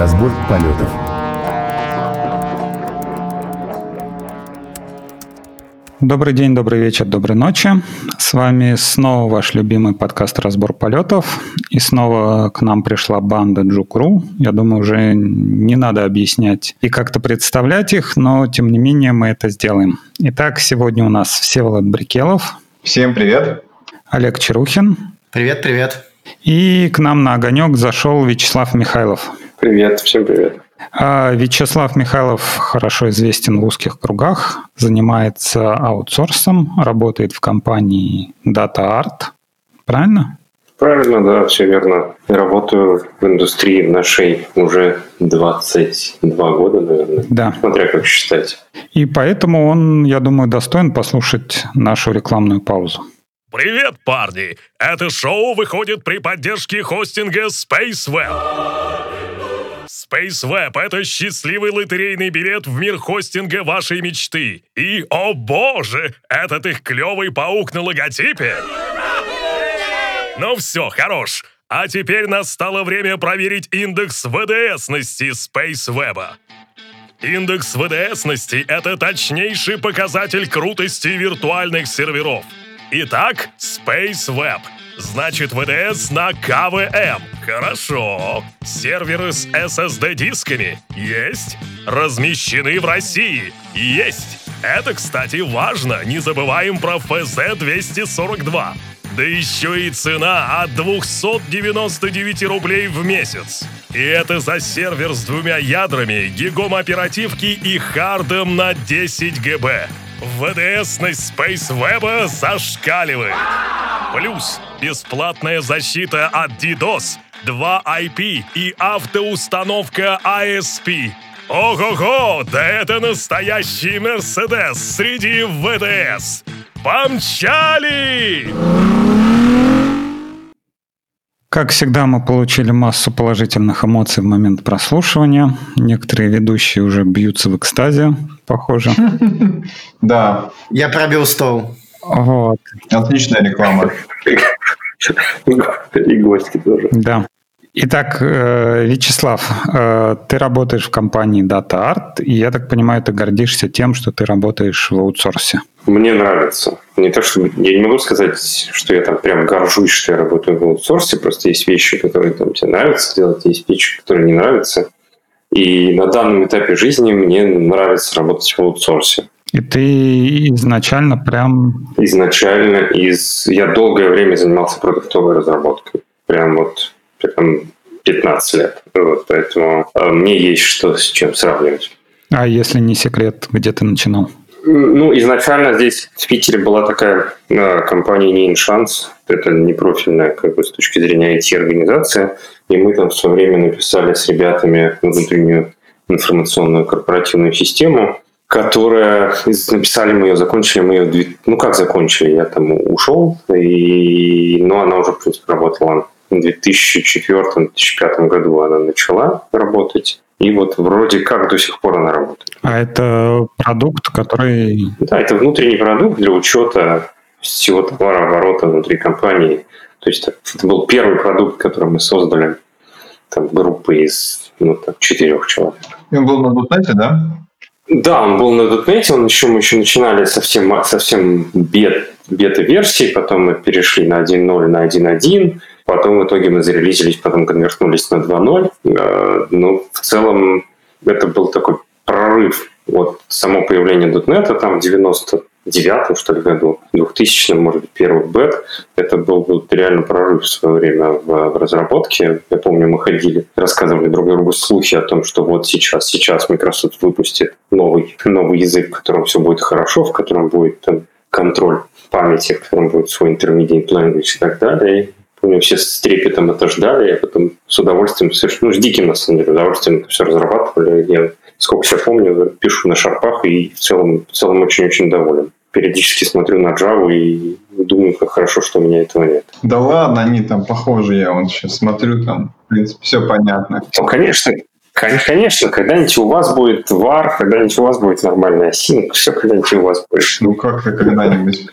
Разбор полетов. Добрый день, добрый вечер, доброй ночи. С вами снова ваш любимый подкаст «Разбор полетов». И снова к нам пришла банда Джукру. Я думаю, уже не надо объяснять и как-то представлять их, но тем не менее мы это сделаем. Итак, сегодня у нас Всеволод Брикелов. Всем привет. Олег Чарухин. Привет, привет. И к нам на огонек зашел Вячеслав Михайлов. Привет, всем привет. А, Вячеслав Михайлов хорошо известен в узких кругах, занимается аутсорсом, работает в компании DataArt. Правильно? Правильно, да, все верно. Я работаю в индустрии нашей уже 22 года, наверное. Да. Смотря как считать. И поэтому он, я думаю, достоин послушать нашу рекламную паузу. Привет, парни! Это шоу выходит при поддержке хостинга SpaceWeb. SpaceWeb — это счастливый лотерейный билет в мир хостинга вашей мечты. И, о боже, этот их клевый паук на логотипе. Ну все, хорош. А теперь настало время проверить индекс ВДСности SpaceWeb. Индекс ВДСности — это точнейший показатель крутости виртуальных серверов. Итак, SpaceWeb. Значит, ВДС на КВМ. Хорошо. Серверы с SSD-дисками? Есть. Размещены в России? Есть. Это, кстати, важно. Не забываем про ФЗ-242. Да еще и цена от 299 рублей в месяц. И это за сервер с двумя ядрами, гигом оперативки и хардом на 10 ГБ. ВДСность SpaceWeb зашкаливает. Плюс бесплатная защита от DDoS, 2 IP и автоустановка ISP. Ого-го, да это настоящий Мерседес среди ВДС. Помчали! Как всегда, мы получили массу положительных эмоций в момент прослушивания. Некоторые ведущие уже бьются в экстазе, похоже. Да, Я пробил стол. Вот, отличная реклама. И гости тоже. да. Итак, э, Вячеслав, э, ты работаешь в компании DataArt, и я так понимаю, ты гордишься тем, что ты работаешь в аутсорсе. Мне нравится. Не то, что я не могу сказать, что я там прям горжусь, что я работаю в аутсорсе. Просто есть вещи, которые там тебе нравится делать, есть вещи, которые не нравятся. И на данном этапе жизни мне нравится работать в аутсорсе. И ты изначально прям... Изначально из... я долгое время занимался продуктовой разработкой. Прям вот прям 15 лет. Вот, поэтому э, мне есть что с чем сравнивать. А если не секрет, где ты начинал? Ну, изначально здесь в Питере была такая э, компания не шанс. Это не профильная, как бы, с точки зрения IT-организация. И мы там в свое время написали с ребятами внутреннюю информационную корпоративную систему, которая... Написали мы ее, закончили мы ее... Ну, как закончили? Я там ушел, и... но она уже, в принципе, работала в 2004-2005 году она начала работать. И вот вроде как до сих пор она работает. А это продукт, который... Да, это внутренний продукт для учета всего товарооборота внутри компании. То есть это был первый продукт, который мы создали там, группой из ну, так, четырех человек. И он был на Дутнете, да? Да, он был на .NET, он еще, мы еще начинали совсем, совсем бет, бета-версии, потом мы перешли на 1.0, на 1.1, потом в итоге мы зарелизились, потом конвертнулись на 2.0. Э, Ну, в целом, это был такой прорыв. Вот само появление .NET там в 99-м, что ли, году, 2000 может быть, первый бет, это был вот реально прорыв в свое время в, в разработке. Я помню, мы ходили, рассказывали друг другу слухи о том, что вот сейчас, сейчас Microsoft выпустит новый, новый язык, в котором все будет хорошо, в котором будет там, контроль памяти, в котором будет свой intermediate language и так далее. Помню, все с трепетом это ждали, я потом с удовольствием, ну, с диким, на самом деле, удовольствием это все разрабатывали. Я, сколько себя помню, пишу на шарпах и в целом, в целом очень-очень доволен. Периодически смотрю на Java и думаю, как хорошо, что у меня этого нет. Да ладно, они там похожи, я вот сейчас смотрю, там, в принципе, все понятно. Ну, конечно, кон- конечно, когда-нибудь у вас будет VAR, когда-нибудь у вас будет нормальная осинка, все когда-нибудь у вас будет. Ну как-то когда-нибудь.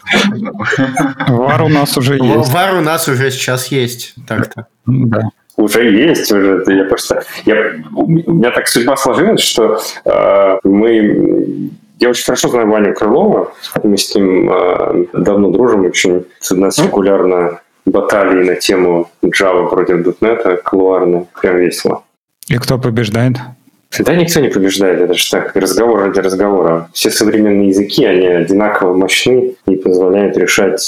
Вар у нас уже есть. Вар у нас уже сейчас есть. Так-то. Да. Уже есть, уже. Я просто... Я, у меня так судьба сложилась, что э, мы я очень хорошо знаю Ваню Крылова. Мы с ним э, давно дружим. Очень у нас регулярно баталии на тему Java против .NET колуарные. Прям весело. И кто побеждает? Да никто не побеждает, это же так, разговор ради разговора. Все современные языки, они одинаково мощны и позволяют решать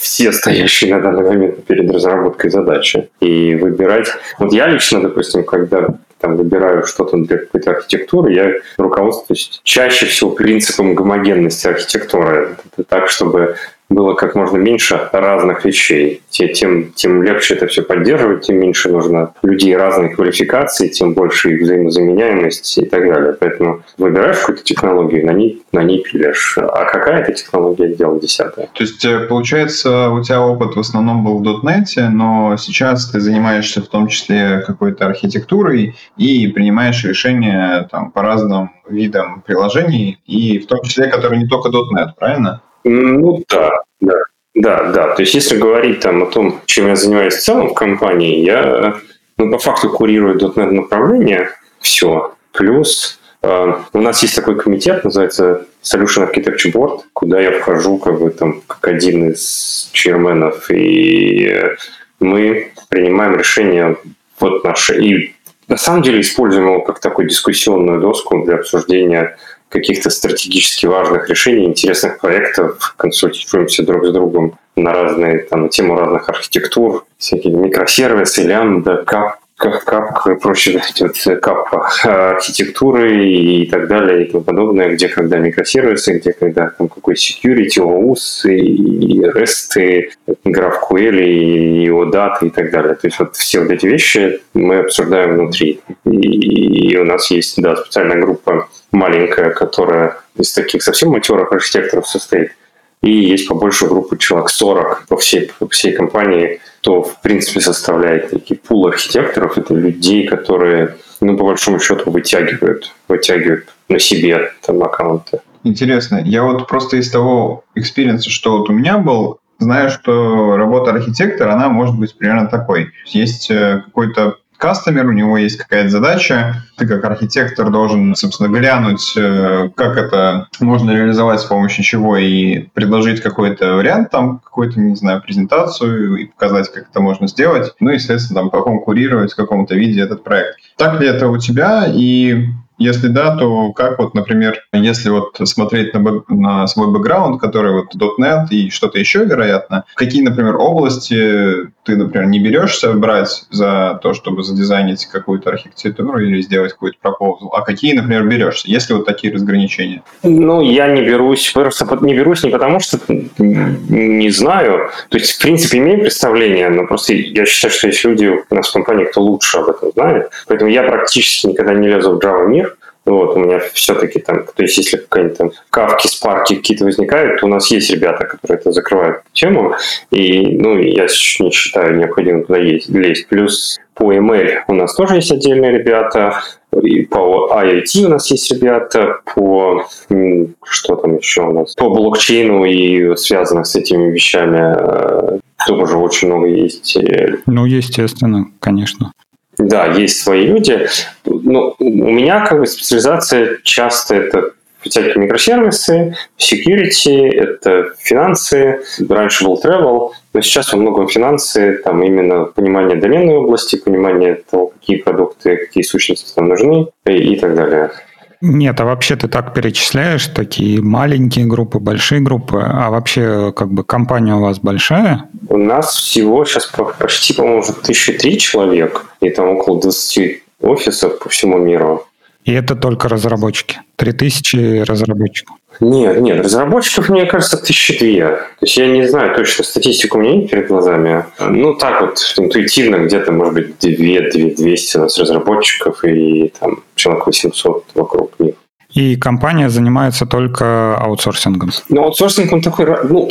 все стоящие на данный момент перед разработкой задачи. И выбирать... Вот я лично, допустим, когда там выбираю что-то для какой-то архитектуры, я руководствуюсь чаще всего принципом гомогенности архитектуры. Это так, чтобы было как можно меньше разных вещей. Тем, тем легче это все поддерживать, тем меньше нужно людей разной квалификации, тем больше их взаимозаменяемость и так далее. Поэтому выбираешь какую-то технологию, на ней, на ней пилишь. А какая это технология, дело десятое. То есть, э, получается, у тебя опыт в основном был в .NET, но сейчас ты занимаешься в том числе какой-то архитектурой и принимаешь решения там, по разным видам приложений, и в том числе, которые не только .NET, правильно? Ну да, да. Да, да. То есть, если говорить там о том, чем я занимаюсь в целом в компании, я ну, по факту курирую .NET направление, все. Плюс э, у нас есть такой комитет, называется Solution Architecture Board, куда я вхожу как бы там как один из черменов, и мы принимаем решения вот наши. И на самом деле используем его как такую дискуссионную доску для обсуждения каких-то стратегически важных решений, интересных проектов, консультируемся друг с другом на разные, там, на тему разных архитектур, всякие микросервисы, лямбда, кап, как кап и прочие вот, кап архитектуры и так далее и тому подобное, где когда микросервисы, где когда там какой security, OAuth, и REST, и GraphQL, и OData и так далее. То есть вот все вот эти вещи мы обсуждаем внутри. И, и у нас есть, да, специальная группа маленькая, которая из таких совсем матерых архитекторов состоит, и есть побольше группы человек 40 по всей, по всей компании, то в принципе составляет такие пул архитекторов, это людей, которые, ну, по большому счету, вытягивают, вытягивают на себе там аккаунты. Интересно. Я вот просто из того экспириенса, что вот у меня был, знаю, что работа архитектора, она может быть примерно такой. Есть э, какой-то customer, у него есть какая-то задача, ты как архитектор должен, собственно, глянуть, э, как это можно реализовать с помощью чего и предложить какой-то вариант, там, какую-то, не знаю, презентацию и показать, как это можно сделать, ну и, естественно, там, поконкурировать в каком-то виде этот проект. Так ли это у тебя? И если да, то как вот, например, если вот смотреть на, на свой бэкграунд, который вот .NET и что-то еще, вероятно, какие, например, области ты, например, не берешься брать за то, чтобы задизайнить какую-то архитектуру или сделать какой-то пропозал, а какие, например, берешься? Есть ли вот такие разграничения? Ну, я не берусь, не берусь не потому, что не знаю. То есть, в принципе, имею представление, но просто я считаю, что есть люди у нас в компании, кто лучше об этом знает. Поэтому я практически никогда не лезу в Java мир, вот, у меня все-таки там, то есть если какие-нибудь там кавки, спарки какие-то возникают, то у нас есть ребята, которые это закрывают тему, и, ну, я не считаю необходимым туда лезть. Плюс по ML у нас тоже есть отдельные ребята, и по IoT у нас есть ребята, по что там еще у нас, по блокчейну и связанных с этими вещами э, тоже очень много есть. Ну, естественно, конечно. Да, есть свои люди. Но у меня как бы специализация часто это всякие микросервисы, security, это финансы. Раньше был travel, но сейчас во многом финансы, там именно понимание доменной области, понимание того, какие продукты, какие сущности там нужны и, и так далее. Нет, а вообще ты так перечисляешь такие маленькие группы, большие группы, а вообще как бы компания у вас большая? У нас всего сейчас почти, по-моему, уже тысячи три человек, и там около 20 офисов по всему миру. И это только разработчики? Три тысячи разработчиков? Нет, нет, разработчиков, мне кажется, тысячи две. То есть я не знаю точно, статистику у меня нет перед глазами. Ну, так вот, интуитивно, где-то, может быть, две, две, двести у нас разработчиков и там человек 800 вокруг них. И компания занимается только аутсорсингом? Ну, аутсорсинг, он такой, ну,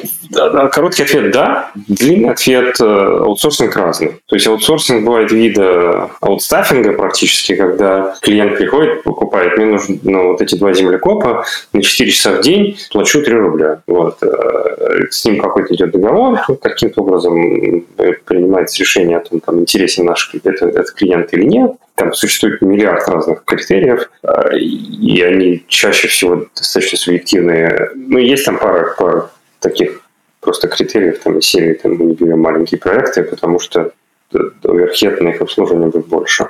короткий ответ – да. Длинный ответ – аутсорсинг разный. То есть аутсорсинг бывает вида аутстаффинга практически, когда клиент приходит, покупает, мне нужно ну, вот эти два землекопа на 4 часа в день, плачу 3 рубля. Вот. С ним какой-то идет договор, каким-то образом принимается решение о том, там, интересен наш это, этот клиент или нет. Там существует миллиард разных критериев, а, и они чаще всего достаточно субъективные. Ну, есть там пара, пара таких просто критериев, там, из серии, там, мы не берем маленькие проекты, потому что оверхед на их обслуживание будет больше.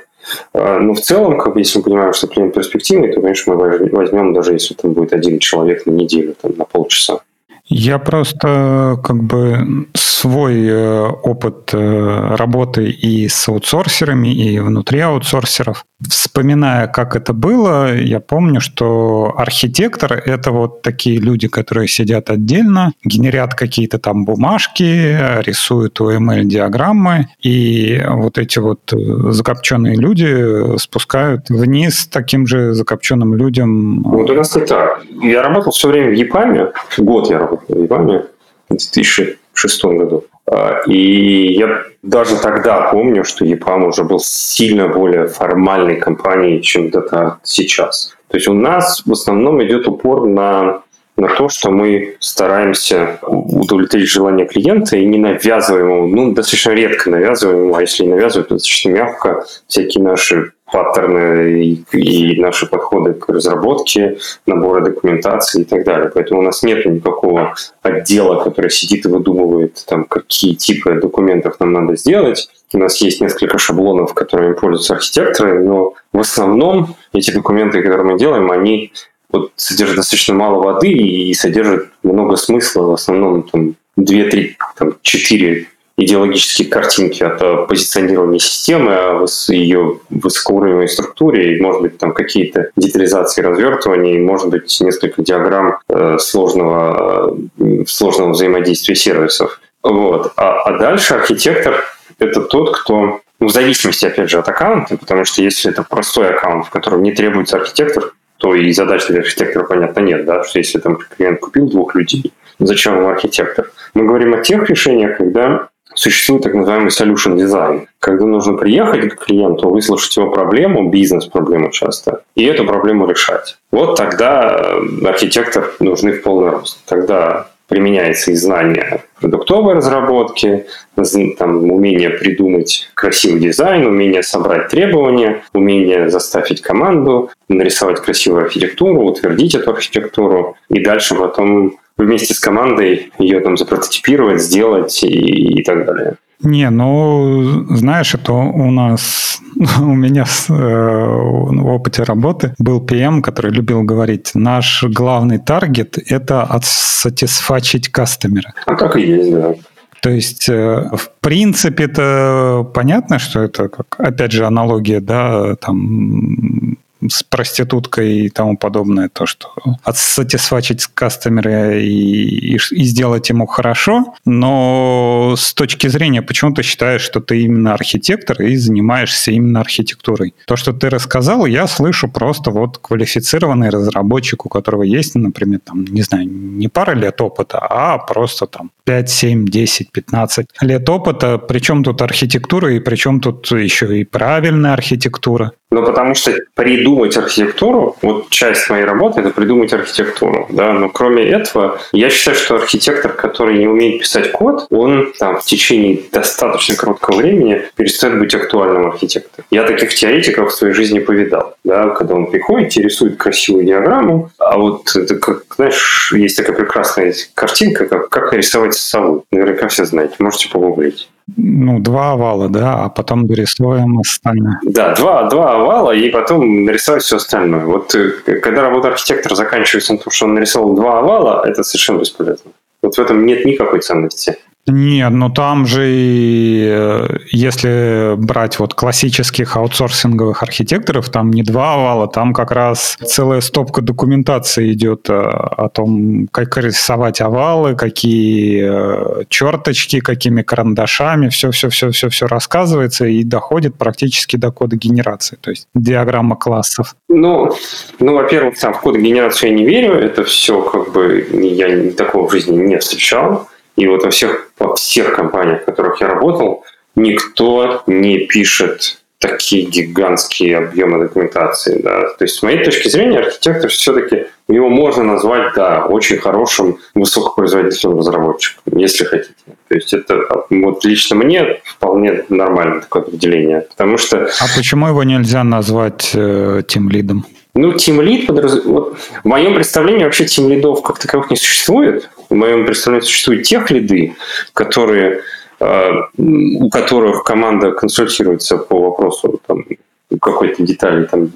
А, но в целом, как бы, если мы понимаем, что клиент перспективный, то, конечно, мы возьмем, даже если там будет один человек на неделю, там, на полчаса. Я просто как бы свой э, опыт э, работы и с аутсорсерами, и внутри аутсорсеров. Вспоминая, как это было, я помню, что архитектор — это вот такие люди, которые сидят отдельно, генерят какие-то там бумажки, рисуют UML-диаграммы, и вот эти вот э, закопченные люди спускают вниз таким же закопченным людям. Вот у нас это. Я работал все время в ЕПАМе, год я работал в ЕПАМе, 2000 шестом году. А, и я даже тогда помню, что EPAM уже был сильно более формальной компанией, чем это сейчас. То есть у нас в основном идет упор на на то, что мы стараемся удовлетворить желание клиента и не навязываем ему, ну, достаточно редко навязываем ему, а если и навязывают, то достаточно мягко всякие наши паттерны и, и наши подходы к разработке, набора документации и так далее. Поэтому у нас нет никакого отдела, который сидит и выдумывает, там, какие типы документов нам надо сделать. У нас есть несколько шаблонов, которыми пользуются архитекторы, но в основном эти документы, которые мы делаем, они вот содержат достаточно мало воды и содержат много смысла. В основном там 2-3, там, 4 идеологические картинки от позиционирования системы, о ее высокоуровневой структуре, и, может быть, там какие-то детализации развертывания, и, может быть, несколько диаграмм э, сложного, э, сложного взаимодействия сервисов. Вот. А, а дальше архитектор — это тот, кто ну, в зависимости, опять же, от аккаунта, потому что если это простой аккаунт, в котором не требуется архитектор, то и задач для архитектора, понятно, нет, да, что если там клиент купил двух людей, зачем ему архитектор? Мы говорим о тех решениях, когда существует так называемый solution design, когда нужно приехать к клиенту, выслушать его проблему, бизнес-проблему часто, и эту проблему решать. Вот тогда э, архитектор нужны в полный рост. Тогда применяется и знание продуктовой разработки, там, умение придумать красивый дизайн, умение собрать требования, умение заставить команду, нарисовать красивую архитектуру, утвердить эту архитектуру и дальше потом вместе с командой ее там запрототипировать, сделать и, и так далее. Не, ну, знаешь, это у нас, у меня э, в опыте работы был PM, который любил говорить, наш главный таргет – это отсатисфачить кастомера. А как и есть, да. То есть, э, в принципе, это понятно, что это, как, опять же, аналогия, да, там, с проституткой и тому подобное, то, что отсатисфачить кастомера и, и, и сделать ему хорошо, но с точки зрения, почему ты считаешь, что ты именно архитектор и занимаешься именно архитектурой? То, что ты рассказал, я слышу просто вот квалифицированный разработчик, у которого есть, например, там, не знаю, не пара лет опыта, а просто там 5, 7, 10, 15 лет опыта. Причем тут архитектура и причем тут еще и правильная архитектура. Ну, потому что придумать архитектуру, вот часть моей работы – это придумать архитектуру, да, но кроме этого, я считаю, что архитектор, который не умеет писать код, он там в течение достаточно короткого времени перестает быть актуальным архитектором. Я таких теоретиков в своей жизни повидал, да, когда он приходит и рисует красивую диаграмму, а вот это как, знаешь, есть такая прекрасная картинка, как, как нарисовать сову. Наверняка все знаете, можете погуглить ну, два овала, да, а потом дорисуем остальное. Да, два, два овала, и потом нарисовать все остальное. Вот э, когда работа архитектора заканчивается на том, что он нарисовал два овала, это совершенно бесполезно. Вот в этом нет никакой ценности. Нет, ну там же, э, если брать вот классических аутсорсинговых архитекторов, там не два овала, там как раз целая стопка документации идет э, о том, как рисовать овалы, какие э, черточки, какими карандашами, все-все-все-все-все рассказывается и доходит практически до кода генерации, то есть диаграмма классов. Ну, ну во-первых, там в код генерацию я не верю, это все как бы я такого в жизни не встречал. И вот во всех, во всех компаниях, в которых я работал, никто не пишет такие гигантские объемы документации. Да. То есть, с моей точки зрения, архитектор все-таки его можно назвать, да, очень хорошим высокопроизводительным разработчиком, если хотите. То есть это вот лично мне вполне нормальное такое определение. Потому что... А почему его нельзя назвать э, лидом? Ну, тим лид, подраз... вот, в моем представлении вообще тим лидов как таковых не существует. В моем представлении существуют тех лиды, которые Э, у которых команда консультируется по вопросу там, какой-то детали, там,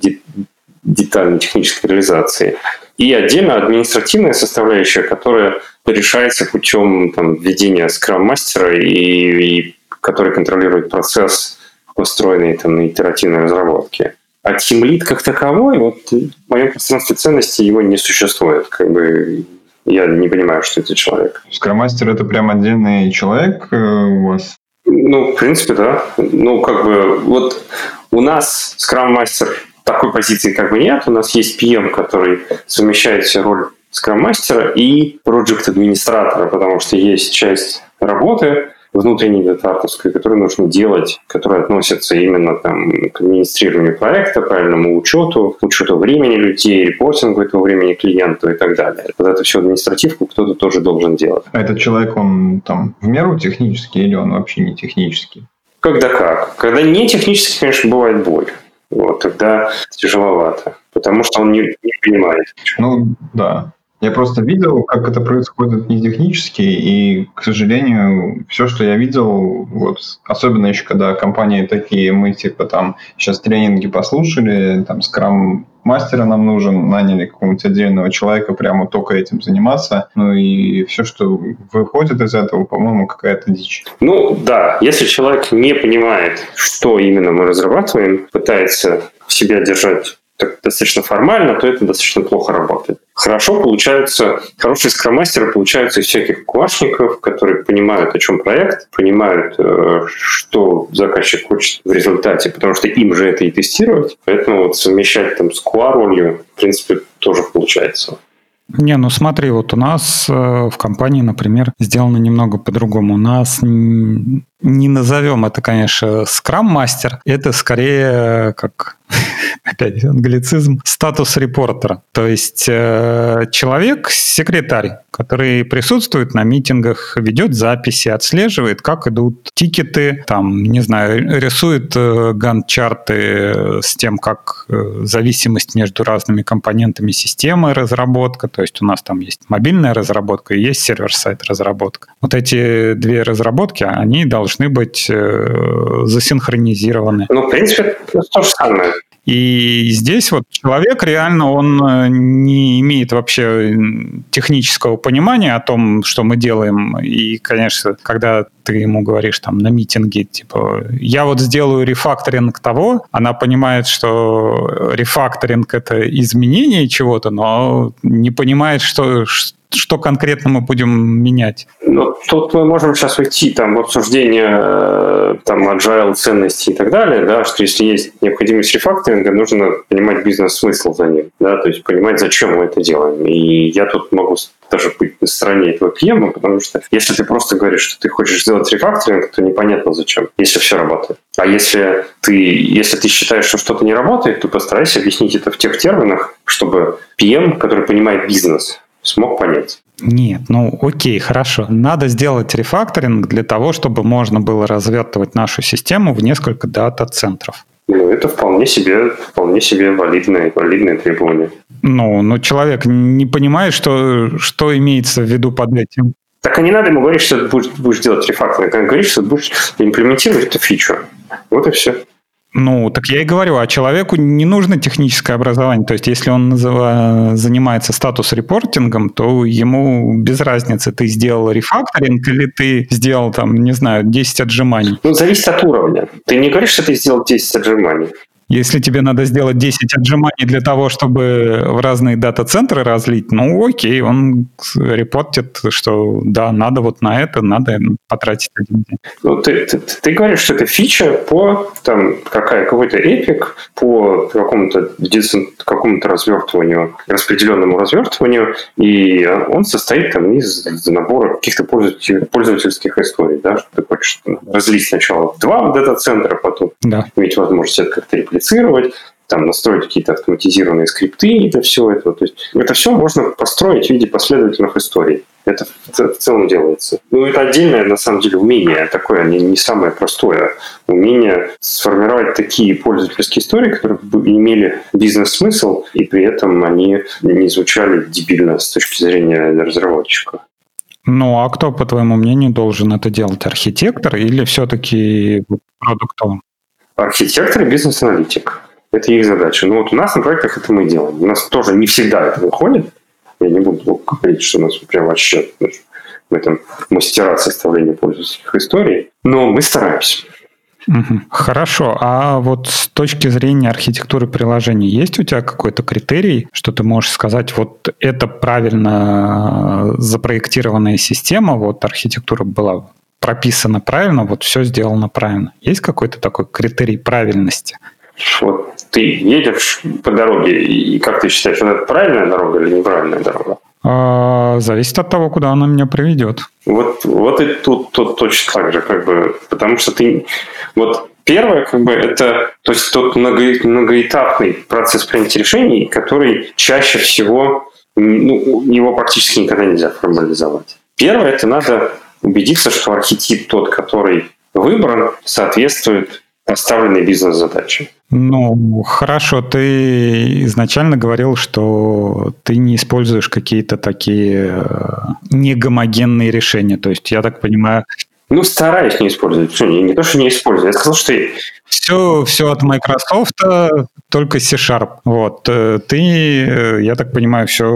детальной технической реализации. И отдельно административная составляющая, которая решается путем там, введения скрам-мастера и, и который контролирует процесс, построенный там, на итеративной разработке. А тимлит как таковой, вот в моем пространстве ценности его не существует. Как бы я не понимаю, что это человек. Скромастер это прям отдельный человек э, у вас? Ну, в принципе, да. Ну, как бы, вот у нас скрам-мастер такой позиции как бы нет. У нас есть PM, который совмещает все роль скрам-мастера и проект администратора, потому что есть часть работы, внутренней датаповской, которые нужно делать, которые относятся именно там, к администрированию проекта, правильному учету, учету времени людей, репортингу этого времени клиенту и так далее. Вот это все административку кто-то тоже должен делать. А этот человек, он там в меру технический или он вообще не технический? Когда как. Когда не технически, конечно, бывает боль. Вот, тогда тяжеловато, потому что он не, не понимает. Ну, да. Я просто видел, как это происходит не технически, и, к сожалению, все, что я видел, вот, особенно еще когда компании такие, мы типа там сейчас тренинги послушали, там скрам мастера нам нужен, наняли какого-нибудь отдельного человека прямо только этим заниматься. Ну и все, что выходит из этого, по-моему, какая-то дичь. Ну да, если человек не понимает, что именно мы разрабатываем, пытается себя держать так достаточно формально, то это достаточно плохо работает. Хорошо получаются, хорошие скромастеры получаются из всяких квашников, которые понимают, о чем проект, понимают, э, что заказчик хочет в результате, потому что им же это и тестировать. Поэтому вот совмещать там с QA-ролью, в принципе, тоже получается. Не, ну смотри, вот у нас э, в компании, например, сделано немного по-другому. У нас не назовем это, конечно, скрам-мастер, это скорее как опять англицизм, статус репортера. То есть э, человек, секретарь, который присутствует на митингах, ведет записи, отслеживает, как идут тикеты, там, не знаю, рисует э, гант-чарты с тем, как э, зависимость между разными компонентами системы разработка, то есть у нас там есть мобильная разработка и есть сервер-сайт разработка. Вот эти две разработки, они должны быть э, засинхронизированы. Ну, в принципе, то же самое. И здесь вот человек реально, он э, не имеет вообще технического понимания о том, что мы делаем. И, конечно, когда ты ему говоришь там на митинге, типа, я вот сделаю рефакторинг того, она понимает, что рефакторинг — это изменение чего-то, но не понимает, что, что конкретно мы будем менять? Ну, тут мы можем сейчас уйти там, в обсуждение э, там, agile ценностей и так далее, да, что если есть необходимость рефакторинга, нужно понимать бизнес-смысл за ним, да, то есть понимать, зачем мы это делаем. И я тут могу даже быть на стороне этого клиента, потому что если ты просто говоришь, что ты хочешь сделать рефакторинг, то непонятно зачем, если все работает. А если ты, если ты считаешь, что что-то не работает, то постарайся объяснить это в тех терминах, чтобы PM, который понимает бизнес, смог понять. Нет, ну окей, хорошо. Надо сделать рефакторинг для того, чтобы можно было развертывать нашу систему в несколько дата-центров. Ну, это вполне себе, вполне себе валидное, валидное требование. Ну, но человек не понимает, что, что имеется в виду под этим. Так и не надо ему говорить, что ты будешь, будешь делать рефакторинг. Он говорит, что ты будешь имплементировать эту фичу. Вот и все. Ну, так я и говорю, а человеку не нужно техническое образование. То есть, если он занимается статус-репортингом, то ему без разницы, ты сделал рефакторинг или ты сделал, там, не знаю, 10 отжиманий. Ну, зависит от уровня. Ты не говоришь, что ты сделал 10 отжиманий. Если тебе надо сделать 10 отжиманий для того, чтобы в разные дата-центры разлить, ну окей, он репортит, что да, надо вот на это, надо потратить один день. Ну, ты, ты, ты говоришь, что это фича по там, какая, какой-то эпик, по какому-то какому-то развертыванию, распределенному развертыванию, и он состоит там из набора каких-то пользовательских историй, да, что ты хочешь разлить сначала два дата-центра, потом да. иметь возможность это как-то реплицировать, там настроить какие-то автоматизированные скрипты и это все это. То есть это все можно построить в виде последовательных историй. Это в целом делается. Ну, это отдельное, на самом деле, умение такое, не, не самое простое. Умение сформировать такие пользовательские истории, которые бы имели бизнес-смысл, и при этом они не звучали дебильно с точки зрения разработчика. Ну, а кто, по твоему мнению, должен это делать? Архитектор или все-таки продуктовый? Архитектор и бизнес-аналитик. Это их задача. Но вот у нас на проектах это мы делаем. У нас тоже не всегда это выходит. Я не буду говорить, что у нас прям вообще мы там мастера составления пользовательских историй. Но мы стараемся. Хорошо. А вот с точки зрения архитектуры приложений, есть у тебя какой-то критерий, что ты можешь сказать, вот это правильно запроектированная система, вот архитектура была прописано правильно, вот все сделано правильно. Есть какой-то такой критерий правильности? Вот ты едешь по дороге, и как ты считаешь, это правильная дорога или неправильная дорога? А, зависит от того, куда она меня приведет. Вот, вот и тут, тут точно так же, как бы, потому что ты... Вот Первое, как бы, это то есть тот много, многоэтапный процесс принятия решений, который чаще всего ну, его практически никогда нельзя формализовать. Первое, это надо убедиться, что архетип тот, который выбран, соответствует поставленной бизнес-задаче. Ну, хорошо, ты изначально говорил, что ты не используешь какие-то такие э, негомогенные решения. То есть, я так понимаю, ну, стараюсь не использовать. Все, не, не то, что не использую. Я сказал, что... Все, все от Microsoft, только C-Sharp. Вот. Э, ты, э, я так понимаю, все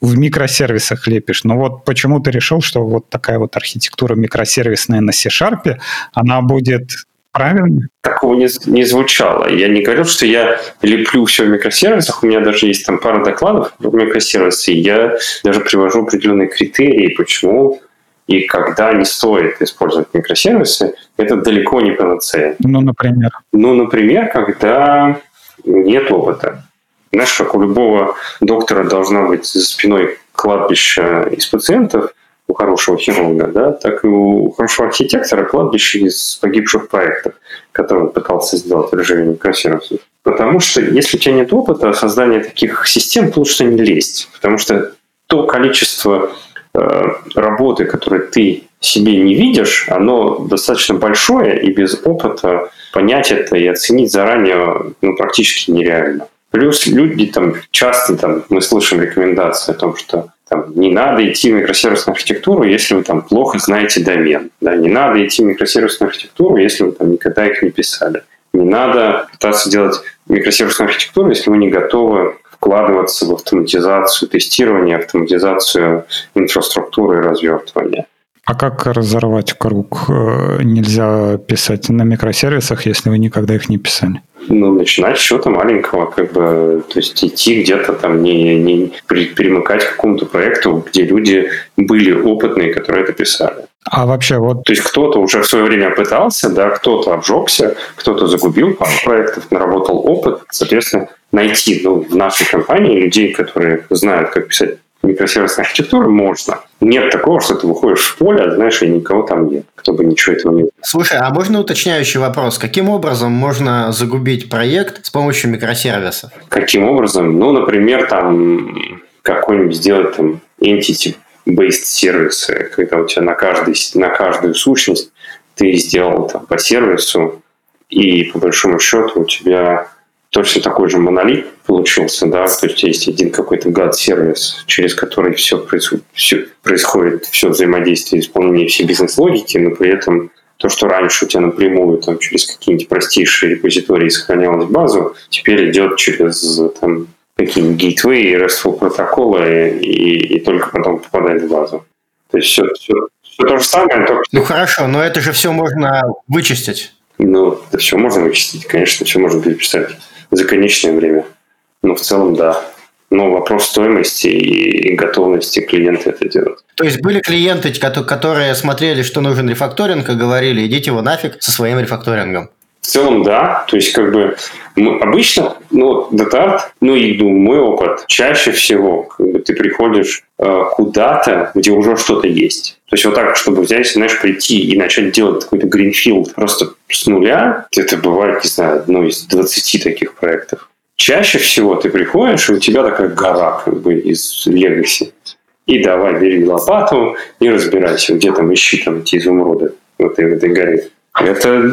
в микросервисах лепишь. Но вот почему ты решил, что вот такая вот архитектура микросервисная на C-Sharp, она будет правильно? Такого не, не звучало. Я не говорил, что я леплю все в микросервисах. У меня даже есть там пара докладов в микросервисы. Я даже привожу определенные критерии, почему и когда не стоит использовать микросервисы, это далеко не панацея. Ну, например? Ну, например, когда нет опыта. Знаешь, как у любого доктора должна быть за спиной кладбище из пациентов, у хорошего хирурга, да, так и у хорошего архитектора кладбище из погибших проектов, которые он пытался сделать в режиме микросервисов. Потому что если у тебя нет опыта создания таких систем, то лучше не лезть. Потому что то количество работы, которые ты себе не видишь, оно достаточно большое, и без опыта понять это и оценить заранее ну, практически нереально. Плюс люди там часто там, мы слышим рекомендации о том, что там, не надо идти в микросервисную архитектуру, если вы там плохо знаете домен. Да? Не надо идти в микросервисную архитектуру, если вы там никогда их не писали. Не надо пытаться делать микросервисную архитектуру, если вы не готовы вкладываться в автоматизацию тестирования, автоматизацию инфраструктуры и развертывания. А как разорвать круг? Э, нельзя писать на микросервисах, если вы никогда их не писали. Ну, начинать с чего-то маленького, как бы, то есть идти где-то там, не, не перемыкать к какому-то проекту, где люди были опытные, которые это писали. А вообще вот... То есть кто-то уже в свое время пытался, да, кто-то обжегся, кто-то загубил пару проектов, наработал опыт, соответственно, найти ну, в нашей компании людей, которые знают, как писать микросервисную архитектуру, можно. Нет такого, что ты выходишь в поле, знаешь, и никого там нет, кто бы ничего этого не... Слушай, а можно уточняющий вопрос? Каким образом можно загубить проект с помощью микросервисов? Каким образом? Ну, например, там какой-нибудь сделать там entity based сервисы, когда у тебя на, каждый, на каждую сущность ты сделал там, по сервису, и по большому счету у тебя точно такой же монолит получился, да, то есть есть один какой-то гад-сервис, через который все происходит, все происходит, все взаимодействие, исполнение всей бизнес-логики, но при этом то, что раньше у тебя напрямую там, через какие-нибудь простейшие репозитории сохранялось базу, теперь идет через там, какие-нибудь гейтвей, RESTful протоколы и, и только потом попадает в базу. То есть все, все, все то же самое, только... Ну хорошо, но это же все можно вычистить. Ну, это все можно вычистить, конечно, все можно переписать. за конечное время. Но в целом, да. Но вопрос стоимости и готовности клиента это делать. То есть были клиенты, которые смотрели, что нужен рефакторинг, и говорили, идите его нафиг со своим рефакторингом. В целом, да. То есть, как бы, мы обычно, ну, датарт, ну, и ну, мой опыт, чаще всего, как бы, ты приходишь э, куда-то, где уже что-то есть. То есть, вот так, чтобы взять, знаешь, прийти и начать делать какой-то гринфилд просто с нуля, это бывает, не знаю, одно из 20 таких проектов. Чаще всего ты приходишь, и у тебя такая гора, как бы, из Legacy. И давай, бери лопату и разбирайся, где там ищи там эти изумруды в этой, в этой горе. Это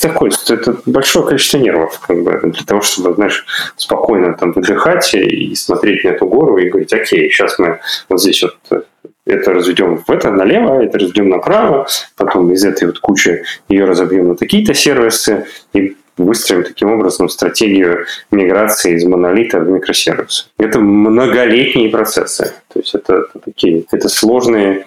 такое, это большое количество нервов, как бы, для того, чтобы, знаешь, спокойно там выдыхать и смотреть на эту гору и говорить, окей, сейчас мы вот здесь вот э, это разведем в это налево, это разведем направо, потом из этой вот кучи ее разобьем на такие-то сервисы и выстроим таким образом стратегию миграции из монолита в микросервисы. Это многолетние процессы. То есть это, это такие, это сложные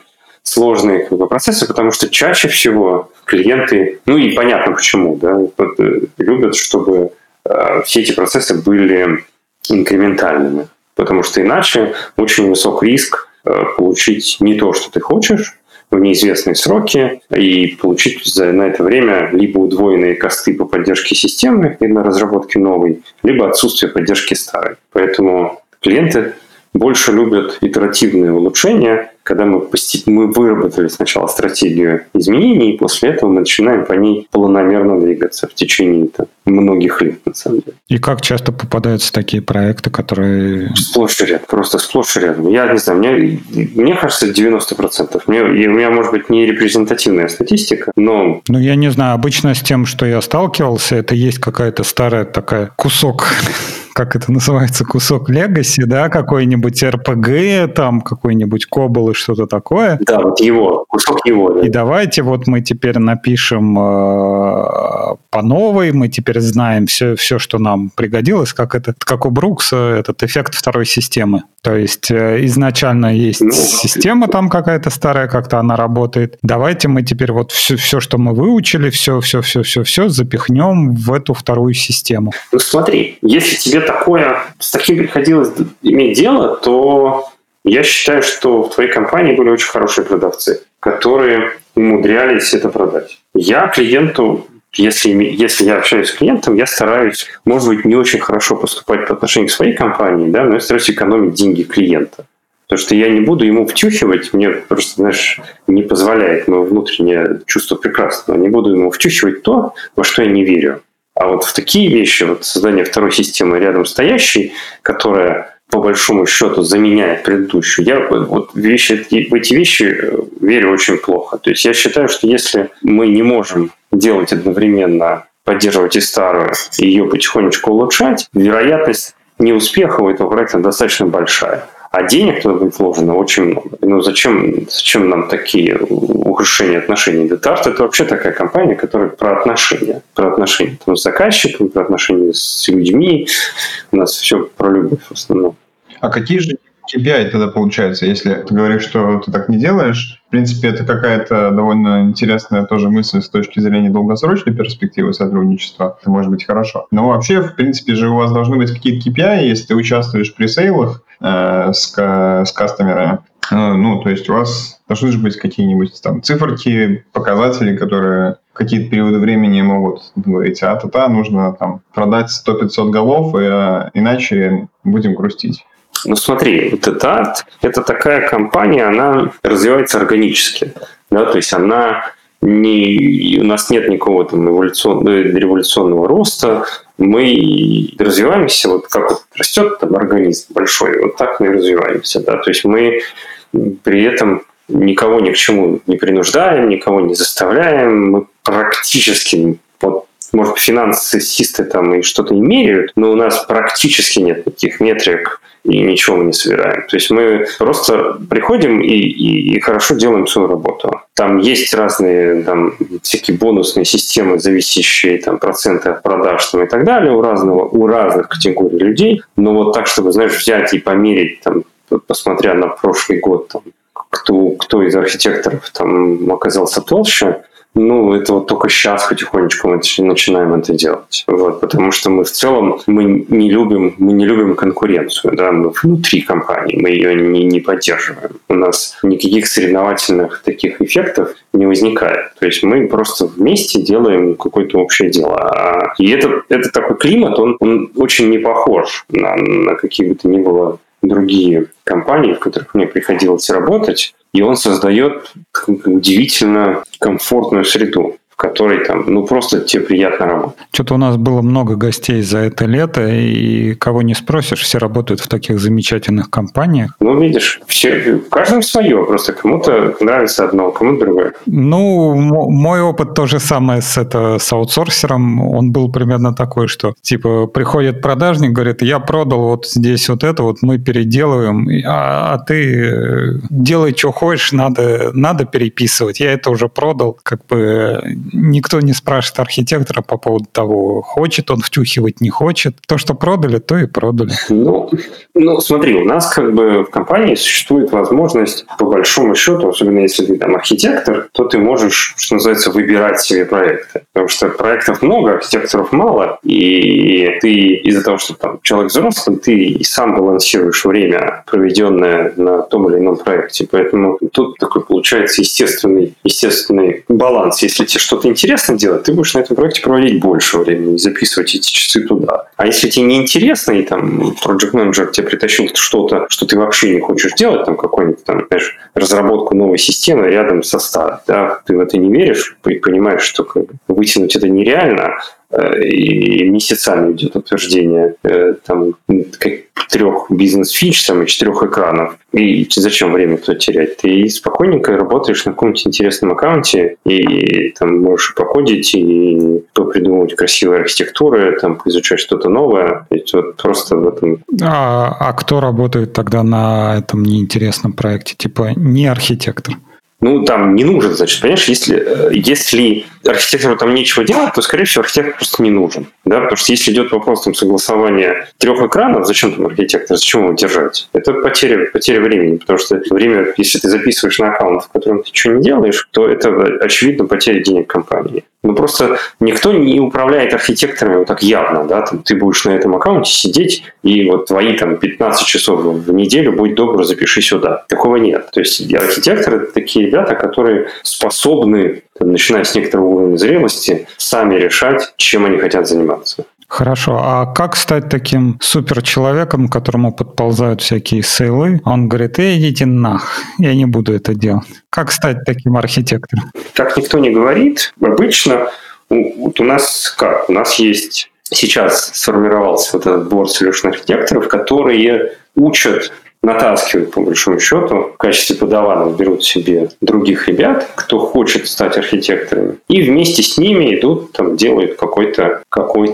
сложные как бы, процессы, потому что чаще всего клиенты, ну и понятно почему, да, э, любят, чтобы э, все эти процессы были инкрементальными, потому что иначе очень высок риск э, получить не то, что ты хочешь, в неизвестные сроки и получить за, на это время либо удвоенные косты по поддержке системы и на разработке новой, либо отсутствие поддержки старой. Поэтому клиенты больше любят итеративные улучшения, когда мы, мы выработали сначала стратегию изменений, и после этого мы начинаем по ней планомерно двигаться в течение там, многих лет, на самом деле. И как часто попадаются такие проекты, которые... Сплошь и ряд, просто сплошь и рядом. Я не знаю, мне, мне кажется, 90%. Мне, и у меня, может быть, не репрезентативная статистика, но... Ну, я не знаю, обычно с тем, что я сталкивался, это есть какая-то старая такая кусок как это называется, кусок Legacy, да, какой-нибудь RPG, там какой-нибудь И что-то такое. Да, вот его, кусок его. Да. И давайте вот мы теперь напишем э, по новой, мы теперь знаем все, все, что нам пригодилось, как, это, как у Брукса, этот эффект второй системы. То есть э, изначально есть ну, система там какая-то старая, как-то она работает. Давайте мы теперь вот все, все, что мы выучили, все, все, все, все, все запихнем в эту вторую систему. Ну смотри, если тебе такое, с таким приходилось иметь дело, то я считаю, что в твоей компании были очень хорошие продавцы, которые умудрялись это продать. Я клиенту если, если я общаюсь с клиентом, я стараюсь, может быть, не очень хорошо поступать по отношению к своей компании, да, но я стараюсь экономить деньги клиента. Потому что я не буду ему втюхивать, мне просто, знаешь, не позволяет мое внутреннее чувство прекрасного. Не буду ему втюхивать то, во что я не верю. А вот в такие вещи, вот создание второй системы рядом стоящей, которая по большому счету заменяет предыдущую. Я вот вещи, в эти вещи э, верю очень плохо. То есть я считаю, что если мы не можем делать одновременно, поддерживать и старую, и ее потихонечку улучшать, вероятность неуспеха у этого проекта достаточно большая. А денег туда вложено очень много. Ну зачем, зачем нам такие ухудшения отношений? Детарт это вообще такая компания, которая про отношения. Про отношения там, с заказчиком, про отношения с людьми. У нас все про любовь в основном. А какие же KPI тогда получается, если ты говоришь, что ты так не делаешь? В принципе, это какая-то довольно интересная тоже мысль с точки зрения долгосрочной перспективы сотрудничества. Это может быть хорошо. Но вообще, в принципе же, у вас должны быть какие-то KPI, если ты участвуешь при сейлах э, с, с кастомерами. Э, ну, то есть у вас должны же быть какие-нибудь там циферки, показатели, которые какие-то периоды времени могут говорить, а та-та, нужно там продать 100-500 голов, и, а, иначе будем грустить. Ну смотри, вот это это такая компания, она развивается органически. Да, то есть она не, у нас нет никакого там эволюционного, революционного роста, мы развиваемся, вот как вот растет там организм большой, вот так мы и развиваемся. Да? То есть мы при этом никого ни к чему не принуждаем, никого не заставляем, мы практически вот может, финансисты там и что-то не меряют, но у нас практически нет таких метрик, и ничего мы не собираем. То есть мы просто приходим и, и, и хорошо делаем свою работу. Там есть разные там, всякие бонусные системы, зависящие там, проценты от продаж там, и так далее у, разного, у разных категорий людей. Но вот так, чтобы, знаешь, взять и померить, там, посмотря на прошлый год, там, кто, кто из архитекторов там оказался толще, ну, это вот только сейчас потихонечку мы начинаем это делать. Вот, потому что мы в целом мы не любим, мы не любим конкуренцию, да, мы внутри компании, мы ее не, не поддерживаем. У нас никаких соревновательных таких эффектов не возникает. То есть мы просто вместе делаем какое-то общее дело. А, и это, это такой климат, он, он очень не похож на, на какие бы то ни было другие компании, в которых мне приходилось работать, и он создает удивительно комфортную среду которой там, ну, просто тебе приятно работать. Что-то у нас было много гостей за это лето, и кого не спросишь, все работают в таких замечательных компаниях. Ну, видишь, все, в каждом свое, просто кому-то нравится одно, кому-то другое. Ну, мой опыт то же самое с, это, с аутсорсером, он был примерно такой, что, типа, приходит продажник, говорит, я продал вот здесь вот это, вот мы переделываем, а, а ты э, делай, что хочешь, надо, надо переписывать, я это уже продал, как бы никто не спрашивает архитектора по поводу того, хочет он втюхивать, не хочет. То, что продали, то и продали. Ну, ну, смотри, у нас как бы в компании существует возможность, по большому счету, особенно если ты там архитектор, то ты можешь, что называется, выбирать себе проекты. Потому что проектов много, архитекторов мало, и ты из-за того, что там человек взрослый, ты и сам балансируешь время, проведенное на том или ином проекте. Поэтому тут такой получается естественный, естественный баланс. Если тебе что-то интересно делать, ты будешь на этом проекте проводить больше времени, записывать эти часы туда. А если тебе не интересно, и там project менеджер тебе притащил что-то, что ты вообще не хочешь делать, там какой-нибудь там, знаешь, разработку новой системы рядом со старой, да, ты в это не веришь, понимаешь, что вытянуть это нереально, и месяцами идет утверждение э, там, трех бизнес-фич там, и четырех экранов. И зачем время то терять? Ты спокойненько работаешь на каком-нибудь интересном аккаунте, и там можешь походить, и придумывать красивые архитектуры, там, изучать что-то новое. То есть вот просто в этом... А, а кто работает тогда на этом неинтересном проекте? Типа не архитектор? Ну, там не нужен, значит, понимаешь, если, э, если архитектору там нечего делать, то, скорее всего, архитектор просто не нужен, да, потому что если идет вопрос там согласования трех экранов, зачем там архитектор, зачем его держать? Это потеря, потеря времени, потому что время, если ты записываешь на аккаунт, в котором ты ничего не делаешь, то это, очевидно, потеря денег компании. Ну, просто никто не управляет архитекторами вот так явно, да, там, ты будешь на этом аккаунте сидеть, и вот твои там 15 часов в неделю, будь добр, запиши сюда. Такого нет. То есть архитекторы – это такие ребята, которые способны, там, начиная с некоторого уровня зрелости, сами решать, чем они хотят заниматься. Хорошо. А как стать таким суперчеловеком, которому подползают всякие сейлы? Он говорит, эй, идите нах, я не буду это делать. Как стать таким архитектором? Так никто не говорит. Обычно вот у нас как? У нас есть сейчас сформировался вот этот борт solution архитекторов, которые учат натаскивают, по большому счету, в качестве подаванов берут себе других ребят, кто хочет стать архитекторами, и вместе с ними идут, там, делают какой-то какой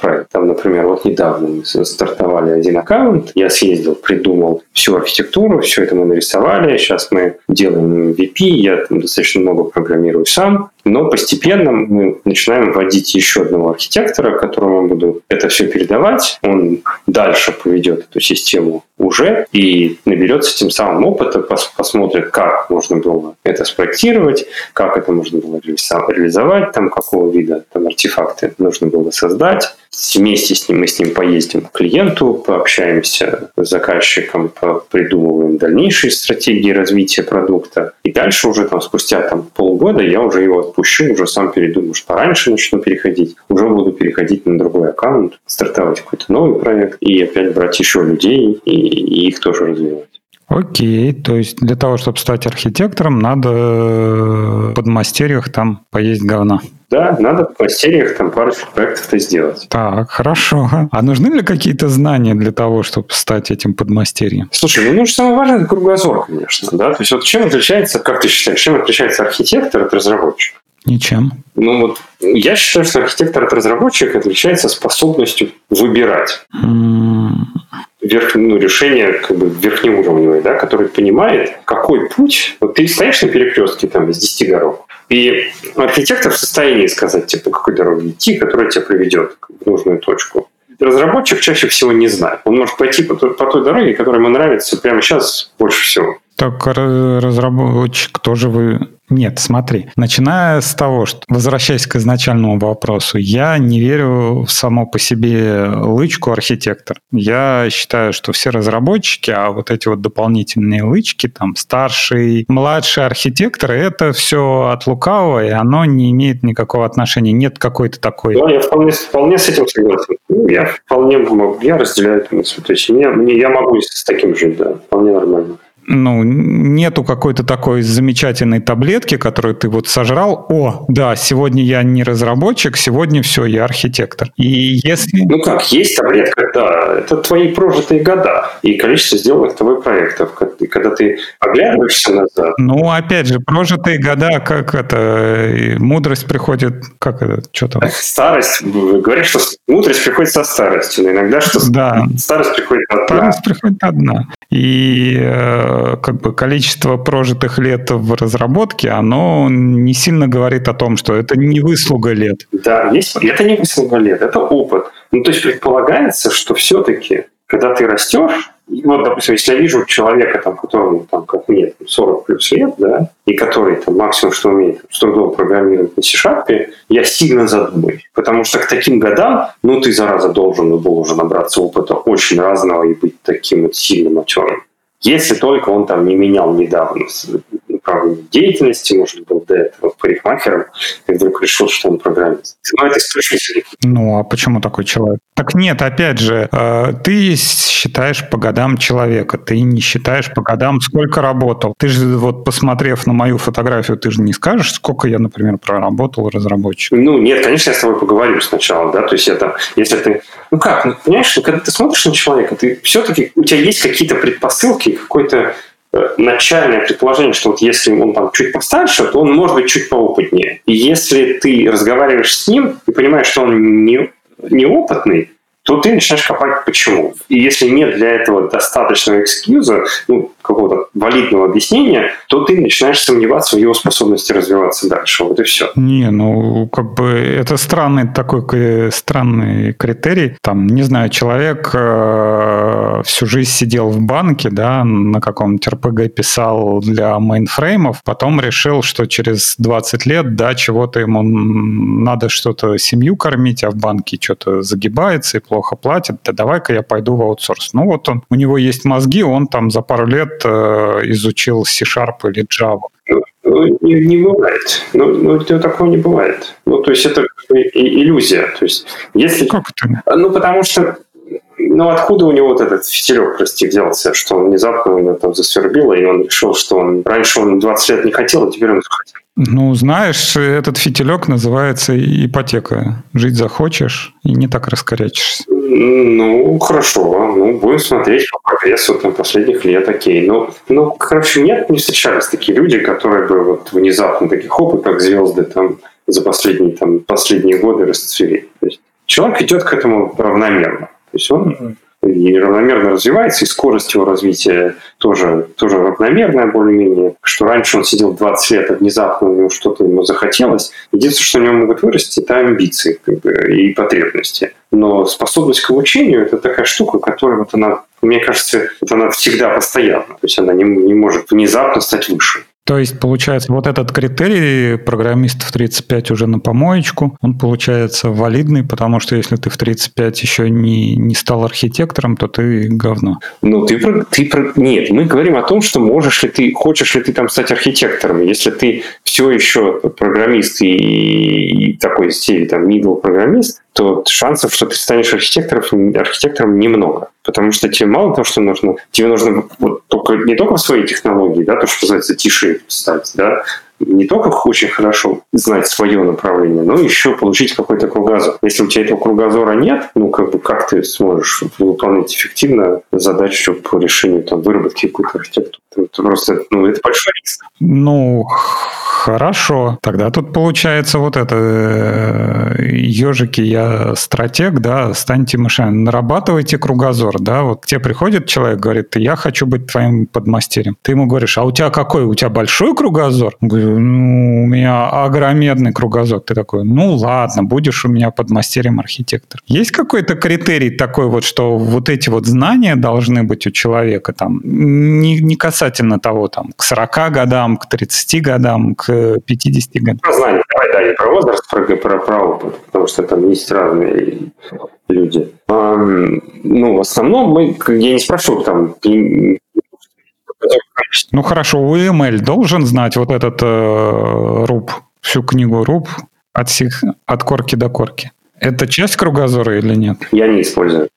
проект. Там, например, вот недавно мы стартовали один аккаунт, я съездил, придумал всю архитектуру, все это мы нарисовали, сейчас мы делаем VP, я там достаточно много программирую сам, но постепенно мы начинаем вводить еще одного архитектора, которому буду это все передавать. Он дальше поведет эту систему уже и наберется тем самым опыта, посмотрит, как можно было это спроектировать, как это можно было реализовать, там какого вида там, артефакты нужно было создать. Вместе с ним мы с ним поездим к клиенту, пообщаемся с заказчиком, придумываем дальнейшие стратегии развития продукта. И дальше уже там спустя там, полгода я уже его отпущу, уже сам передумаю, что раньше начну переходить, уже буду переходить на другой аккаунт, стартовать какой-то новый проект и опять брать еще людей и, и их тоже развивать. Окей, то есть для того, чтобы стать архитектором, надо в подмастерьях там поесть говна. Да, надо в подмастерьях там пару проектов-то сделать. Так, хорошо. А нужны ли какие-то знания для того, чтобы стать этим подмастерьем? Слушай, ну, ну самое важное – это кругозор, конечно. Да? То есть вот чем отличается, как ты считаешь, чем отличается архитектор от разработчика? Ничем. Ну вот я считаю, что архитектор от разработчика отличается способностью выбирать. Mm. Верх, ну, решение как бы верхнеуровневое, да, который понимает, какой путь. Вот ты стоишь на перекрестке там из 10 дорог, и архитектор в состоянии сказать, типа, по какой дороге идти, которая тебя приведет в нужную точку. Разработчик чаще всего не знает. Он может пойти по по той дороге, которая ему нравится прямо сейчас больше всего. Так разработчик тоже вы Нет, смотри. Начиная с того, что, возвращаясь к изначальному вопросу, я не верю в само по себе лычку архитектор. Я считаю, что все разработчики, а вот эти вот дополнительные лычки, там, старший, младший архитектор, это все от лукавого, и оно не имеет никакого отношения. Нет какой-то такой... Да, я вполне, вполне с этим согласен. Ну, я вполне могу, я разделяю эту мысль. То есть мне, мне, я могу с таким жить, да, вполне нормально ну, нету какой-то такой замечательной таблетки, которую ты вот сожрал. О, да, сегодня я не разработчик, сегодня все, я архитектор. И если... Ну как, есть таблетка, да, это твои прожитые года и количество сделанных тобой проектов. Когда ты оглядываешься назад... Ну, опять же, прожитые года, как это, мудрость приходит, как это, что там? Старость, говорят, что мудрость приходит со старостью, но иногда что да. старость приходит одна. Старость приходит одна. И э, как бы количество прожитых лет в разработке, оно не сильно говорит о том, что это не выслуга лет. Да, есть, это не выслуга лет, это опыт. Ну, то есть предполагается, что все-таки, когда ты растешь, вот, допустим, если я вижу человека, там, которому, там, как мне, 40 плюс лет, да, и который там максимум, что умеет, с трудом программировать на C-Sharp, я сильно задумаюсь. Потому что к таким годам, ну, ты, зараза, должен уже набраться опыта очень разного и быть таким вот сильным матерым. Если только он там не менял недавно направление деятельности, может, был до этого парикмахером, и вдруг решил, что он программист. Но это исключительно. Ну, а почему такой человек? Так нет, опять же, э, ты считаешь по годам человека, ты не считаешь по годам, сколько работал. Ты же, вот посмотрев на мою фотографию, ты же не скажешь, сколько я, например, проработал разработчиком. Ну, нет, конечно, я с тобой поговорю сначала, да, то есть это, если ты, ну как, ну, понимаешь, когда ты смотришь на человека, ты все-таки, у тебя есть какие-то предпосылки, какой-то начальное предположение, что вот если он там чуть постарше, то он может быть чуть поопытнее. И если ты разговариваешь с ним и понимаешь, что он не, неопытный, то ты начинаешь копать почему. И если нет для этого достаточного экскьюза, ну, какого-то валидного объяснения, то ты начинаешь сомневаться в его способности развиваться дальше. Вот и все. Не, ну, как бы это странный такой странный критерий. Там, не знаю, человек э, всю жизнь сидел в банке, да, на каком-нибудь RPG писал для мейнфреймов, потом решил, что через 20 лет, да, чего-то ему надо что-то семью кормить, а в банке что-то загибается и плохо платит, да давай-ка я пойду в аутсорс. Ну вот он, у него есть мозги, он там за пару лет э, изучил C-Sharp или Java. Ну, ну, не, не бывает. Ну, ну, такого не бывает. Ну, то есть это иллюзия. То есть, если... Как это? Ну, потому что ну, откуда у него вот этот фитилек, прости, взялся, что он внезапно его там засвербило, и он решил, что он раньше он 20 лет не хотел, а теперь он захотел. Ну, знаешь, этот фитилек называется ипотека. Жить захочешь и не так раскорячишься. Ну, хорошо. Ну, будем смотреть по прогрессу там, последних лет, окей. Ну, ну, короче, нет, не встречались такие люди, которые бы вот внезапно таких опыт, как звезды там за последние, там, последние годы расцвели. То есть человек идет к этому равномерно. То есть он и равномерно развивается, и скорость его развития тоже, тоже равномерная более-менее. Что раньше он сидел 20 лет, а внезапно у него что-то ему захотелось. Единственное, что у него могут вырасти, это амбиции как бы, и потребности. Но способность к обучению – это такая штука, которая вот она, мне кажется, вот она всегда постоянна. То есть она не, не может внезапно стать выше. То есть, получается, вот этот критерий программистов 35 уже на помоечку, он получается валидный, потому что если ты в 35 еще не, не стал архитектором, то ты говно. Ну, ты, ты Нет, мы говорим о том, что можешь ли ты, хочешь ли ты там стать архитектором. Если ты все еще программист и, и такой серии там middle программист, то шансов, что ты станешь архитектором, архитектором немного. Потому что тебе мало того, что нужно, тебе нужно вот только, не только в своей технологии, да, то, что называется тише стать, да, не только очень хорошо знать свое направление, но еще получить какой-то кругозор. Если у тебя этого кругозора нет, ну, как бы, как ты сможешь выполнять эффективно задачу по решению там, выработки какой-то архитектуры? Это просто, ну, это большой риск. Ну, Хорошо. Тогда тут получается вот это э, ежики, я стратег, да, станьте мышами, нарабатывайте кругозор, да, вот к тебе приходит человек, говорит, я хочу быть твоим подмастерем. Ты ему говоришь, а у тебя какой? У тебя большой кругозор? Говорю, ну, у меня огромедный кругозор. Ты такой, ну ладно, будешь у меня подмастерем архитектор. Есть какой-то критерий такой вот, что вот эти вот знания должны быть у человека там, не, не касательно касательно того, там, к 40 годам, к 30 годам, к 50 годам. Про знание, давай, да, не про возраст, про, про, про опыт, потому что там есть разные люди. А, ну, в основном мы, я не спрашиваю там, ну хорошо, UML должен знать вот этот э, руб, всю книгу руб от, всех, от корки до корки. Это часть кругозора или нет? Я не использую.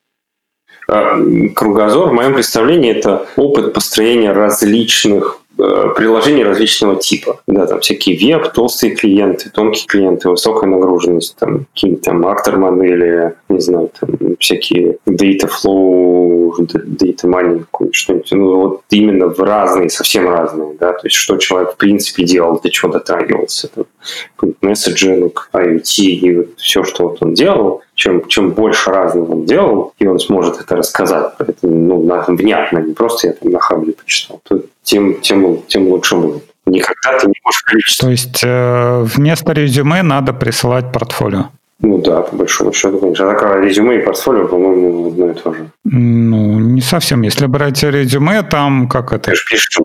А, кругозор, в моем представлении, это опыт построения различных Э, приложений различного типа. Да, там всякие веб, толстые клиенты, тонкие клиенты, высокая нагруженность, там какие-то там актор модели, не знаю, там всякие data flow, data mining, что-нибудь. Ну, вот именно в разные, совсем разные, да, то есть что человек в принципе делал, для чего дотрагивался. Там, месседжинг, IoT и вот все, что вот он делал, чем, чем больше разного он делал, и он сможет это рассказать, это, ну, внятно, не просто я там на Хабре почитал, то тем, тем, тем лучше будет. Никогда ты не можешь количество. То есть э, вместо резюме надо присылать портфолио? Ну да, по большому счету, конечно. А такое резюме и портфолио, по-моему, одно и то же. Ну, не совсем. Если брать резюме, там как это? Ты же пишешь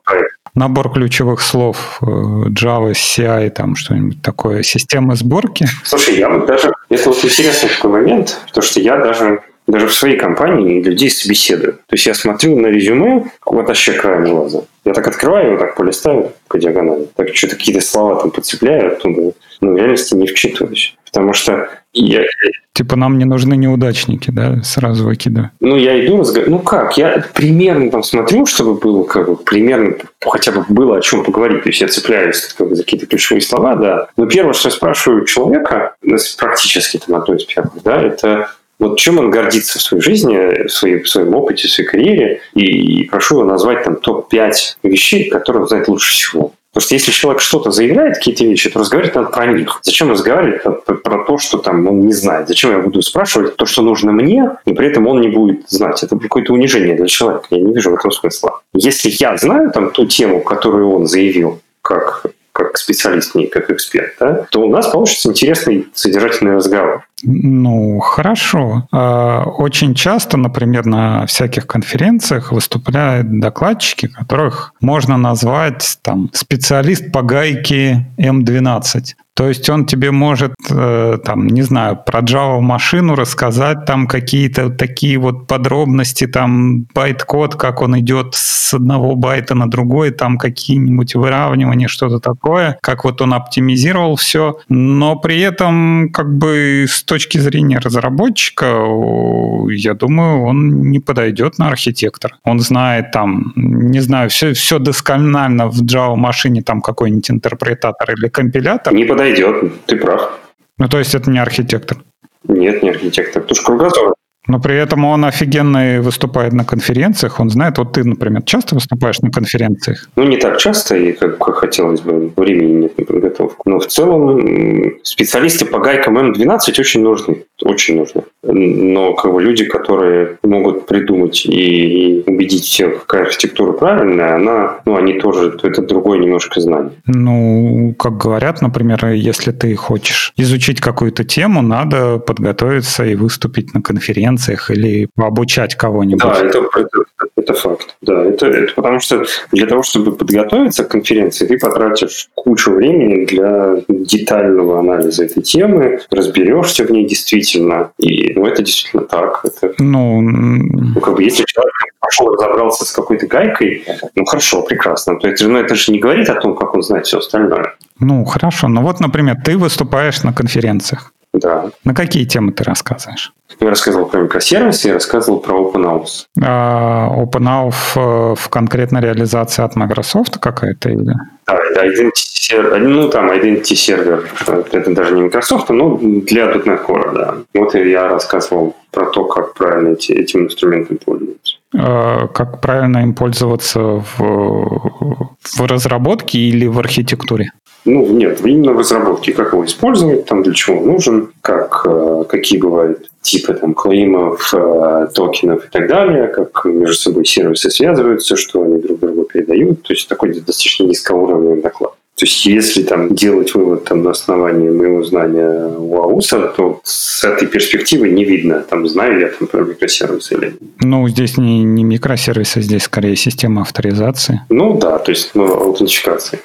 Набор ключевых слов э, Java, CI, там что-нибудь такое, система сборки. Слушай, я вот даже... Это вот интересный такой момент, потому что я даже даже в своей компании людей собеседую. То есть я смотрю на резюме, вот вообще краем глаза. Я так открываю его, так полистаю по диагонали. Так что-то какие-то слова там подцепляю оттуда. Но в реальности не вчитываюсь. Потому что я... Типа нам не нужны неудачники, да? Сразу выкидываю. Ну, я иду, разговариваю. Ну как, я примерно там смотрю, чтобы было как бы примерно хотя бы было о чем поговорить. То есть я цепляюсь как бы, за какие-то ключевые слова, да. Но первое, что я спрашиваю человека, практически там одно из первых, да, это вот чем он гордится в своей жизни, в, своей, в своем опыте, в своей карьере, и прошу его назвать там топ-5 вещей, которые он знает лучше всего. Потому что если человек что-то заявляет, какие-то вещи, то разговаривать надо про них. Зачем разговаривать про, то, что там он не знает? Зачем я буду спрашивать то, что нужно мне, и при этом он не будет знать? Это какое-то унижение для человека. Я не вижу в этом смысла. Если я знаю там ту тему, которую он заявил, как как специалист, не как эксперт, да, то у нас получится интересный содержательный разговор. Ну, хорошо. А, очень часто, например, на всяких конференциях выступают докладчики, которых можно назвать там специалист по гайке М12. То есть он тебе может, э, там, не знаю, про Java машину рассказать, там какие-то такие вот подробности, там байт-код, как он идет с одного байта на другой, там какие-нибудь выравнивания, что-то такое, как вот он оптимизировал все, но при этом как бы с точки зрения разработчика, я думаю, он не подойдет на архитектор. Он знает там, не знаю, все, все досконально в Java машине, там какой-нибудь интерпретатор или компилятор. Не подойдет идет, ты прав. Ну, то есть это не архитектор? Нет, не архитектор. Потому что кругозор. Но при этом он офигенно выступает на конференциях. Он знает, вот ты, например, часто выступаешь на конференциях? Ну, не так часто, и как, как хотелось бы, времени нет на подготовку. Но в целом специалисты по гайкам М12 очень нужны. Очень нужны. Но как бы люди, которые могут придумать и, убедить всех, какая архитектура правильная, она, ну, они тоже, это другое немножко знание. Ну, как говорят, например, если ты хочешь изучить какую-то тему, надо подготовиться и выступить на конференции конференциях или обучать кого-нибудь. Да, это, это, это факт. Да, это, это потому что для того, чтобы подготовиться к конференции, ты потратишь кучу времени для детального анализа этой темы, разберешься в ней действительно. И ну, это действительно так. Это, ну, ну, как бы, если человек пошел разобрался с какой-то гайкой, ну хорошо, прекрасно. То есть, ну, это же не говорит о том, как он знает все остальное. Ну, хорошо. Ну вот, например, ты выступаешь на конференциях. Да. На какие темы ты рассказываешь? Я рассказывал про микросервисы, я рассказывал про OpenAuth. А, OpenAuth в, в конкретной реализации от Microsoft какая-то или? Да, это Identity ну там Identity Server, это даже не Microsoft, но для .NET Core, да. Вот я рассказывал про то, как правильно эти, этим инструментом пользоваться. А, как правильно им пользоваться в, в разработке или в архитектуре? Ну, нет, именно в разработке. Как его использовать, там, для чего он нужен, как, э, какие бывают типы там, клеймов, э, токенов и так далее, как между собой сервисы связываются, что они друг другу передают. То есть такой достаточно низкоуровневый доклад. То есть, если там делать вывод там, на основании моего знания УАУСа, то с этой перспективы не видно, там, знаю я там про микросервисы или нет. Ну, здесь не, не микросервисы, здесь скорее система авторизации. Ну да, то есть ну, аутентификации.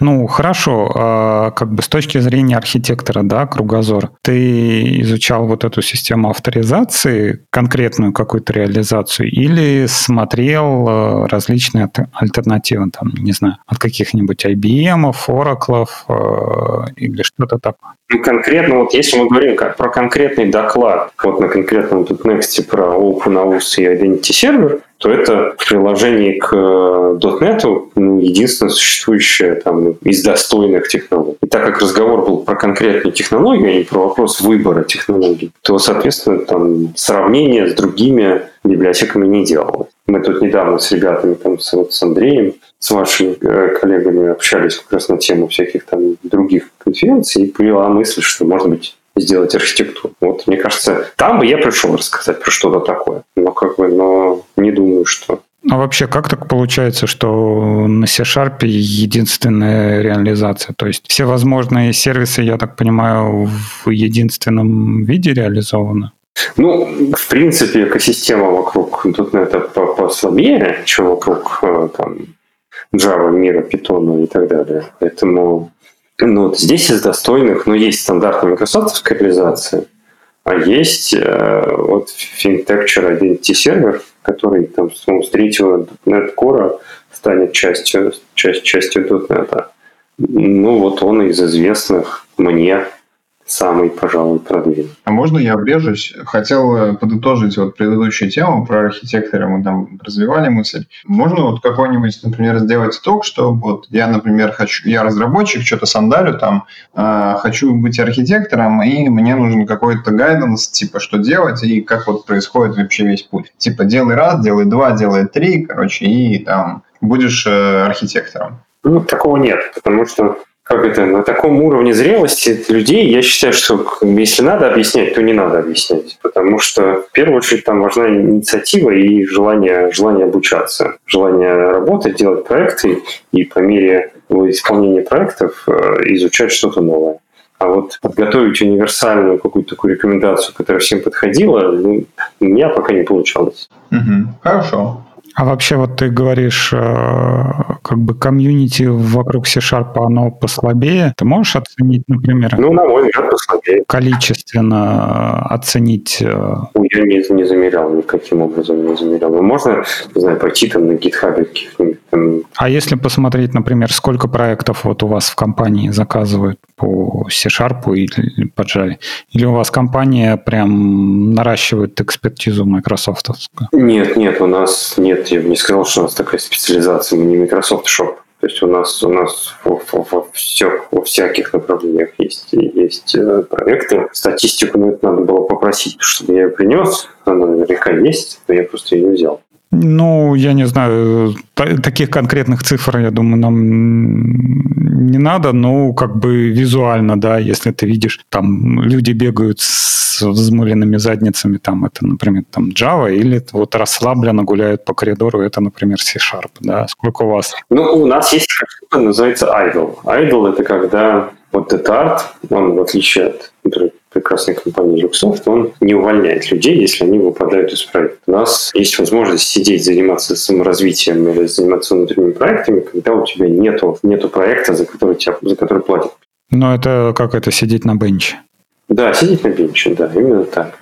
Ну, хорошо, а как бы с точки зрения архитектора, да, кругозор, ты изучал вот эту систему авторизации, конкретную какую-то реализацию, или смотрел э, различные альтернативы, там, не знаю, от каких-нибудь IBM, Oracle э, или что-то такое? Ну, конкретно, вот если мы говорим как про конкретный доклад, вот на конкретном тут Next про OpenAUS и Identity Server, то это в приложении к э, .NET ну, единственное существующее там, из достойных технологий. И так как разговор был про конкретную технологию, а не про вопрос выбора технологий, то, соответственно, там сравнение с другими библиотеками не делалось. Мы тут недавно с ребятами, там, с, вот, с Андреем, с вашими э, коллегами общались как раз на тему всяких там других конференций, и поняла мысль, что, может быть, сделать архитектуру. Вот, мне кажется, там бы я пришел рассказать про что-то такое. Но как бы, но не думаю, что а вообще, как так получается, что на C-Sharp единственная реализация? То есть все возможные сервисы, я так понимаю, в единственном виде реализованы? Ну, в принципе, экосистема вокруг .NET послабее, чем вокруг э, там, Java, мира, Python и так далее. Поэтому ну, вот здесь из достойных, ну, есть стандартная Microsoft реализация, а есть э, вот FinTecture Identity Server, который там ну, с третьего .NET Core станет частью, часть, частью .NET. Ну, вот он из известных мне самый, пожалуй, продвинутый. А можно я обрежусь? Хотел э, подытожить вот предыдущую тему про архитектора, мы там развивали мысль. Можно вот какой-нибудь, например, сделать итог, что вот я, например, хочу, я разработчик, что-то сандалю там, э, хочу быть архитектором, и мне нужен какой-то гайденс, типа, что делать, и как вот происходит вообще весь путь. Типа, делай раз, делай два, делай три, короче, и там будешь э, архитектором. Ну, такого нет, потому что как это, на таком уровне зрелости людей, я считаю, что если надо объяснять, то не надо объяснять. Потому что в первую очередь там важна инициатива и желание, желание обучаться, желание работать, делать проекты и по мере исполнения проектов э, изучать что-то новое. А вот подготовить универсальную какую-то такую рекомендацию, которая всем подходила, ну, у меня пока не получалось. Угу. Хорошо. А вообще вот ты говоришь, э, как бы комьюнити вокруг C-Sharp, оно послабее. Ты можешь оценить, например, ну, на мой взгляд, послабее. количественно оценить? Э, я не, не замерял, никаким образом не замерял. Но можно, не знаю, пойти там на GitHub каких-нибудь там... А если посмотреть, например, сколько проектов вот у вас в компании заказывают по C-Sharp или по Java? Или у вас компания прям наращивает экспертизу Microsoft? Нет, нет, у нас нет я бы не сказал, что у нас такая специализация, мы не Microsoft Shop. То есть у нас у нас во, во, во, всех, во всяких направлениях есть, есть э, проекты. Статистику ну, это надо было попросить, чтобы я ее принес. Она наверняка есть, но я просто ее не взял. Ну, я не знаю, таких конкретных цифр, я думаю, нам не надо, но как бы визуально, да, если ты видишь, там люди бегают с взмыленными задницами, там это, например, там Java, или вот расслабленно гуляют по коридору, это, например, C-Sharp, да, сколько у вас? Ну, у нас есть штука, называется idle. Idle — это когда вот этот арт, он в отличие от, например, прекрасной компании Luxoft, он не увольняет людей, если они выпадают из проекта. У нас есть возможность сидеть, заниматься саморазвитием или заниматься внутренними проектами, когда у тебя нету, нету проекта, за который, тебя, за который платят. Но это как это, сидеть на бенче? Да, сидеть на бенче, да, именно так.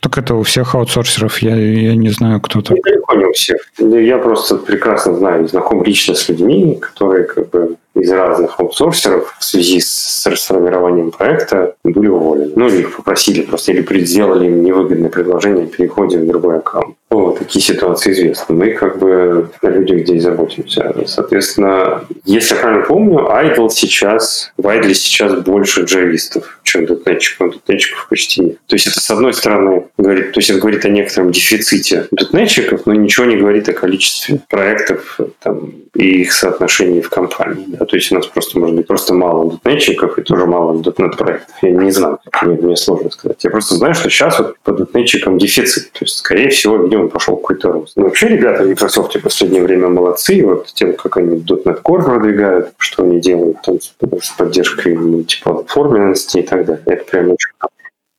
Так это у всех аутсорсеров, я, я не знаю, кто то Далеко не у всех. Я просто прекрасно знаю, знаком лично с людьми, которые как бы из разных аутсорсеров в связи с расформированием проекта были уволены. Ну, их попросили просто, или сделали им невыгодное предложение о переходе в другой аккаунт. Ну, такие ситуации известны. Мы как бы на людях здесь заботимся. Соответственно, если я правильно помню, Idle сейчас, в Idle сейчас больше джавистов, чем дотнетчиков. Дотнетчиков почти нет. То есть это, с одной стороны, говорит, то есть это говорит о некотором дефиците дотнетчиков, но ничего не говорит о количестве проектов там, и их соотношении в компании. Да? То есть у нас просто, может быть, просто мало дотнетчиков и тоже мало дотнет проектов. Я не знаю, мне, мне сложно сказать. Я просто знаю, что сейчас вот по дотнетчикам дефицит. То есть, скорее всего, видимо, пошел какой-то рост. Но вообще ребята в Microsoft в последнее время молодцы, вот тем, как они .NET Core продвигают, что они делают там с поддержкой мультиплатформенности и так далее. Это прям очень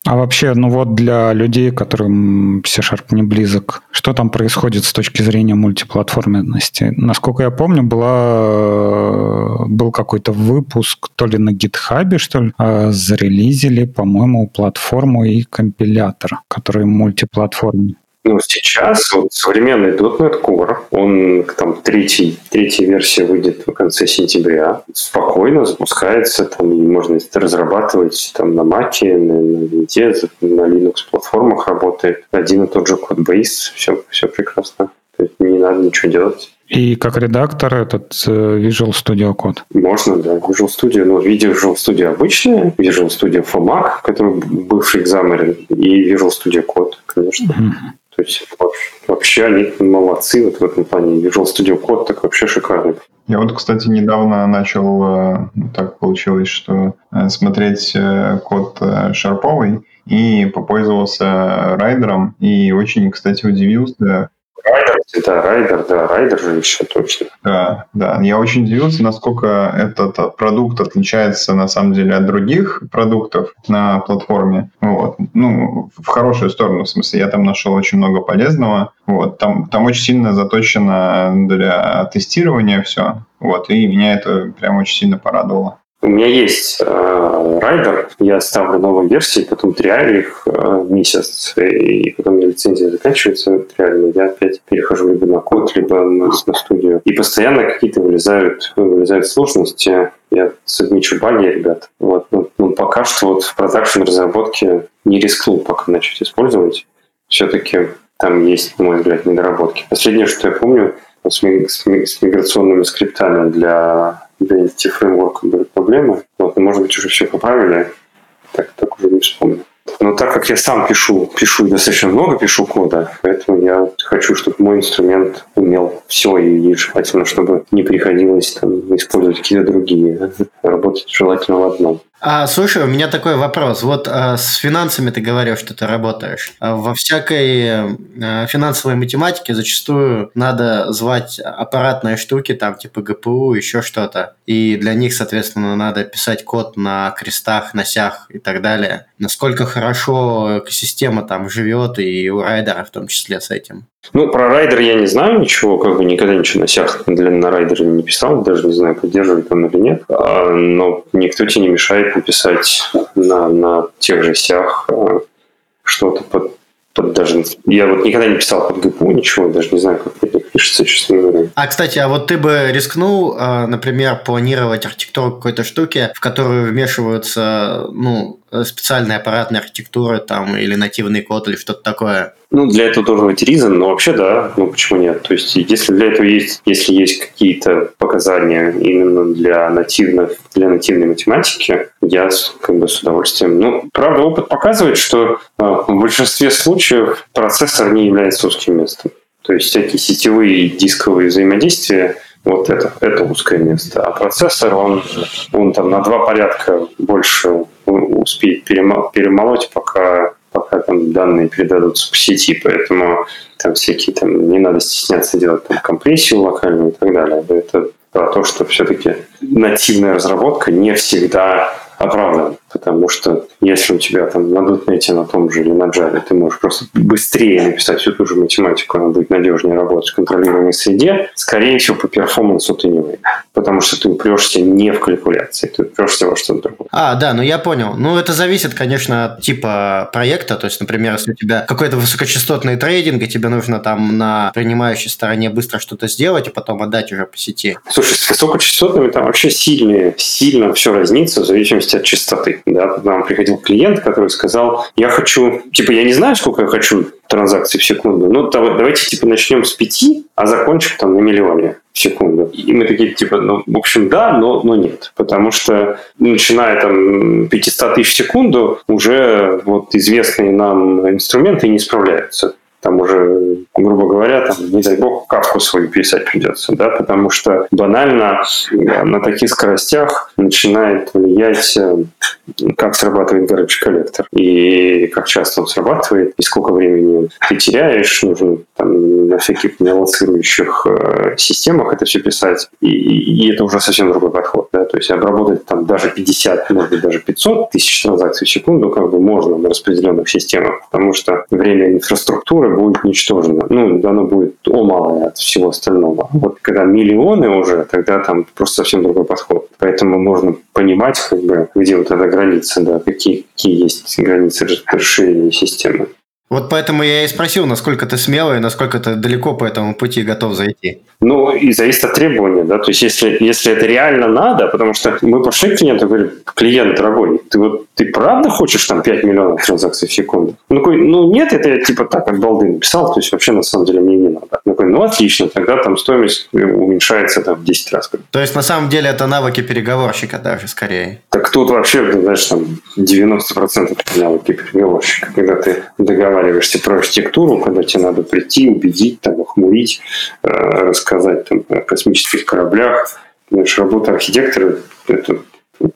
а вообще, ну вот для людей, которым C-Sharp не близок, что там происходит с точки зрения мультиплатформенности? Насколько я помню, была, был какой-то выпуск то ли на GitHub, что ли, а зарелизили, по-моему, платформу и компилятор, который мультиплатформенный. Ну, сейчас вот современный .NET Core, он там третий, третья версия выйдет в конце сентября, спокойно запускается, там и можно разрабатывать там на Mac, на, на Windows, на Linux платформах работает. Один и тот же кодбейс, все, все прекрасно. То есть не надо ничего делать. И как редактор этот э, Visual Studio Code? Можно, да. Visual Studio, ну, видео Visual Studio обычная, Visual Studio for Mac, который бывший экзамен, и Visual Studio Code, конечно. Mm-hmm. То есть вообще они молодцы вот в этом плане. Visual Studio Code так вообще шикарный. Я вот, кстати, недавно начал, э, так получилось, что э, смотреть э, код шарповый и попользовался райдером, и очень, кстати, удивился, Райдер, да, Райдер, да, Райдер же еще точно. Да, да. Я очень удивился, насколько этот продукт отличается на самом деле от других продуктов на платформе. Вот. Ну, в хорошую сторону, в смысле, я там нашел очень много полезного. Вот. Там, там очень сильно заточено для тестирования все. Вот. И меня это прям очень сильно порадовало. У меня есть э, Rider, я ставлю новые версии, потом триалю их э, месяц, и потом мне лицензия заканчивается триально, я опять перехожу либо на код, либо на, на студию. И постоянно какие-то вылезают, вылезают сложности, я сабмичу баги, ребят. Вот. Ну, ну, пока что вот в production разработке не рискнул пока начать использовать. Все-таки там есть, на мой взгляд, недоработки. Последнее, что я помню, с миграционными скриптами для Identity Framework были проблемы. Вот, но, может быть, уже все поправили. Так, так уже не вспомню. Но так как я сам пишу, пишу достаточно много, пишу кода, поэтому я хочу, чтобы мой инструмент умел все и желательно, чтобы не приходилось там, использовать какие-то другие. Работать желательно в одном. А, слушай, у меня такой вопрос. Вот а, с финансами ты говорил, что ты работаешь. А во всякой а, финансовой математике зачастую надо юзать аппаратные штуки, там типа GPU, еще что-то. И для них, соответственно, надо писать код на крестах, на сях и так далее. Насколько хорошо экосистема там живет, и у райдера в том числе с этим? Ну, про Rider я не знаю ничего, как бы никогда ничего на сях для на райдере не писал, даже не знаю, поддерживает он или нет. А, но никто тебе не мешает написать на, на тех же сях а, что-то под, под даже... Я вот никогда не писал под ГПУ ничего, даже не знаю, как это пишется, честно говоря. А, кстати, а вот ты бы рискнул, а, например, планировать архитектуру какой-то штуки, в которую вмешиваются, ну, специальные аппаратные архитектуры там или нативный код или что-то такое? Ну, для этого должен быть reason, но вообще да, ну почему нет? То есть, если для этого есть, если есть какие-то показания именно для нативных, для нативной математики, я как бы с удовольствием. Ну, правда, опыт показывает, что э, в большинстве случаев процессор не является узким местом. То есть всякие сетевые дисковые взаимодействия вот это, это узкое место. А процессор, он, он там на два порядка больше успеет перемолоть, пока пока там данные передадутся по сети, поэтому там всякие там не надо стесняться делать там компрессию локальную и так далее. Это про то, что все-таки нативная разработка не всегда оправдан, потому что если у тебя там на дотнете на том же или на Java ты можешь просто быстрее написать всю ту же математику, она будет надежнее работать в контролируемой среде, скорее всего, по перформансу ты не выйдешь, потому что ты упрешься не в калькуляции, ты упрешься во что-то другое. А, да, ну я понял. Ну, это зависит, конечно, от типа проекта, то есть, например, если у тебя какой-то высокочастотный трейдинг, и тебе нужно там на принимающей стороне быстро что-то сделать, и потом отдать уже по сети. Слушай, с высокочастотными там вообще сильно, сильно все разнится в зависимости от частоты. Да? К нам приходил клиент, который сказал, я хочу, типа, я не знаю, сколько я хочу транзакций в секунду, но давайте, типа, начнем с пяти, а закончим там на миллионе в секунду. И мы такие, типа, ну, в общем, да, но, но нет. Потому что, начиная там 500 тысяч в секунду, уже вот известные нам инструменты не справляются там уже, грубо говоря, там, не дай бог, кавку свою писать придется, да, потому что банально на таких скоростях начинает влиять, э, как срабатывает garbage коллектор, и как часто он срабатывает, и сколько времени ты теряешь, нужно на всяких нелоцирующих э, системах это все писать. И, и, это уже совсем другой подход. Да? То есть обработать там даже 50, может быть, даже 500 тысяч транзакций в секунду как бы можно на распределенных системах, потому что время инфраструктуры будет ничтожно. Ну, оно будет о малое от всего остального. Вот когда миллионы уже, тогда там просто совсем другой подход. Поэтому можно понимать, как бы, где вот эта граница, да, какие, какие есть границы расширения системы. Вот поэтому я и спросил, насколько ты смелый, насколько ты далеко по этому пути готов зайти. Ну, и зависит от требования, да, то есть если, если это реально надо, потому что мы пошли к клиенту и говорим, клиент дорогой, ты вот, ты правда хочешь там 5 миллионов транзакций в секунду? Ну, такой, ну, нет, это я типа так от балды написал, то есть вообще на самом деле мне надо. Ну, ну, отлично, тогда там стоимость уменьшается там в 10 раз. То есть на самом деле это навыки переговорщика даже скорее. Так тут вообще, знаешь, там 90% навыки переговорщика, когда ты договариваешься про архитектуру, когда тебе надо прийти, убедить, там, охмурить, э, рассказать там, о космических кораблях. Знаешь, работа архитектора – это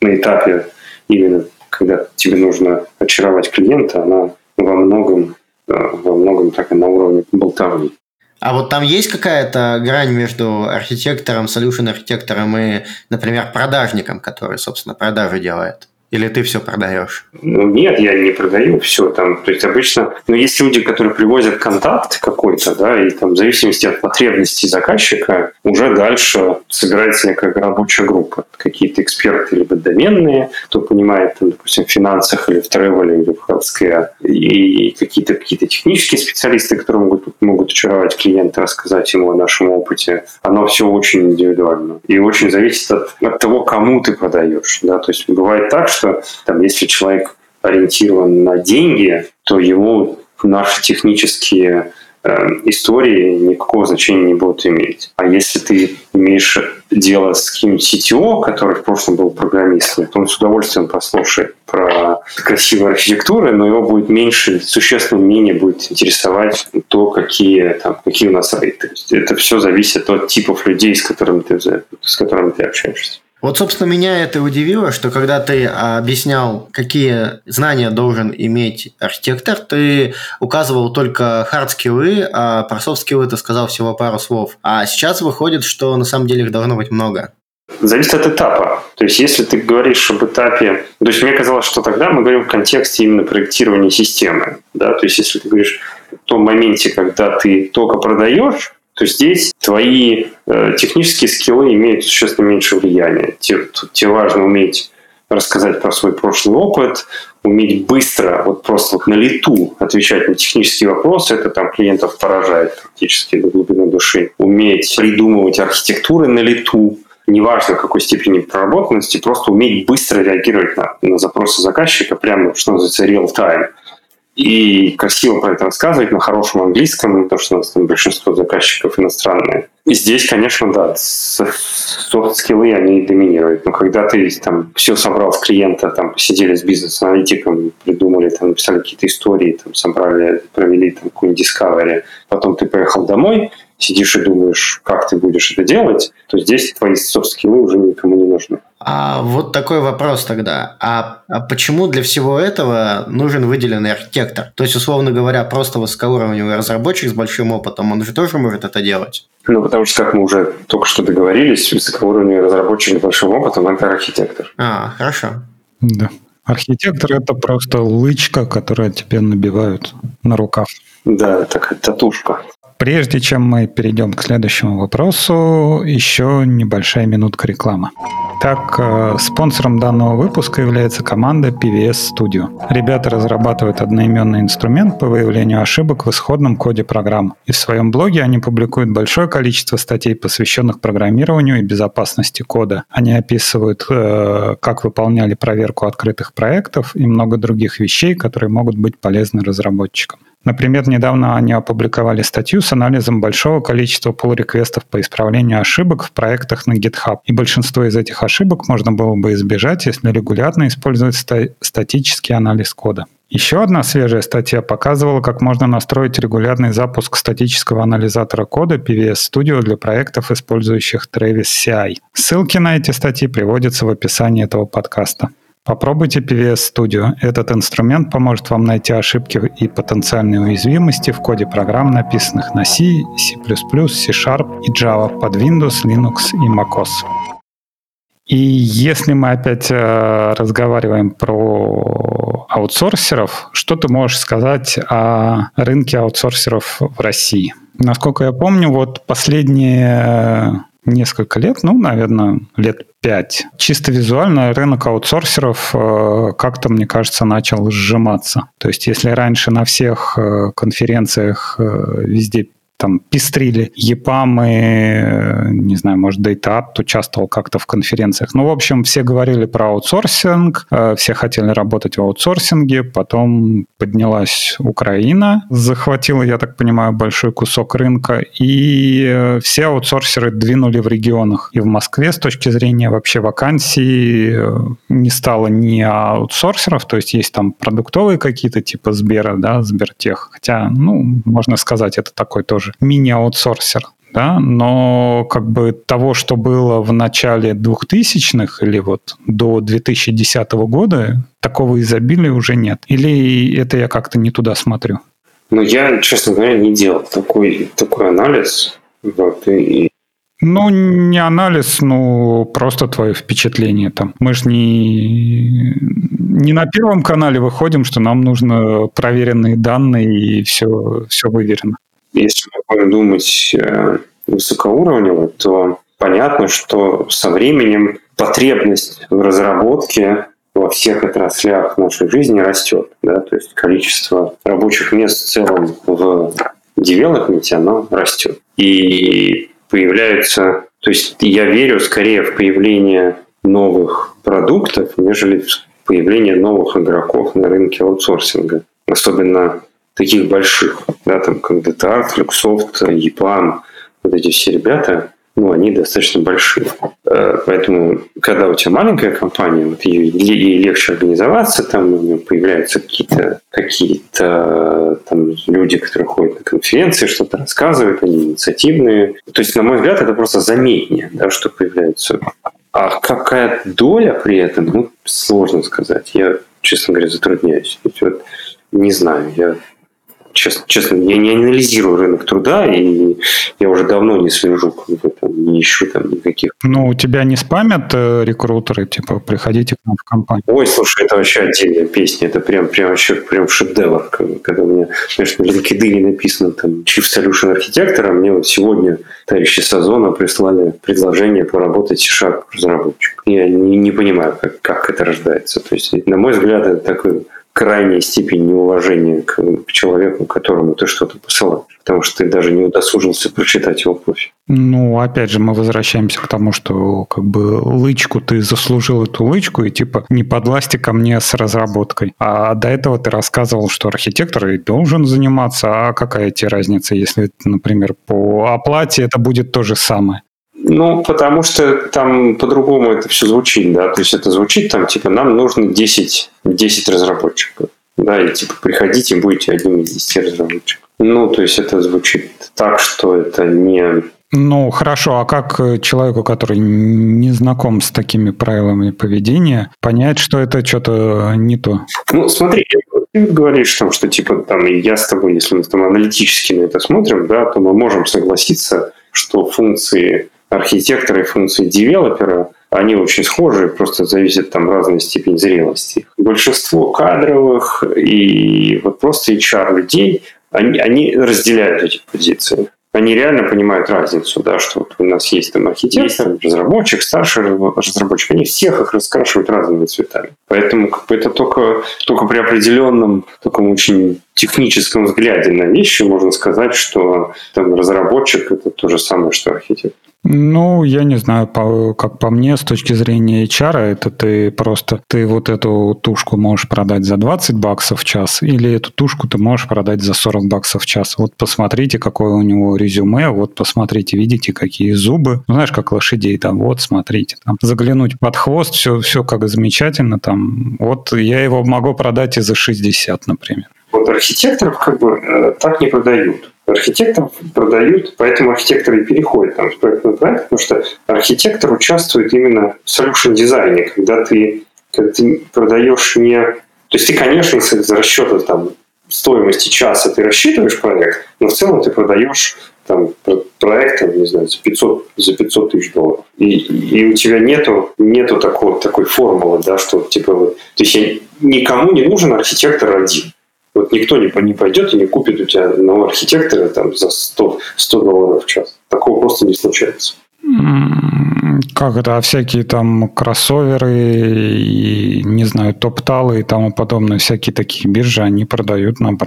на этапе именно, когда тебе нужно очаровать клиента, она во многом, э, во многом так и на уровне болтовни. А вот там есть какая-то грань между архитектором, solution архитектором и, например, продажником, который, собственно, продажи делает? Или ты все продаешь? Ну, нет, я не продаю все. Там, то есть обычно, но есть люди, которые привозят контакт какой-то, да, и там в зависимости от потребностей заказчика уже дальше собирается некая рабочая группа. Какие-то эксперты либо доменные, кто понимает, там, допустим, в финансах или в тревеле, или в healthcare, и какие-то какие технические специалисты, которые могут, могут очаровать клиента, рассказать ему о нашем опыте. Оно все очень индивидуально. И очень зависит от, от того, кому ты продаешь. Да? То есть бывает так, что что там, если человек ориентирован на деньги, то ему наши технические э, истории никакого значения не будут иметь. А если ты имеешь дело с каким-нибудь CTO, который в прошлом был программистом, то он с удовольствием послушает про красивую архитектуру, но его будет меньше, существенно менее будет интересовать то, какие, там, какие у нас рейты. Это все зависит от типов людей, с которыми ты, с которыми ты общаешься. Вот, собственно, меня это удивило, что когда ты объяснял, какие знания должен иметь архитектор, ты указывал только хард-скиллы, а про софт-скиллы ты сказал всего пару слов. А сейчас выходит, что на самом деле их должно быть много. Зависит от этапа. То есть, если ты говоришь об этапе... То есть, мне казалось, что тогда мы говорим в контексте именно проектирования системы. Да? То есть, если ты говоришь в том моменте, когда ты только продаешь, то здесь твои э, технические скиллы имеют существенно меньше влияния. Тебе, тебе важно уметь рассказать про свой прошлый опыт, уметь быстро, вот просто вот на лету отвечать на технические вопросы, это там клиентов поражает практически до глубины души. Уметь придумывать архитектуры на лету, неважно какой степени проработанности, просто уметь быстро реагировать на, на запросы заказчика, прямо, что называется, real time и красиво про это рассказывать на хорошем английском, потому что у нас там большинство заказчиков иностранные. И здесь, конечно, да, софт-скиллы, они доминируют. Но когда ты там все собрал с клиента, там посидели с бизнес-аналитиком, придумали, там написали какие-то истории, там собрали, провели там какую-нибудь discovery, потом ты поехал домой, сидишь и думаешь, как ты будешь это делать, то здесь твои софт-скиллы уже никому не нужны. А вот такой вопрос тогда. А, а почему для всего этого нужен выделенный архитектор? То есть, условно говоря, просто высокоуровневый разработчик с большим опытом, он же тоже может это делать? Ну, потому что, как мы уже только что договорились, высокоуровневый разработчик с большим опытом – это архитектор. А, хорошо. Да. Архитектор – это просто лычка, которая тебе набивают на рукав. Да, такая татушка. Прежде чем мы перейдем к следующему вопросу, еще небольшая минутка рекламы. Так, э, спонсором данного выпуска является команда PVS Studio. Ребята разрабатывают одноименный инструмент по выявлению ошибок в исходном коде программ. И в своем блоге они публикуют большое количество статей, посвященных программированию и безопасности кода. Они описывают, э, как выполняли проверку открытых проектов и много других вещей, которые могут быть полезны разработчикам. Например, недавно они опубликовали статью с анализом большого количества pull-реквестов по исправлению ошибок в проектах на GitHub. И большинство из этих ошибок можно было бы избежать, если регулярно использовать ста- статический анализ кода. Еще одна свежая статья показывала, как можно настроить регулярный запуск статического анализатора кода PVS Studio для проектов, использующих Travis CI. Ссылки на эти статьи приводятся в описании этого подкаста. Попробуйте PVS Studio. Этот инструмент поможет вам найти ошибки и потенциальные уязвимости в коде программ, написанных на C, C++, C-Sharp и Java под Windows, Linux и macOS. И если мы опять э, разговариваем про аутсорсеров, что ты можешь сказать о рынке аутсорсеров в России? Насколько я помню, вот последние несколько лет, ну, наверное, лет пять. Чисто визуально рынок аутсорсеров э, как-то, мне кажется, начал сжиматься. То есть, если раньше на всех э, конференциях э, везде там пестрили ЕПАМы, не знаю, может, DataApt участвовал как-то в конференциях. Ну, в общем, все говорили про аутсорсинг, э, все хотели работать в аутсорсинге, потом поднялась Украина, захватила, я так понимаю, большой кусок рынка, и э, все аутсорсеры двинули в регионах. И в Москве с точки зрения вообще вакансий э, не стало ни аутсорсеров, то есть есть там продуктовые какие-то типа Сбера, да, Сбертех, хотя, ну, можно сказать, это такой тоже тоже мини-аутсорсер, да, но как бы того, что было в начале 2000-х или вот до 2010 года, такого изобилия уже нет. Или это я как-то не туда смотрю? Ну, я, честно говоря, не делал такой, такой анализ. Вот, и, ну, не анализ, ну, просто твое впечатление там. Мы же не, не на первом канале выходим, что нам нужно проверенные данные и все, все выверено. Если думать э, высокоуровнево, то понятно, что со временем потребность в разработке во всех отраслях нашей жизни растет. Да? То есть количество рабочих мест в целом в девелопменте, оно растет. И появляются... То есть я верю скорее в появление новых продуктов, нежели в появление новых игроков на рынке аутсорсинга. Особенно таких больших, да, там как DTAR, Fluxsoft, EPAM, вот эти все ребята, ну, они достаточно большие. Э, поэтому, когда у тебя маленькая компания, вот ей, ей легче организоваться, там появляются какие-то какие там люди, которые ходят на конференции, что-то рассказывают, они инициативные. То есть, на мой взгляд, это просто заметнее, да, что появляются. А какая доля при этом, ну, сложно сказать. Я, честно говоря, затрудняюсь. Вот, не знаю, я честно, честно, я не анализирую рынок труда, и я уже давно не слежу, не ищу там никаких. Ну, у тебя не спамят э, рекрутеры, типа, приходите к нам в компанию? Ой, слушай, это вообще отдельная песня, это прям, прям вообще прям шедевр, когда у меня, знаешь, на LinkedIn написано там Chief Solution Architector, а мне вот сегодня товарищи Сазона прислали предложение поработать C-Sharp разработчик. Я не, не понимаю, как, как это рождается. То есть, на мой взгляд, это такой крайняя степень неуважения к, к человеку, которому ты что-то посылаешь. Потому что ты даже не удосужился прочитать его профиль. Ну, опять же, мы возвращаемся к тому, что как бы лычку ты заслужил эту лычку, и типа не подласти ко мне с разработкой. А до этого ты рассказывал, что архитектор и должен заниматься, а какая тебе разница, если, например, по оплате это будет то же самое? Ну, потому что там по-другому это все звучит, да, то есть это звучит там, типа, нам нужно 10, 10 разработчиков, да, и типа, приходите, будете одним из 10 разработчиков. Ну, то есть это звучит так, что это не... Ну, хорошо, а как человеку, который не знаком с такими правилами поведения, понять, что это что-то не то? Ну, смотри, ты говоришь, там, что типа там и я с тобой, если мы там аналитически на это смотрим, да, то мы можем согласиться, что функции архитектора и функции девелопера, они очень схожи, просто зависит там разная степень зрелости. Большинство кадровых и вот просто HR людей, они, они разделяют эти позиции. Они реально понимают разницу, да, что вот у нас есть там архитектор, разработчик, старший разработчик, они всех их раскрашивают разными цветами. Поэтому как бы это только, только при определенном таком очень техническом взгляде на вещи можно сказать, что там разработчик это то же самое, что архитектор. Ну, я не знаю, по, как по мне, с точки зрения HR, это ты просто, ты вот эту тушку можешь продать за 20 баксов в час, или эту тушку ты можешь продать за 40 баксов в час. Вот посмотрите, какое у него резюме, вот посмотрите, видите, какие зубы. Ну, знаешь, как лошадей там, вот, смотрите, там, заглянуть под хвост, все, все как замечательно там. Вот я его могу продать и за 60, например. Вот архитекторов как бы э, так не продают архитекторов продают, поэтому архитекторы и переходят там, с проекта на проект, потому что архитектор участвует именно в solution дизайне, когда ты когда ты продаешь не... То есть ты, конечно, из расчета там, стоимости часа ты рассчитываешь проект, но в целом ты продаешь там, проект, не знаю, за 500, за 500 тысяч долларов. И, и у тебя нету, нету такого, такой формулы, да, что типа то есть никому не нужен архитектор один. Вот никто не, не пойдет и не купит у тебя одного архитектора там, за 100, 100 долларов в час. Такого просто не случается. Как это, всякие там кроссоверы и, не знаю, топталы и тому подобное, всякие такие биржи, они продают, на,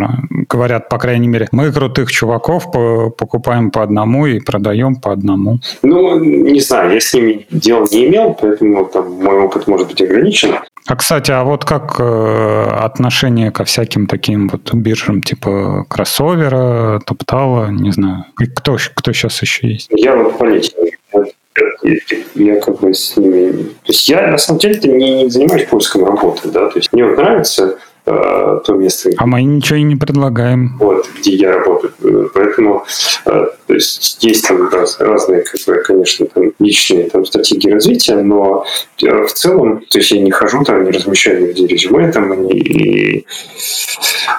говорят, по крайней мере, мы крутых чуваков покупаем по одному и продаем по одному. Ну, не знаю, я с ними дел не имел, поэтому там мой опыт может быть ограничен. А, кстати, а вот как э, отношение ко всяким таким вот биржам, типа кроссовера, топтала, не знаю, кто, кто сейчас еще есть? Я вот я как бы с ними... То есть я на самом деле не, не занимаюсь поиском работы, да, то есть мне вот нравится э, то место. А мы ничего и не предлагаем. Вот, где я работаю. Поэтому э, то есть есть там раз, разные, как бы, конечно, там личные там, стратегии развития, но э, в целом, то есть я не хожу там, не размещаю нигде резюме там, и, и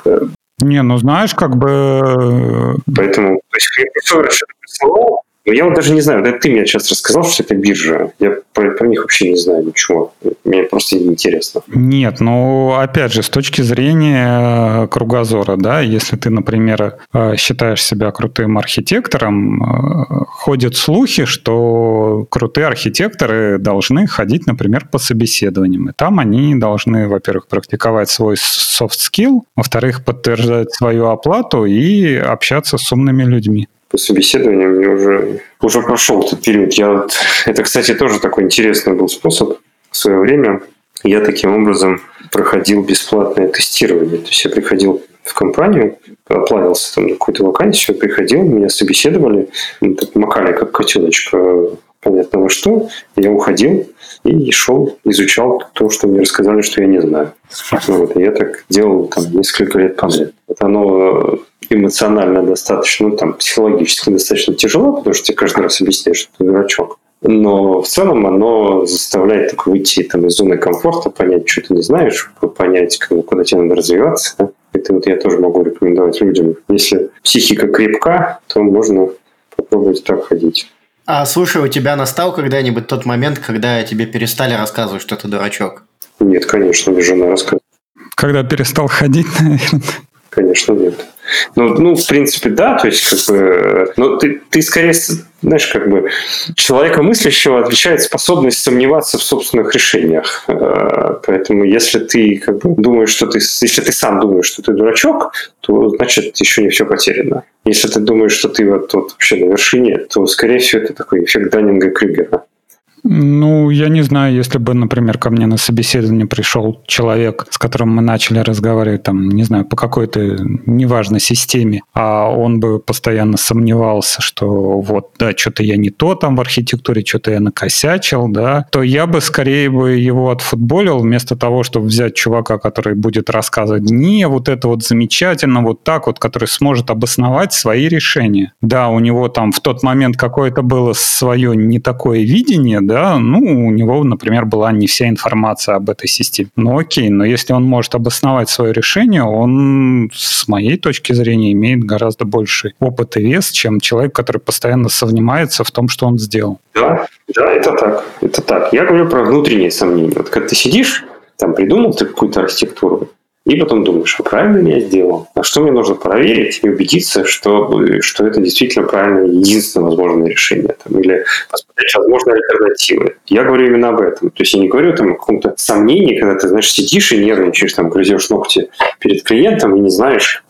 э, не, ну знаешь, как бы... Э, Поэтому, то есть, я присылал, я вот даже не знаю, это ты мне сейчас рассказал, что это биржа. Я про, про них вообще не знаю ничего. Мне просто интересно. Нет, ну, опять же, с точки зрения э, кругозора, да, если ты, например, э, считаешь себя крутым архитектором, э, ходят слухи, что крутые архитекторы должны ходить, например, по собеседованиям. И там они должны, во-первых, практиковать свой soft skill, во-вторых, подтверждать свою оплату и общаться с умными людьми по собеседованиям мне уже, уже прошел этот период. Я это, кстати, тоже такой интересный был способ в свое время. Я таким образом проходил бесплатное тестирование. То есть я приходил в компанию, оплавился там на какую-то вакансию, приходил, меня собеседовали, так макали как котеночка понятно во что, я уходил и шел, изучал то, что мне рассказали, что я не знаю. Вот, и я так делал там несколько лет подряд. Вот оно эмоционально достаточно, ну, там, психологически достаточно тяжело, потому что тебе каждый раз объясняют, что ты дурачок. Но в целом оно заставляет так выйти там, из зоны комфорта, понять, что ты не знаешь, понять, куда тебе надо развиваться. Да? Это вот я тоже могу рекомендовать людям. Если психика крепка, то можно попробовать так ходить. А слушай, у тебя настал когда-нибудь тот момент, когда тебе перестали рассказывать, что ты дурачок? Нет, конечно, мне жена рассказывает. Когда перестал ходить, наверное. Конечно, нет. Ну, ну, в принципе, да, то есть, как бы, ну, ты, ты скорее, знаешь, как бы, человека мыслящего отличает способность сомневаться в собственных решениях. Э, поэтому, если ты, как бы, думаешь, что ты, если ты сам думаешь, что ты дурачок, то, значит, еще не все потеряно. Если ты думаешь, что ты вот, вот вообще на вершине, то, скорее всего, это такой эффект Даннинга-Крюгера. Ну, я не знаю, если бы, например, ко мне на собеседование пришел человек, с которым мы начали разговаривать, там, не знаю, по какой-то неважной системе, а он бы постоянно сомневался, что вот, да, что-то я не то там в архитектуре, что-то я накосячил, да, то я бы скорее бы его отфутболил вместо того, чтобы взять чувака, который будет рассказывать, не, вот это вот замечательно, вот так вот, который сможет обосновать свои решения. Да, у него там в тот момент какое-то было свое не такое видение, да, да, ну, у него, например, была не вся информация об этой системе. Ну, окей, но если он может обосновать свое решение, он, с моей точки зрения, имеет гораздо больше опыт и вес, чем человек, который постоянно сомневается в том, что он сделал. Да, да, это так, это так. Я говорю про внутренние сомнения. Вот когда ты сидишь, там придумал ты какую-то архитектуру, и потом думаешь, а правильно я сделал? А что мне нужно проверить и убедиться, что, что это действительно правильное, единственное возможное решение? Там, или посмотреть возможные альтернативы. Я говорю именно об этом. То есть я не говорю там, о каком-то сомнении, когда ты, знаешь, сидишь и нервничаешь, там, грызешь ногти перед клиентом и не знаешь,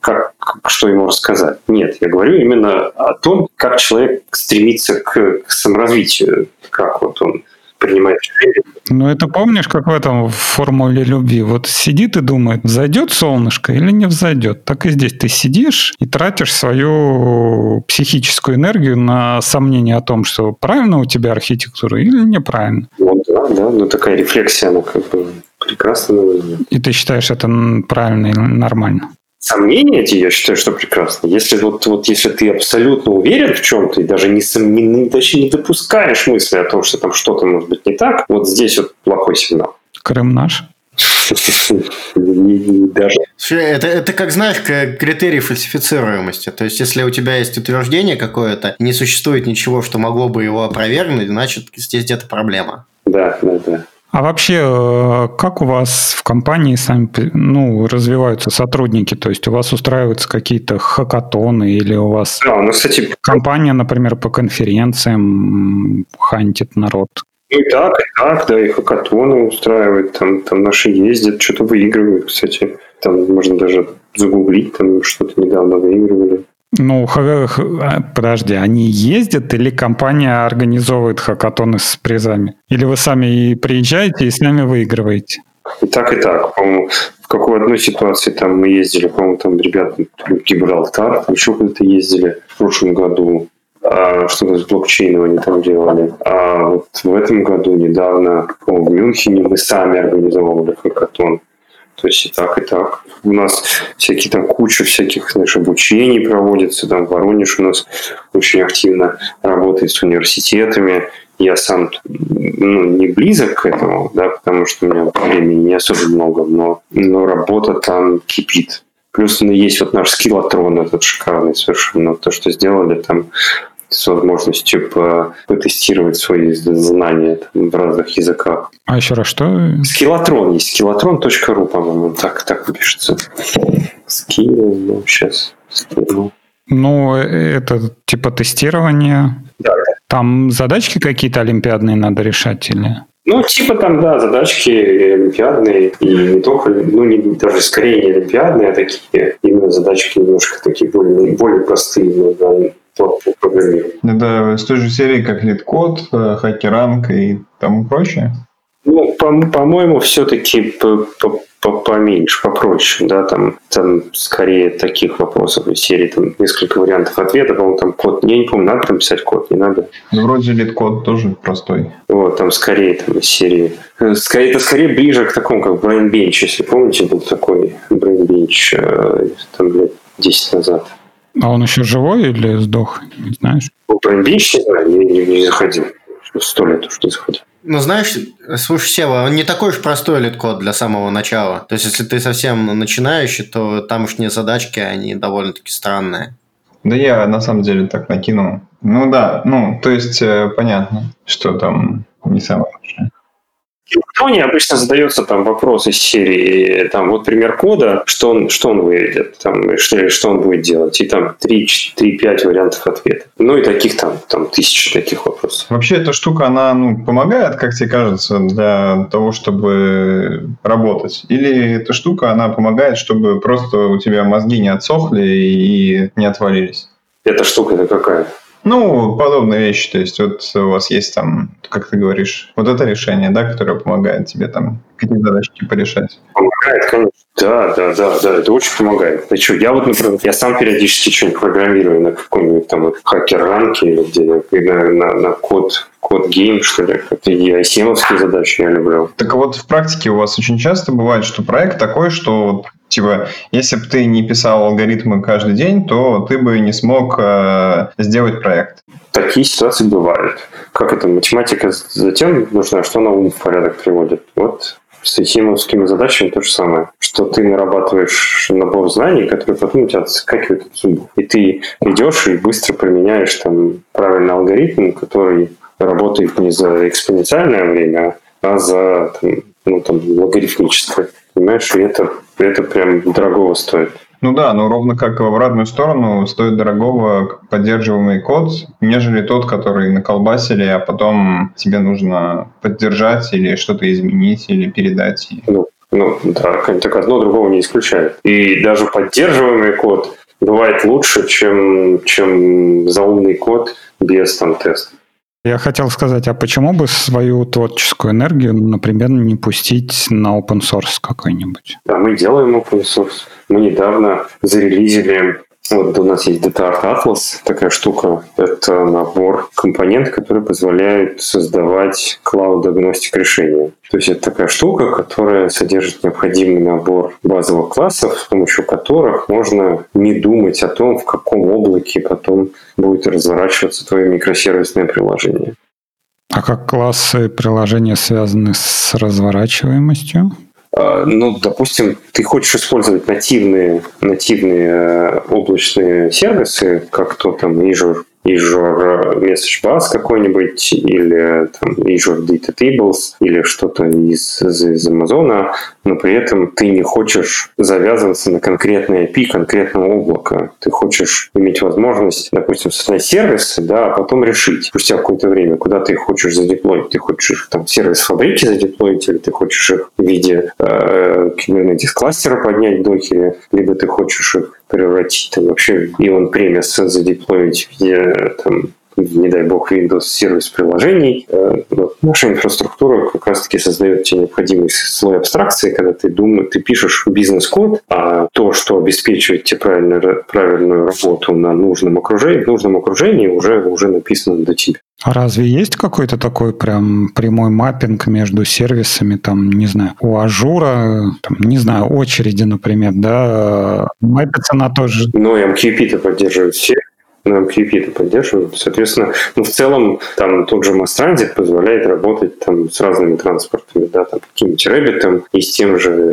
как, как, что ему рассказать. Нет, я говорю именно о том, как человек стремится к, к саморазвитию, как вот он принимает решения. Ну, это помнишь, как в этом в формуле любви? Вот сидит и думает, взойдет солнышко или не взойдет. Так и здесь ты сидишь и тратишь свою психическую энергию на сомнение о том, что правильно у тебя архитектура или неправильно. Вот, да, да, ну такая рефлексия, она как бы прекрасно. И ты считаешь это правильно и нормально? Сомнения эти, я считаю, что прекрасно. Если вот, вот если ты абсолютно уверен в чем-то и даже не, не, даже не допускаешь мысли о том, что там что-то может быть не так, вот здесь вот плохой сигнал. Крым наш? Даже. Это, это как, знаешь, критерий фальсифицируемости. То есть, если у тебя есть утверждение какое-то, не существует ничего, что могло бы его опровергнуть, значит, здесь где-то проблема. Да, да, да. А вообще, э, как у вас в компании сами ну, развиваются сотрудники? То есть у вас устраиваются какие-то хакатоны или у вас да, у нас, кстати, компания, например, по конференциям хантит народ? Ну и так, и так, да, и хакатоны устраивают, там, там наши ездят, что-то выигрывают, кстати. Там можно даже загуглить, там что-то недавно выигрывали. Ну, х- х- подожди, они ездят или компания организовывает хакатоны с призами? Или вы сами и приезжаете и сами выигрываете? И так, и так. По-моему, в какой одной ситуации там мы ездили, по-моему, там ребята в Гибралтар, там еще куда-то ездили в прошлом году. А, что-то с блокчейном они там делали. А вот в этом году недавно в Мюнхене мы сами организовывали хакатон. То есть и так, и так. У нас всякие там куча всяких, знаешь, обучений проводится. Там Воронеж у нас очень активно работает с университетами. Я сам ну, не близок к этому, да, потому что у меня времени не особо много, но, но работа там кипит. Плюс ну, есть вот наш Skillotron этот шикарный совершенно. То, что сделали там с возможностью потестировать свои знания там, в разных языках. А еще раз что? Skillotron есть. Skillotron.ru, по-моему, так, так пишется. Skill, ну, сейчас. Skill. Ну, это типа тестирование. Да. Там задачки какие-то олимпиадные надо решать или? Ну, типа там, да, задачки олимпиадные, и не только, ну, не, даже скорее не олимпиадные, а такие именно задачки немножко такие более, более простые, но, да, по программированию. Это с той же серии, как LeetCode, э, HackerRank и тому прочее? Ну, по- по-моему, все-таки поменьше, попроще, да, там, там скорее таких вопросов из серии, там несколько вариантов ответа, по-моему, там код, я не помню, надо там писать код, не надо. Ну, вроде LeetCode тоже простой. Вот, там скорее там из серии, э, скорее, это скорее ближе к такому, как Brain Bench, если помните, был такой Brain Bench, э, там лет 10 назад. А он еще живой или сдох, не знаешь? Brain Bench, не знаю, не, не, не заходил, сто лет уж не заходил. Ну, знаешь, слушай, Сева, он не такой уж простой LeetCode для самого начала. То есть, если ты совсем начинающий, то тамошние задачки, они довольно-таки странные. Да я на самом деле так накинул. Ну да, ну, то есть э, понятно, что там не самое Python обычно задается там вопрос из серии, там, вот пример кода, что он, что он выведет, там, что, что он будет делать, и там 3-5 вариантов ответа. Ну и таких там, там тысячи таких вопросов. Вообще эта штука, она ну, помогает, как тебе кажется, для того, чтобы работать? Или эта штука, она помогает, чтобы просто у тебя мозги не отсохли и не отвалились? Эта штука это какая? Ну, подобные вещи. То есть, вот у вас есть там, как ты говоришь, вот это решение, да, которое помогает тебе там какие-то задачки порешать. Помогает, конечно. Да, да, да, да, это очень помогает. Ты что, я вот, например, я сам периодически что-нибудь программирую на каком-нибудь там хакер-ранке или где на, на, на код код гейм, что ли. Это и айсемовские задачи я люблю. Так вот, в практике у вас очень часто бывает, что проект такой, что Типа, если бы ты не писал алгоритмы каждый день, то ты бы не смог э, сделать проект. Такие ситуации бывают. Как это? Математика затем нужна, что она ум в порядок приводит. Вот с химовскими задачами то же самое. Что ты нарабатываешь набор знаний, которые потом у тебя отскакивают от зубов. И ты идешь и быстро применяешь там правильный алгоритм, который работает не за экспоненциальное время, а за там, ну, там, логарифмическое. Понимаешь, и это, это прям дорогого стоит. Ну да, но ровно как в обратную сторону стоит дорогого поддерживаемый код, нежели тот, который наколбасили, а потом тебе нужно поддержать или что-то изменить, или передать. Ну, ну да, так одно другого не исключает. И даже поддерживаемый код бывает лучше, чем, чем заумный код без там теста. Я хотел сказать, а почему бы свою творческую энергию, например, не пустить на open source какой-нибудь? Да, мы делаем open source. Мы недавно зарелизили вот у нас есть Data Art Atlas, такая штука. Это набор компонентов, который позволяет создавать клауд-агностик решения. То есть это такая штука, которая содержит необходимый набор базовых классов, с помощью которых можно не думать о том, в каком облаке потом будет разворачиваться твое микросервисное приложение. А как классы приложения связаны с разворачиваемостью? А, ну, допустим, ты хочешь использовать нативные, нативные э, облачные сервисы, как то там Azure Azure Message Bus какой-нибудь, или там, Azure Data Tables, или что-то из, из, из Amazon, но при этом ты не хочешь завязываться на конкретное API конкретного облака. Ты хочешь иметь возможность, допустим, создать сервисы, да, а потом решить спустя какое-то время, куда ты хочешь задеплоить. Ты хочешь их там сервис фабрики задеплоить, или ты хочешь их в виде э, Kubernetes кластера поднять в Docker е, либо ты хочешь их превратить там, вообще и on-premise задеплоить в виде там, не дай бог, Windows service приложений. Э, вот наша инфраструктура как раз-таки создает тебе необходимый слой абстракции, когда ты думаешь, ты пишешь бизнес-код, а то, что обеспечивает тебе правильную, правильную работу на нужном окружении, в нужном окружении уже, уже написано для тебя. А разве есть какой-то такой прям прямой mapping между сервисами, там, не знаю, у Azure а, там, не знаю, очереди, например, да, мапится на то же... Ну, MQP-то поддерживает все на MQP это поддерживают. Соответственно, ну, в целом, там тот же Mass позволяет работать там с разными транспортами, да, там каким-нибудь Rabbit и с тем же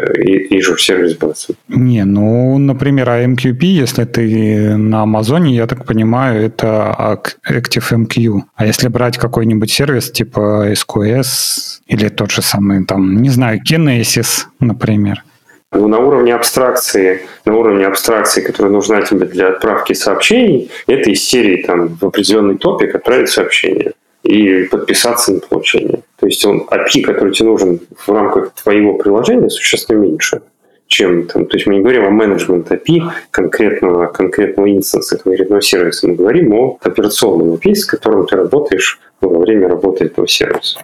Azure Service Bus. Не, ну, например, а MQP, если ты на Амазоне, я так понимаю, это ActiveMQ. А если брать какой-нибудь сервис типа SQS или тот же самый, там, не знаю, Kinesis, например, на уровне абстракции, на уровне абстракции, которая нужна тебе для отправки сообщений, это из серии там в определенный топик отправить сообщение и подписаться на получение. То есть он API, который тебе нужен в рамках твоего приложения, существенно меньше, чем там. То есть мы не говорим о менеджмент API конкретного, конкретного инстанса, конкретного сервиса. Мы говорим о операционном API, с которым ты работаешь во время работы этого сервиса.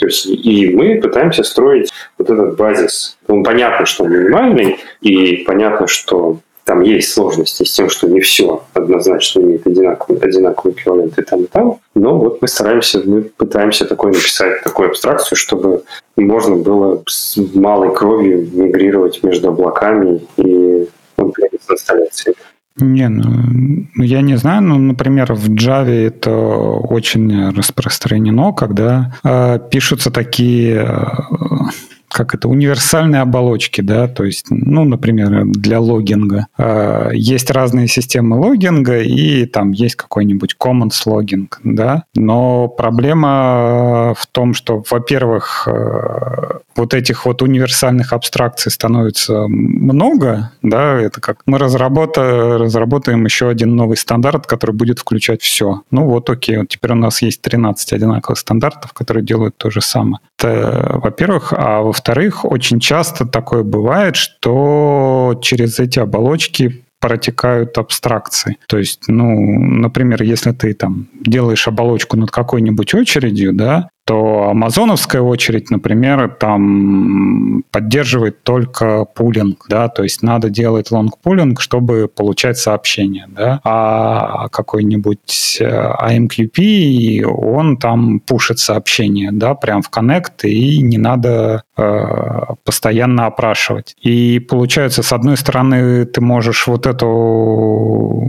То есть и мы пытаемся строить вот этот базис. Ну, понятно, что он минимальный, и понятно, что там есть сложности с тем, что не все однозначно имеет одинаковый, одинаковый эквивалент и там, и там. Но вот мы стараемся, мы пытаемся такой написать, такую абстракцию, чтобы можно было с малой кровью мигрировать между облаками и on-premise инсталляциями. Не, ну, ну, я не знаю, но, например, в Java это очень распространено, когда э, пишутся такие э, как это, универсальные оболочки, да, то есть, ну, например, для логинга. Э, есть разные системы логинга, и там есть какой-нибудь commons логинг, да, но проблема в том, что, во-первых, э, вот этих вот универсальных абстракций становится много, да, это как мы разработа, разработаем еще один новый стандарт, который будет включать все. Ну вот окей, теперь у нас есть 13 одинаковых стандартов, которые делают то же самое. Это, во-первых, а во во-вторых, очень часто такое бывает, что через эти оболочки протекают абстракции. То есть, ну, например, если ты там делаешь оболочку над какой-нибудь очередью, да, то амазоновская очередь, например, там поддерживает только пулинг, да, то есть надо делать лонг-пулинг, чтобы получать сообщения, да, а какой-нибудь AMQP, э, он там пушит сообщения, да, прям в коннект, и не надо э, постоянно опрашивать. И получается, с одной стороны, ты можешь вот эту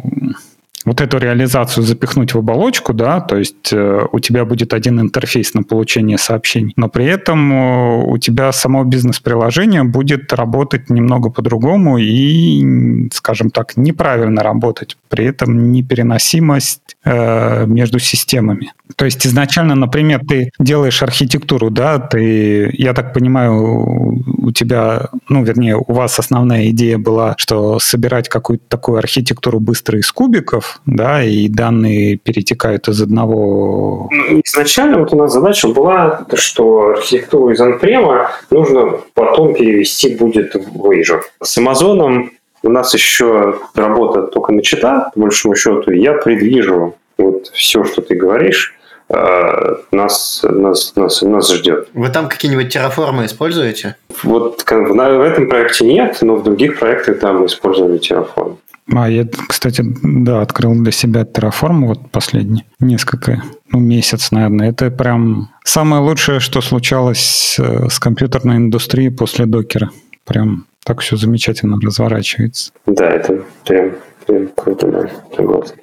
вот эту реализацию запихнуть в оболочку, да, то есть э, у тебя будет один интерфейс на получение сообщений, но при этом э, у тебя само бизнес-приложение будет работать немного по-другому и, скажем так, неправильно работать. При этом непереносимость э, между системами. То есть изначально, например, ты делаешь архитектуру, да, ты, я так понимаю, у тебя, ну, вернее, у вас основная идея была, что собирать какую-то такую архитектуру быстро из кубиков, да, и данные перетекают из одного... Изначально вот у нас задача была, что архитектуру из анпрема нужно потом перевести будет в Azure. С Amazon у нас еще работа только начата, по большому счету. Я предвижу вот все, что ты говоришь, Э, нас, нас, нас, нас ждет. Вы там какие-нибудь терраформы используете? Вот в, этом проекте нет, но в других проектах да, мы использовали терраформ. А я, кстати, да, открыл для себя Terraform вот последний, несколько, ну, месяц, наверное. Это прям самое лучшее, что случалось э, с компьютерной индустрией после докера. Прям так все замечательно разворачивается. Да, это прям, прям круто, да, согласен.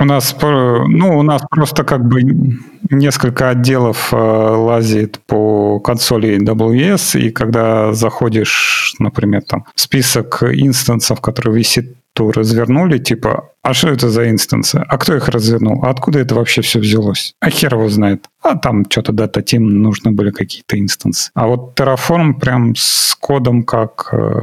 У нас, ну, у нас просто как бы несколько отделов э, лазит по консоли AWS, и когда заходишь, например, там, в список инстансов, который висит то развернули, типа, а что это за инстансы? А кто их развернул? А откуда это вообще все взялось? А хер его знает. А там что-то дата тим нужны были какие-то инстансы. А вот Terraform прям с кодом как э,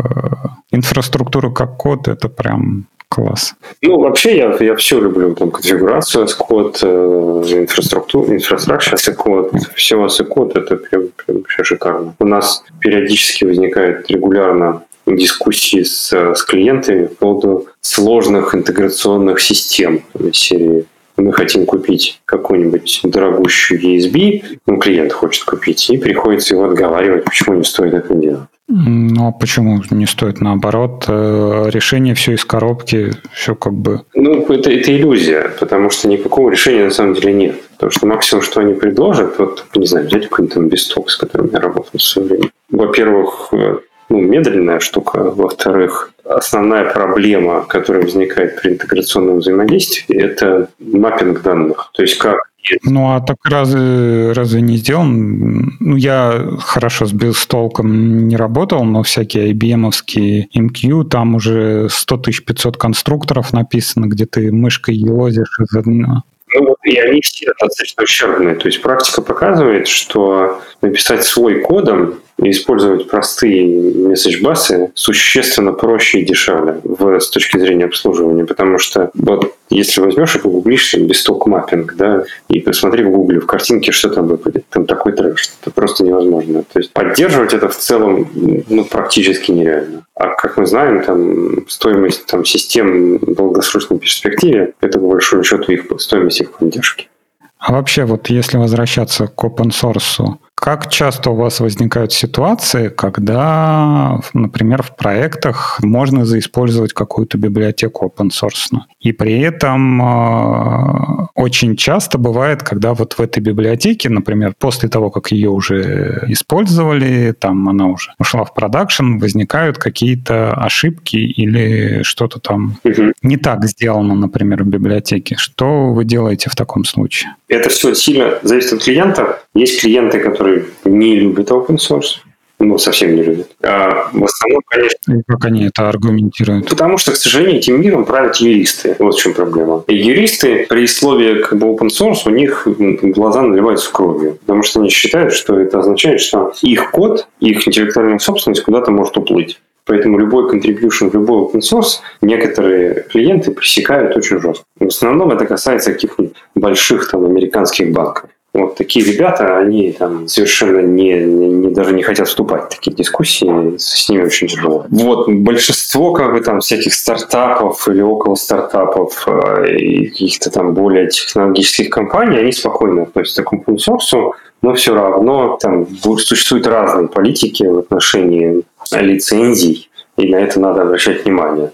инфраструктуру как код, это прям класс. Ну, вообще я, я все люблю. Там конфигурацию с код, э, инфраструктуру, инфраструктура с код, все с код, это прям, прям вообще шикарно. У нас периодически возникает регулярно дискуссии с, с клиентами по поводу сложных интеграционных систем серии мы хотим купить какую-нибудь дорогущую ESB, ну, клиент хочет купить, и приходится его отговаривать, почему не стоит это делать. Ну, а почему не стоит? Наоборот, э, решение все из коробки, все как бы... Ну, это, это иллюзия, потому что никакого решения на самом деле нет. Потому что максимум, что они предложат, вот, не знаю, взять какой-нибудь там бесток, с которым я работал в свое время. Во-первых, э, ну, медленная штука. Во-вторых, основная проблема, которая возникает при интеграционном взаимодействии, это маппинг данных. То есть как ну, а так разве, разве не сделан? Ну, я хорошо с безтолком не работал, но всякие IBM-овские MQ, там уже 100 500 конструкторов написано, где ты мышкой елозишь из одного. Ну и они все достаточно ущербные. То есть практика показывает, что написать свой кодом и использовать простые месседж-басы существенно проще и дешевле в, с точки зрения обслуживания, потому что вот если возьмешь и погуглишь бесток маппинг, да, и посмотри в гугле, в картинке, что там выпадет, там такой трэш, это просто невозможно. То есть поддерживать это в целом ну, практически нереально. А как мы знаем, там стоимость там, систем в долгосрочной перспективе – это по большому счету их стоимость их поддержки. А вообще, вот если возвращаться к open source, как часто у вас возникают ситуации, когда, например, в проектах можно заиспользовать какую-то библиотеку open source? И при этом э, очень часто бывает, когда вот в этой библиотеке, например, после того, как ее уже использовали, там она уже ушла в продакшн, возникают какие-то ошибки или что-то там угу. не так сделано, например, в библиотеке. Что вы делаете в таком случае? Это все сильно зависит от клиента. Есть клиенты, которые не любят open source, ну, совсем не любят. А в основном, конечно... И как они это аргументируют? Потому что, к сожалению, этим миром правят юристы. Вот в чем проблема. И юристы при слове как бы open source у них глаза наливаются кровью. Потому что они считают, что это означает, что их код, их интеллектуальная собственность куда-то может уплыть. Поэтому любой contribution в любой open source некоторые клиенты пресекают очень жестко. В основном это касается каких-нибудь больших там американских банков. Вот такие ребята, они там совершенно не, не, даже не хотят вступать в такие дискуссии, с ними очень тяжело. Вот большинство как бы там всяких стартапов или около стартапов э, и каких-то там более технологических компаний, они спокойно относятся к open source, но все равно там существуют разные политики в отношении лицензий, и на это надо обращать внимание.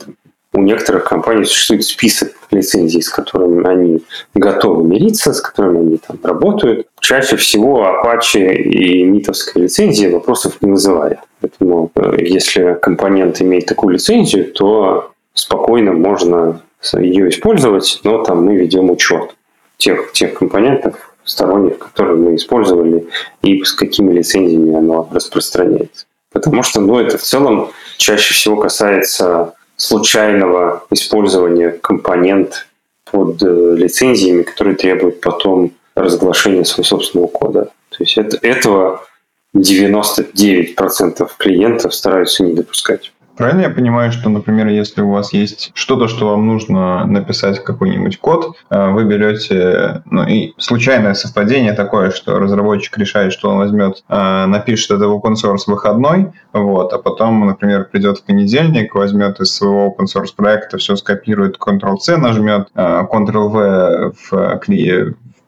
У некоторых компаний существует список лицензий, с которыми они готовы мириться, с которыми они там работают. Чаще всего Apache и митовская лицензия вопросов не вызывает. Поэтому э, если компонент имеет такую лицензию, то спокойно можно ее использовать, но там мы ведем учет тех, тех компонентов сторонних, которые мы использовали, и с какими лицензиями оно распространяется. Потому что ну, это в целом чаще всего касается случайного использования компонент под э, лицензиями, которые требуют потом разглашения своего собственного кода. То есть это, этого 99% клиентов стараются не допускать. Правильно я понимаю, что, например, если у вас есть что-то, что вам нужно написать какой-нибудь код, э, вы берете, ну и случайное совпадение такое, что разработчик решает, что он возьмет, э, напишет это в open source выходной, вот, а потом, например, придет в понедельник, возьмет из своего open source проекта, все скопирует, Ctrl-C нажмет, э, Ctrl-V в,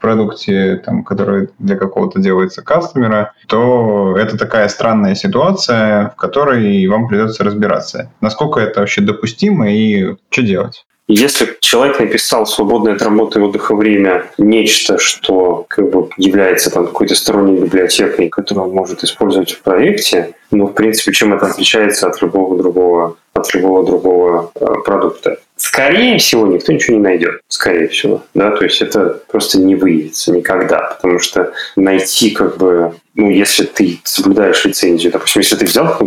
продукте, там, который для какого-то делается кастомера, то это такая странная ситуация, в которой вам придется разбираться. Насколько это вообще допустимо и что делать? Если человек написал свободное от работы и отдыха время нечто, что как бы является там какой-то сторонней библиотекой, которую он может использовать в проекте, ну, в принципе, чем это отличается от любого другого, от любого другого э, продукта? Скорее всего, никто ничего не найдет. Скорее всего. Да? То есть это просто не выявится никогда. Потому что найти как бы ну, если ты соблюдаешь лицензию, допустим, если ты взял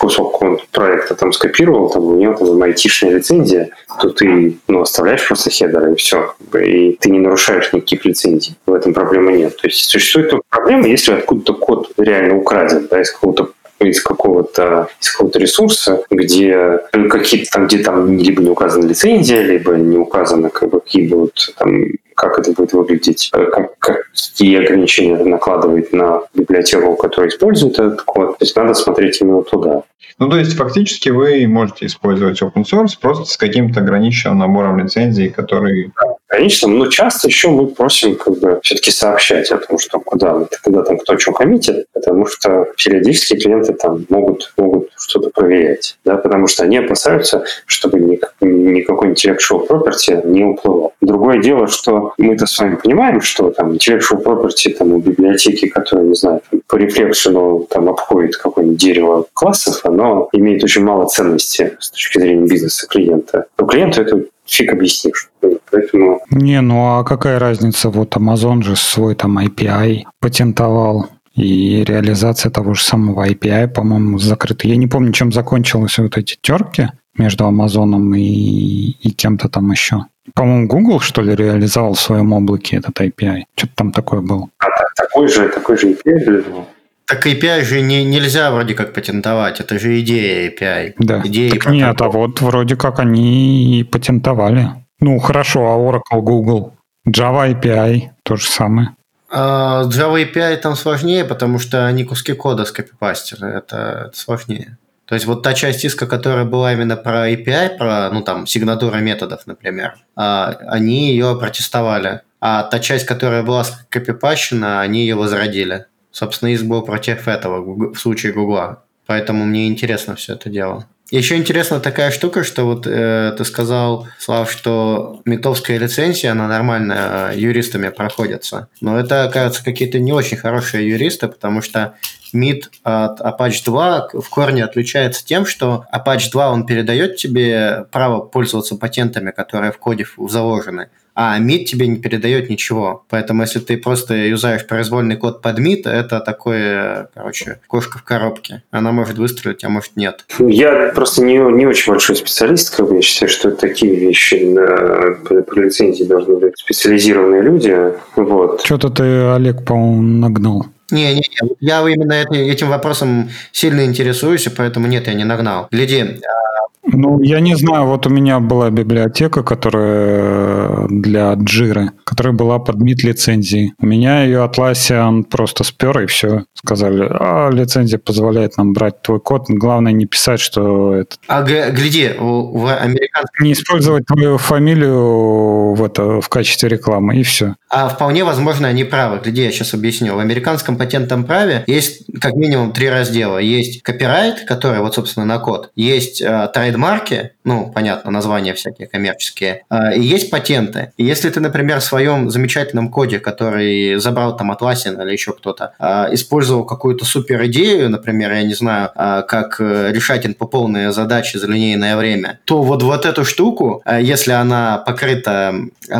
кусок какого-то проекта, там, скопировал, там, у него там айтишная лицензия, то ты, ну, оставляешь просто хедер, и все. И ты не нарушаешь никаких лицензий. В этом проблемы нет. То есть существует только проблема, если откуда-то код реально украден, да, из какого-то из какого-то из какого-то ресурса, где какие-то там, где там либо не указана лицензия, либо не указано как бы, какие будут там как это будет выглядеть, э, как, какие ограничения это накладывает на библиотеку, которая использует этот код. То есть надо смотреть именно туда. Ну, то есть фактически вы можете использовать open source просто с каким-то ограниченным набором лицензий, которые... Конечно, но часто еще мы просим как бы все-таки сообщать о том, что куда, когда там кто что коммитит, потому что периодически клиенты там могут, могут что-то проверять, да, потому что они опасаются, чтобы никакой intellectual property не уплывал. Другое дело, что мы-то с вами понимаем, что там intellectual property там, у библиотеки, которая, не знаю, там, по рефлексиону там обходит какое-нибудь дерево классов, оно имеет очень мало ценности с точки зрения бизнеса клиента. Но клиенту это фиг объяснишь. Поэтому... Не, ну а какая разница? Вот Amazon же свой там API патентовал. И реализация того же самого API, по-моему, закрыта. Я не помню, чем закончились вот эти терки между Амазоном и, и кем-то там еще. По-моему, Google, что ли, реализовал в своем облаке этот API. Что-то там такое было. А такой же, такой же API реализовал? Так API же не, нельзя вроде как патентовать, это же идея API. Да. Идея так нет, а вот вроде как они и патентовали. Ну, хорошо, а Oracle, Google, Java API, то же самое. А, Java API там сложнее, потому что они куски кода скопипастили, это, это сложнее. То есть вот та часть иска, которая была именно про API, про, ну там, сигнатуры методов, например, а, они ее протестовали. А та часть, которая была скопипащена, они ее возродили. Собственно, иск был против этого в случае Гугла. Поэтому мне интересно все это дело. Еще интересна такая штука, что вот э, ты сказал, Слав, что метовская лицензия, она нормально э, юристами проходится. Но это, оказывается, какие-то не очень хорошие юристы, потому что МИД от Apache 2 в корне отличается тем, что Apache 2 он передает тебе право пользоваться патентами, которые в коде заложены а MIT тебе не передает ничего. Поэтому если ты просто юзаешь произвольный код под MIT, это такое, короче, кошка в коробке. Она может выстрелить, а может нет. Я просто не, не очень большой специалист, как бы я считаю, что такие вещи на, по лицензии должны быть специализированные люди. Вот. Что-то ты, Олег, по-моему, нагнал. Не, не, не. Я именно этим вопросом сильно интересуюсь, и поэтому нет, я не нагнал. Гляди, ну, я не знаю, вот у меня была библиотека, которая для Джиры, которая была под МИД лицензией. У меня ее Atlassian просто спер, и все. Сказали, а лицензия позволяет нам брать твой код, главное не писать, что это... А гляди, в американском... Не использовать твою фамилию в, это, в качестве рекламы, и все. А вполне возможно, они правы. Гляди, я сейчас объясню. В американском патентном праве есть как минимум три раздела. Есть копирайт, который вот, собственно, на код. Есть э, Mark? Ну, понятно, названия всякие коммерческие. Э, и есть патенты. И если ты, например, в своем замечательном коде, который забрал там Atlassian или еще кто-то, э, использовал какую-то супер идею, например, я не знаю, э, как э, решать инфополные задачи за линейное время, то вот, вот эту штуку, если она покрыта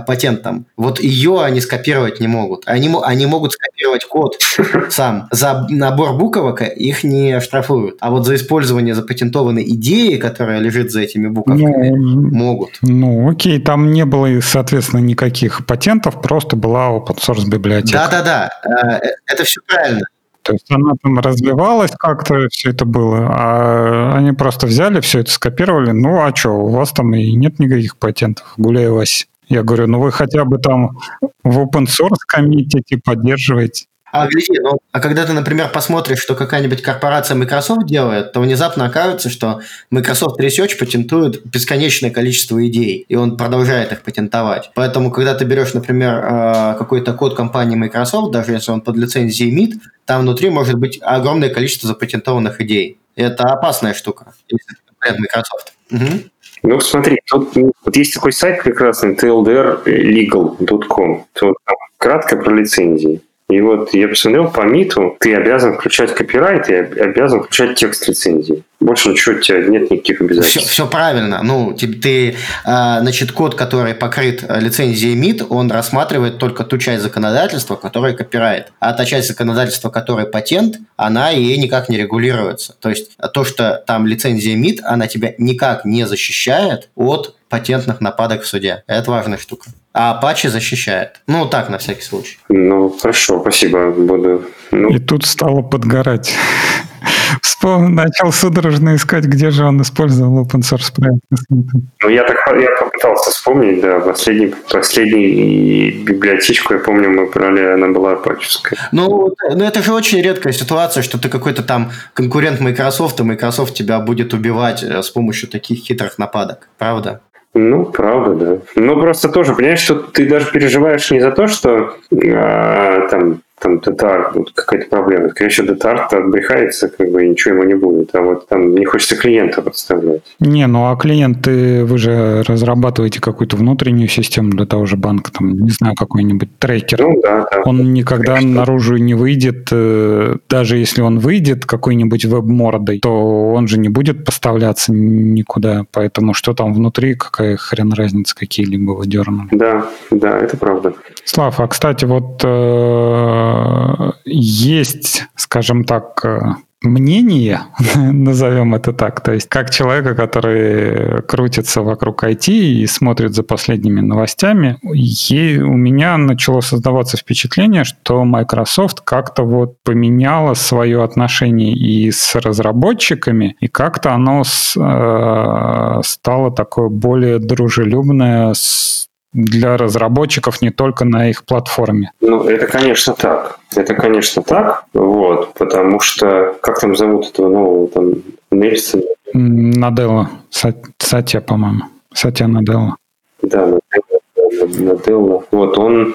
патентом, вот ее они скопировать не могут. Они, они могут скопировать код сам. За набор буквок их не штрафуют. А вот за использование запатентованной идеи, которая лежит за этими буковками, ну, могут. Ну, окей, там не было, соответственно, никаких патентов, просто была open source библиотека. Да-да-да, э, э, это все правильно. То есть она там развивалась как-то, все это было, а они просто взяли, все это скопировали. Ну, а что, у вас там и нет никаких патентов, гуляй Вась. Я говорю, ну вы хотя бы там в open source комитете поддерживаете. А, гляди, ну, а когда ты, например, посмотришь, что какая-нибудь корпорация Microsoft делает, то внезапно окажется, что Microsoft Research патентует бесконечное количество идей, и он продолжает их патентовать. Поэтому, когда ты берешь, например, э, какой-то код компании Microsoft, даже если он под лицензией MIT, там внутри может быть огромное количество запатентованных идей. Это опасная штука, если это Microsoft. Угу. Ну, смотри, тут вот есть такой сайт прекрасный, tldrlegal.com. Тут кратко про лицензии. И вот я посмотрел по МИТу, ты обязан включать копирайт и обязан включать текст лицензии. Больше ничего у тебя нет никаких обязательств. Все, все правильно. Ну, ты, ты, а, значит, код, который покрыт лицензией МИД, он рассматривает только ту часть законодательства, которая копирайт. А та часть законодательства, которая патент, она ей никак не регулируется. То есть то, что там лицензия МИД, она тебя никак не защищает от патентных нападок в суде. Это важная штука. А Apache защищает. Ну, так, на всякий случай. Ну, хорошо, спасибо. Буду... Ну... И тут стало подгорать. Вспомнил, начал судорожно искать, где же он использовал open source проект. Ну, я так я попытался вспомнить, да, последний, последний библиотечку, я помню, мы брали, она была апачевская. Ну, ну, это же очень редкая ситуация, что ты какой-то там конкурент Microsoft, и Microsoft тебя будет убивать э, с помощью таких хитрых нападок, правда? Ну, правда, да. Ну, просто тоже, понимаешь, что ты даже переживаешь не за то, что а, там там Детар, вот какая-то проблема. Скорее всего, Детар отбрехается, как бы, и ничего ему не будет. А вот там не хочется клиента подставлять. Не, ну а клиенты, вы же разрабатываете какую-то внутреннюю систему для того же банка, там, не знаю, какой-нибудь трекер. Ну, да, да. Он никогда Конечно. наружу не выйдет, э, даже если он выйдет какой-нибудь веб-мордой, то он же не будет поставляться никуда, поэтому что там внутри, какая хрен разница, какие-либо вы дернули. Да, да, это правда. Слав, а, кстати, вот э, есть, скажем так, мнение, назовем это так, то есть как человека, который крутится вокруг IT и смотрит за последними новостями, ей, у меня начало создаваться впечатление, что Microsoft как-то вот поменяла свое отношение и с разработчиками, и как-то оно с, э, стало такое более дружелюбное с для разработчиков не только на их платформе. Ну, это, конечно, так. Это, конечно, так, вот, потому что, как там зовут этого нового, там, Нельсон? Наделла, Сатя, по-моему. Сатя Наделла. Да, Наделла. Вот, он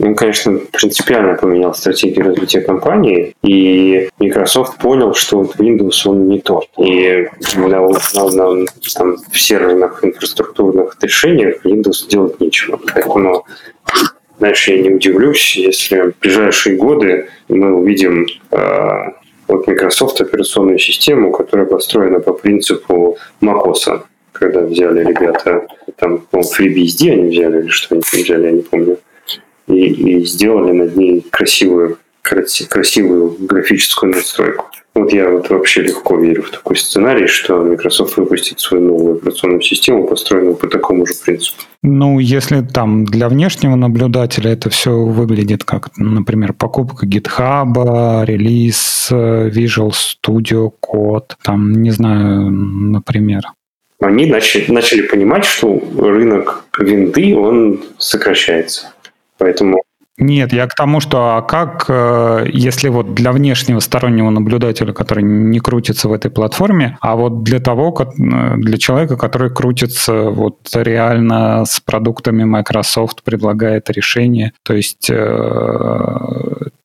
он, конечно, принципиально поменял стратегию развития компании, и Microsoft понял, что вот Windows, он не тот. И на, на, на там, в серверных инфраструктурных решениях Windows делать нечего. Поэтому Дальше я не удивлюсь, если в ближайшие годы мы увидим э, от Microsoft операционную систему, которая построена по принципу macOS, когда взяли ребята, там, по FreeBSD они взяли или что они взяли, я не помню и, и сделали над ней красивую, красивую графическую настройку. Вот я вот вообще легко верю в такой сценарий, что Microsoft выпустит свою новую операционную систему, построенную по такому же принципу. Ну, если там для внешнего наблюдателя это все выглядит как, например, покупка GitHub, релиз, Visual Studio Code, там, не знаю, например. Они начали, начали понимать, что рынок винды, он сокращается. Поэтому нет, я к тому, что а как, э, если вот для внешнего стороннего наблюдателя, который не крутится в этой платформе, а вот для того, э, для человека, который крутится вот реально с продуктами Microsoft, предлагает решение, то есть э,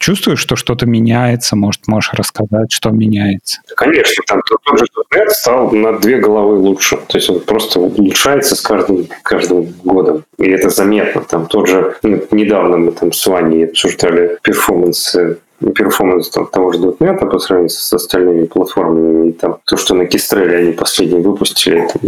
чувствуешь, что что-то меняется, может, можешь рассказать, что меняется? Конечно, там тот же .NET стал на две головы лучше, то есть он просто улучшается с каждым, каждым годом, и это заметно. Там тот же, ну, недавно мы там с Ваней обсуждали performance performance там, того же .NET по сравнению с остальными платформами. И там то, что на Kestrel е они последние выпустили, это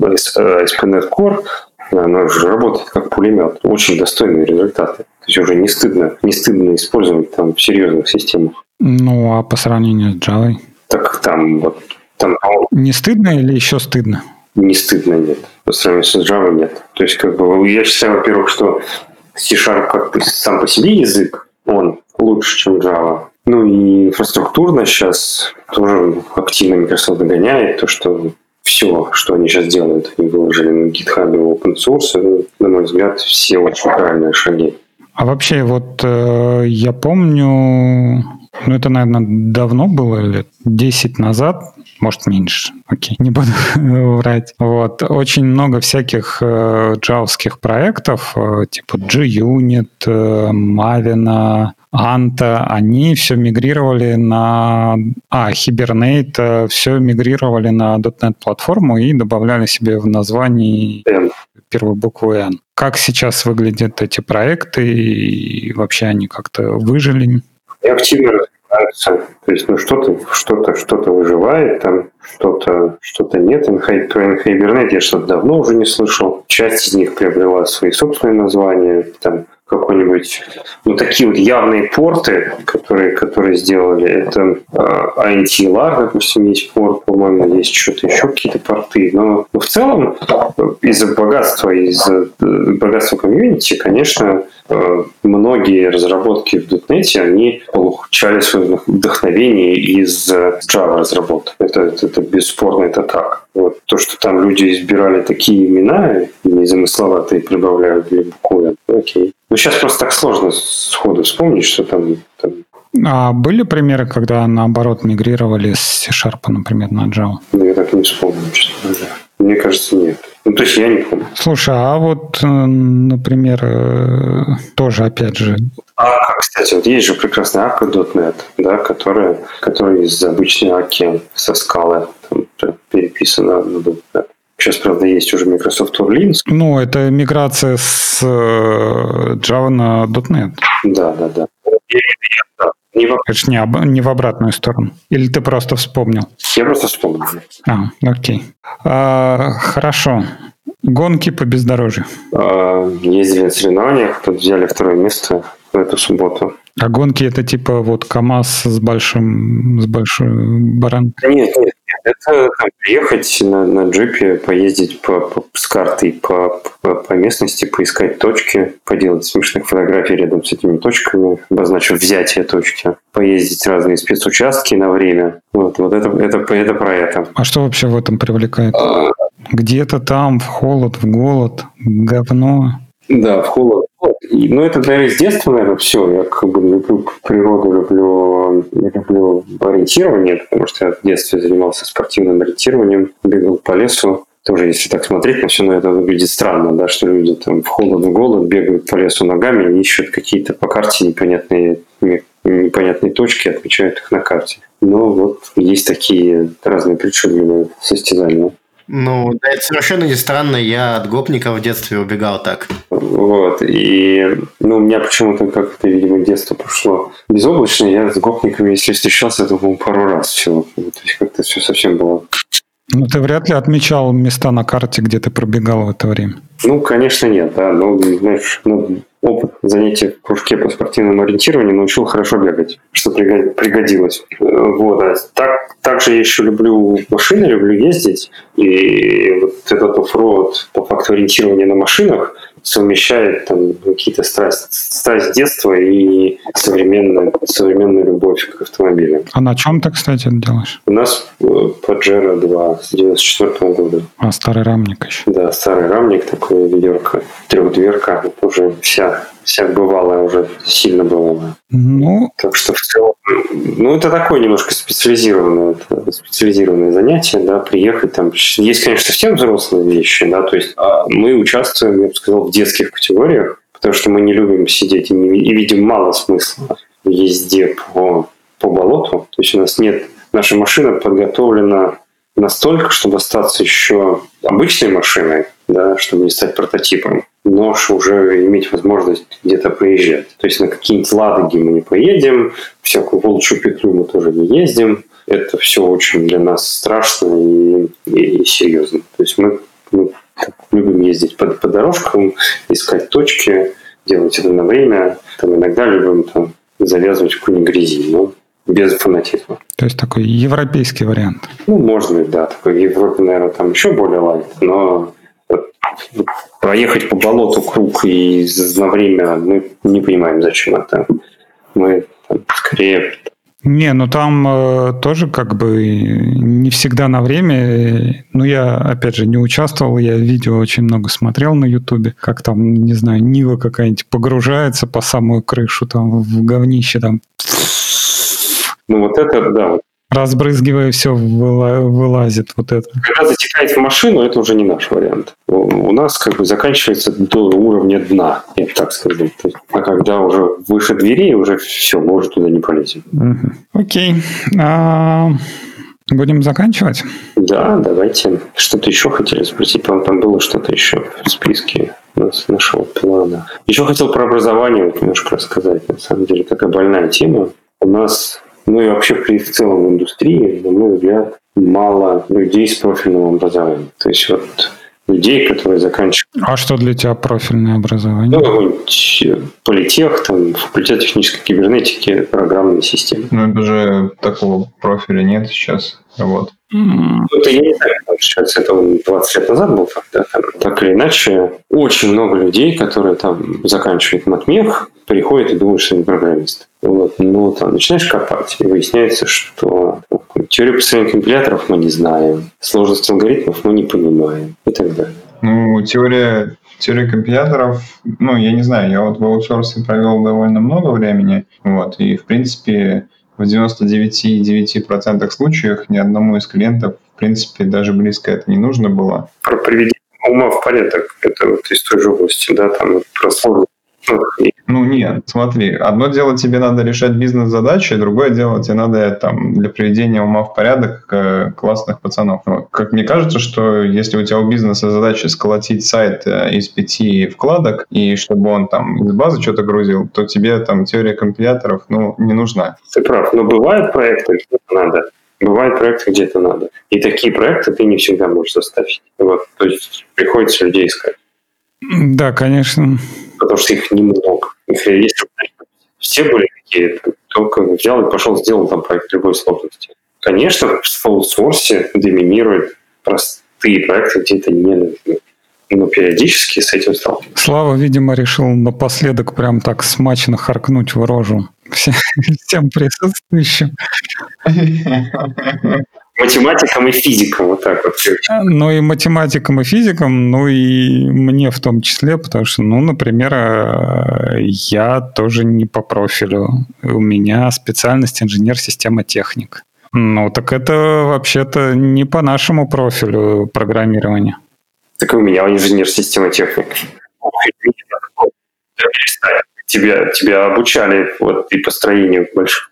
ASP.NET Core, оно же работает как пулемет. Очень достойные результаты. То есть уже не стыдно, не стыдно использовать там в серьезных системах. Ну, а по сравнению с Java? Так там вот... Там, не стыдно или еще стыдно? Не стыдно, нет. По сравнению с Java нет. То есть, как бы, я считаю, во-первых, что C-Sharp как сам по себе язык, он лучше, чем Java. Ну и инфраструктурно сейчас тоже активно Microsoft догоняет то, что все, что они сейчас делают, они выложили на GitHub open source, и, на мой взгляд, все очень правильные шаги. А вообще, вот э, я помню, ну это, наверное, давно было, лет 10 назад, может меньше, окей, не буду врать. Вот, очень много всяких э, джавских проектов, э, типа G-Unit, э, Maven, Анта, они все мигрировали на... А, Hibernate, э, все мигрировали на .NET платформу и добавляли себе в названии первую букву «Н». Как сейчас выглядят эти проекты и вообще они как-то выжили? И активно развиваются. То есть, ну, что-то, что-то, что-то выживает, там что-то, что-то нет. Про Hibernate я что-то давно уже не слышал. Часть из них приобрела свои собственные названия. Там какой-нибудь, ну, такие вот явные порты, которые, которые сделали, это э, а, INTLR, допустим, есть порт, по-моему, есть что-то еще, какие-то порты, но, но в целом из-за богатства, из-за э, богатства комьюнити, конечно, э, многие разработки в .NET, они получали свое вдохновение из Java разработок. Это, это, это бесспорно, это так. Вот. То, что там люди избирали такие имена, незамысловатые прибавляют две буквы, окей. Ну, сейчас просто так сложно сходу вспомнить, что там, там... А были примеры, когда наоборот мигрировали с C-Sharp, например, на Java? Ну, я так не вспомню, честно говоря. Мне кажется, нет. Ну, то есть я не помню. Слушай, а вот, э, например, э, тоже, опять же... А, кстати, вот есть же прекрасная Akka.net, да, которая, которая из обычной Аки со скалы там, переписана на .NET. Сейчас, правда, есть уже Microsoft Orleans. Ну, это миграция с э, Java на .NET. Да, да, да. Не в... Это же не, об... не в обратную сторону. Или ты просто вспомнил? Я просто вспомнил. А, окей. А, хорошо. Гонки по бездорожью. А, ездили на соревнованиях, тут взяли второе место в эту субботу. А гонки это типа вот КАМАЗ с большим, с большой баран? Нет, нет, это там, приехать на, на джипе, поездить по, по, с картой по, по, по местности, поискать точки, поделать смешных фотографий рядом с этими точками, обозначив взятие точки, поездить разные спецучастки на время. Вот, вот это, это, это про это. А что вообще в этом привлекает? А... Где-то там, в холод, в голод, говно. Да, в холод. И, ну, это, наверное, с детства, наверное, все. Я как бы люблю природу, люблю, люблю ориентирование, потому что я в детстве занимался спортивным ориентированием, бегал по лесу. Тоже, если так смотреть на все, но это выглядит странно, да, что люди там в холод, в голод бегают по лесу ногами и ищут какие-то по карте непонятные, непонятные точки, отмечают их на карте. Но вот есть такие разные причудливые состязания. Ну, да, это совершенно не странно. Я от гопника в детстве убегал так. Вот. И ну, у меня почему-то как-то, видимо, детство прошло безоблачно. Я с гопниками, если встречался, то, по пару раз всего. То есть как-то все совсем было ну, ты вряд ли отмечал места на карте, где ты пробегал в это время. Ну, конечно, нет, да. Ну, знаешь, ну, опыт занятий в кружке по спортивному ориентированию научил хорошо бегать, что пригодилось. Вот, а так, также я еще люблю машины, люблю ездить. И вот этот оффроуд по факту ориентирования на машинах совмещает там какие-то страсть, страсть детства и современную, современную любовь к автомобилям. А на чем ты, кстати, это делаешь? У нас э, Pajero 2 с 94 года. А, старый рамник еще. Да, старый рамник, такой ведерко, трехдверка, уже вся вся бывалая уже сильно бывалая. Ну, так что в целом, ну это такое немножко специализированное, специализированное занятие, да, приехать там. Есть, конечно, совсем взрослые вещи, да, то есть а мы участвуем, я бы сказал, в детских категориях, потому что мы не любим сидеть и, не, и видим мало смысла в езде по, по болоту. То есть у нас нет, наша машина подготовлена настолько, чтобы остаться еще обычной машиной, да, чтобы не стать прототипом, но уже иметь возможность где-то поезжать. То есть на какие-нибудь Ладоги мы не поедем, всякую волчью петлю мы тоже не ездим. Это все очень для нас страшно и, и, и серьезно. То есть мы, мы любим ездить по, по дорожкам, искать точки, делать это на время. Там иногда любим там, завязывать в какую-нибудь грязи. Но без фанатизма. То есть такой европейский вариант. Ну, быть, да. Такой в Европе, наверное, там еще более лайт, но проехать по болоту круг и на время мы не понимаем, зачем это. Мы там, скорее не, ну там э, тоже как бы не всегда на время. Ну, я, опять же, не участвовал, я видео очень много смотрел на Ютубе, как там, не знаю, Нива какая-нибудь погружается по самую крышу, там, в говнище, там, ну, вот это, да. Разбрызгивая все, вылазит вот это. Когда затекает в машину, это уже не наш вариант. У нас как бы заканчивается до уровня дна, я так скажу. А когда уже выше дверей, уже все, мы уже туда не полезем. Окей. А, Будем заканчивать? Да, давайте. Что-то еще хотели спросить? Там, там было что-то еще в списке нас, нашего плана. Еще хотел про образование вот немножко рассказать. На самом деле, такая больная тема. У нас, ну и вообще при в целом в индустрии, на мой взгляд, мало людей с профильным образованием. То есть вот людей, которые заканчивают... А что для тебя профильное образование? Ну, э, политех, там, факультет технической кибернетики, программные системы. Ну, это же такого профиля нет сейчас. М, Ну, Это я не знаю, как сейчас это он 20 лет назад был тогда. Там, так или иначе, очень много людей, которые там заканчивают матмех, приходят и думают, что они программисты. Вот. Но там начинаешь копать, и выясняется, что ну, теорию построения компиляторов мы не знаем, сложность алгоритмов мы не понимаем и так далее. Ну, теория, теория компиляторов, ну, я не знаю, я вот в аутсорсе провел довольно много времени, вот, и, в принципе, в 99,9% случаях ни одному из клиентов, в принципе, даже близко это не нужно было. Про приведение ума в порядок, это вот из той же области, да, там про сложность. Ну, Ну, нет, смотри, одно дело тебе надо решать бизнес-задачи, другое дело тебе надо там для приведения ума в порядок э, классных пацанов. Вот. Как мне кажется, что если у тебя у бизнеса задача сколотить сайт э, из пяти вкладок, и чтобы он там из базы что-то грузил, то тебе там теория компиляторов, ну, не нужна. Ты прав, но бывают проекты, где надо. Бывают проекты, где это надо. И такие проекты ты не всегда можешь заставить. Вот, то есть приходится людей искать. Да, конечно. Потому что их немного. Их бы все были такие, только взял и пошел, сделал там проект любой сложности. Конечно, в аутсорсе доминируют простые проекты, где это не нужно. Но периодически с этим сталкиваюсь. Слава, видимо, решил напоследок прям так смачно харкнуть в рожу все- всем присутствующим. Математикам и физикам, вот так вот. Ну и математикам, и физикам, ну и мне в том числе, потому что, ну, например, э, я тоже не по профилю. У меня специальность инженер-система-техник. Ну, так это вообще-то не по нашему профилю программирования. Так и у меня инженер системы техник. Тебя, тебя обучали вот и построению больших,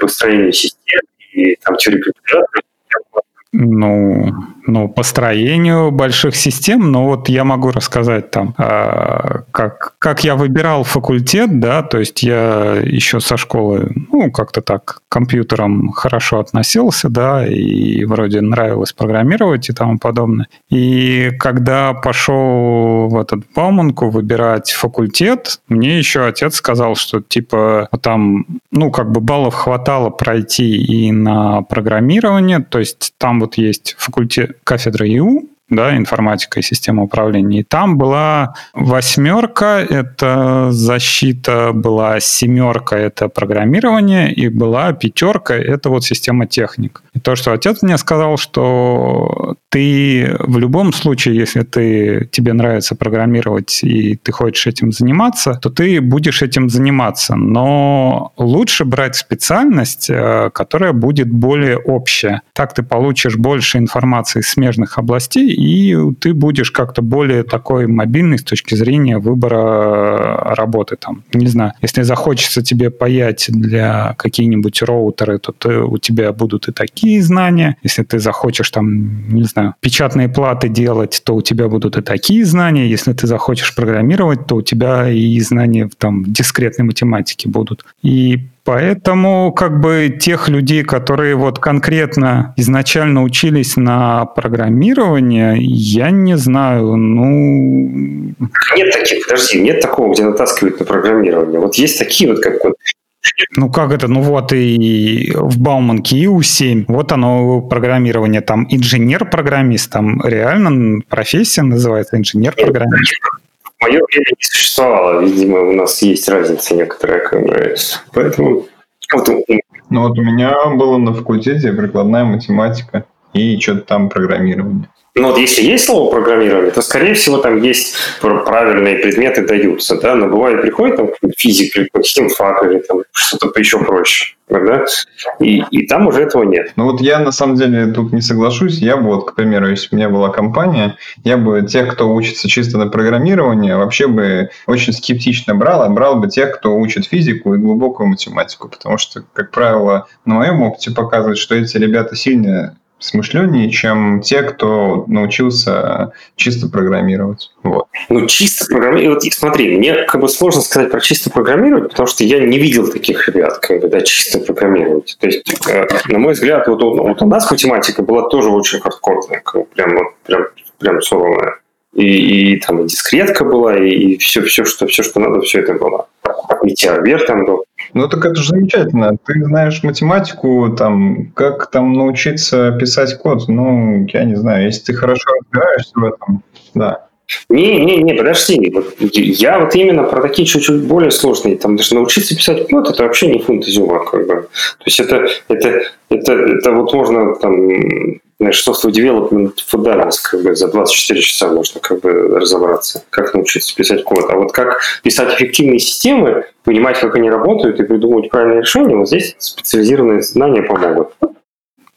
построению систем, и там компиляторов. Yeah. Ну, ну, построению больших систем, но вот я могу рассказать там, а, как, как я выбирал факультет, да, то есть я еще со школы, ну, как-то так к компьютерам хорошо относился, да, и вроде нравилось программировать и тому подобное. И когда пошел в этот Бауманку выбирать факультет, мне еще отец сказал, что типа там, ну, как бы баллов хватало пройти и на программирование, то есть там вот есть факультет, кафедра ИУ, да, информатика и система управления. И там была восьмерка, это защита, была семерка, это программирование, и была пятерка, это вот система техник. И то, что отец мне сказал, что ты в любом случае, если ты, тебе нравится программировать и ты хочешь этим заниматься, то ты будешь этим заниматься. Но лучше брать специальность, э, которая будет более общая. Так ты получишь больше информации из смежных областей, и ты будешь как-то более такой мобильный с точки зрения выбора работы. Там, не знаю, если захочется тебе паять для какие-нибудь роутеры, то ты, у тебя будут и такие знания. Если ты захочешь там, не знаю, печатные платы делать, то у тебя будут и такие знания. Если ты захочешь программировать, то у тебя и знания там, дискретной математике будут. И Поэтому как бы тех людей, которые вот конкретно изначально учились на программирование, я не знаю, ну... Нет таких, подожди, нет такого, где натаскивают на программирование. Вот есть такие вот, как вот Ну как это? Ну вот и в Бауманке ИУ-7, вот оно программирование, там инженер-программист, там реально профессия называется инженер-программист. Мое время не существовало. Видимо, у нас есть разница некоторая, нравится. Поэтому вот Ну, вот у меня было на факультете прикладная математика и что-то там программирование. Ну вот если есть слово программирование, то, скорее всего, там есть правильные предметы даются, да, но бывает приходит там физик или химфак или там что-то еще проще, да, и, и там уже этого нет. Ну вот я на самом деле тут не соглашусь, я бы вот, к примеру, если бы у меня была компания, я бы тех, кто учится чисто на программирование, вообще бы очень скептично брал, а брал бы тех, кто учит физику и глубокую математику, потому что, как правило, на моем опыте показывает, что эти ребята сильно смышленнее, чем те, кто научился чисто программировать. Вот. Ну, чисто программировать, смотри, мне как бы сложно сказать про чисто программировать, потому что я не видел таких ребят, как бы, да, чисто программировать. То есть, э, на мой взгляд, вот, вот у нас математика была тоже очень хардкорная, прям, прям, прям суровая. И, и там и дискретка была, и, и все, все, что, все, что надо, все это было. И теорбер там был. Ну, так это же замечательно. Ты знаешь математику, там, как там научиться писать код. Ну, я не знаю, если ты хорошо разбираешься в этом, да. Не, не, не, подожди. Вот я вот именно про такие чуть-чуть более сложные. Там даже научиться писать код, это вообще не фунт изюма, как бы. То есть это, это, это, это вот можно там знаешь, software development for как бы за 24 часа можно как бы разобраться, как научиться писать код. А вот как писать эффективные системы, понимать, как они работают и придумывать правильное решение, вот здесь специализированные знания помогут.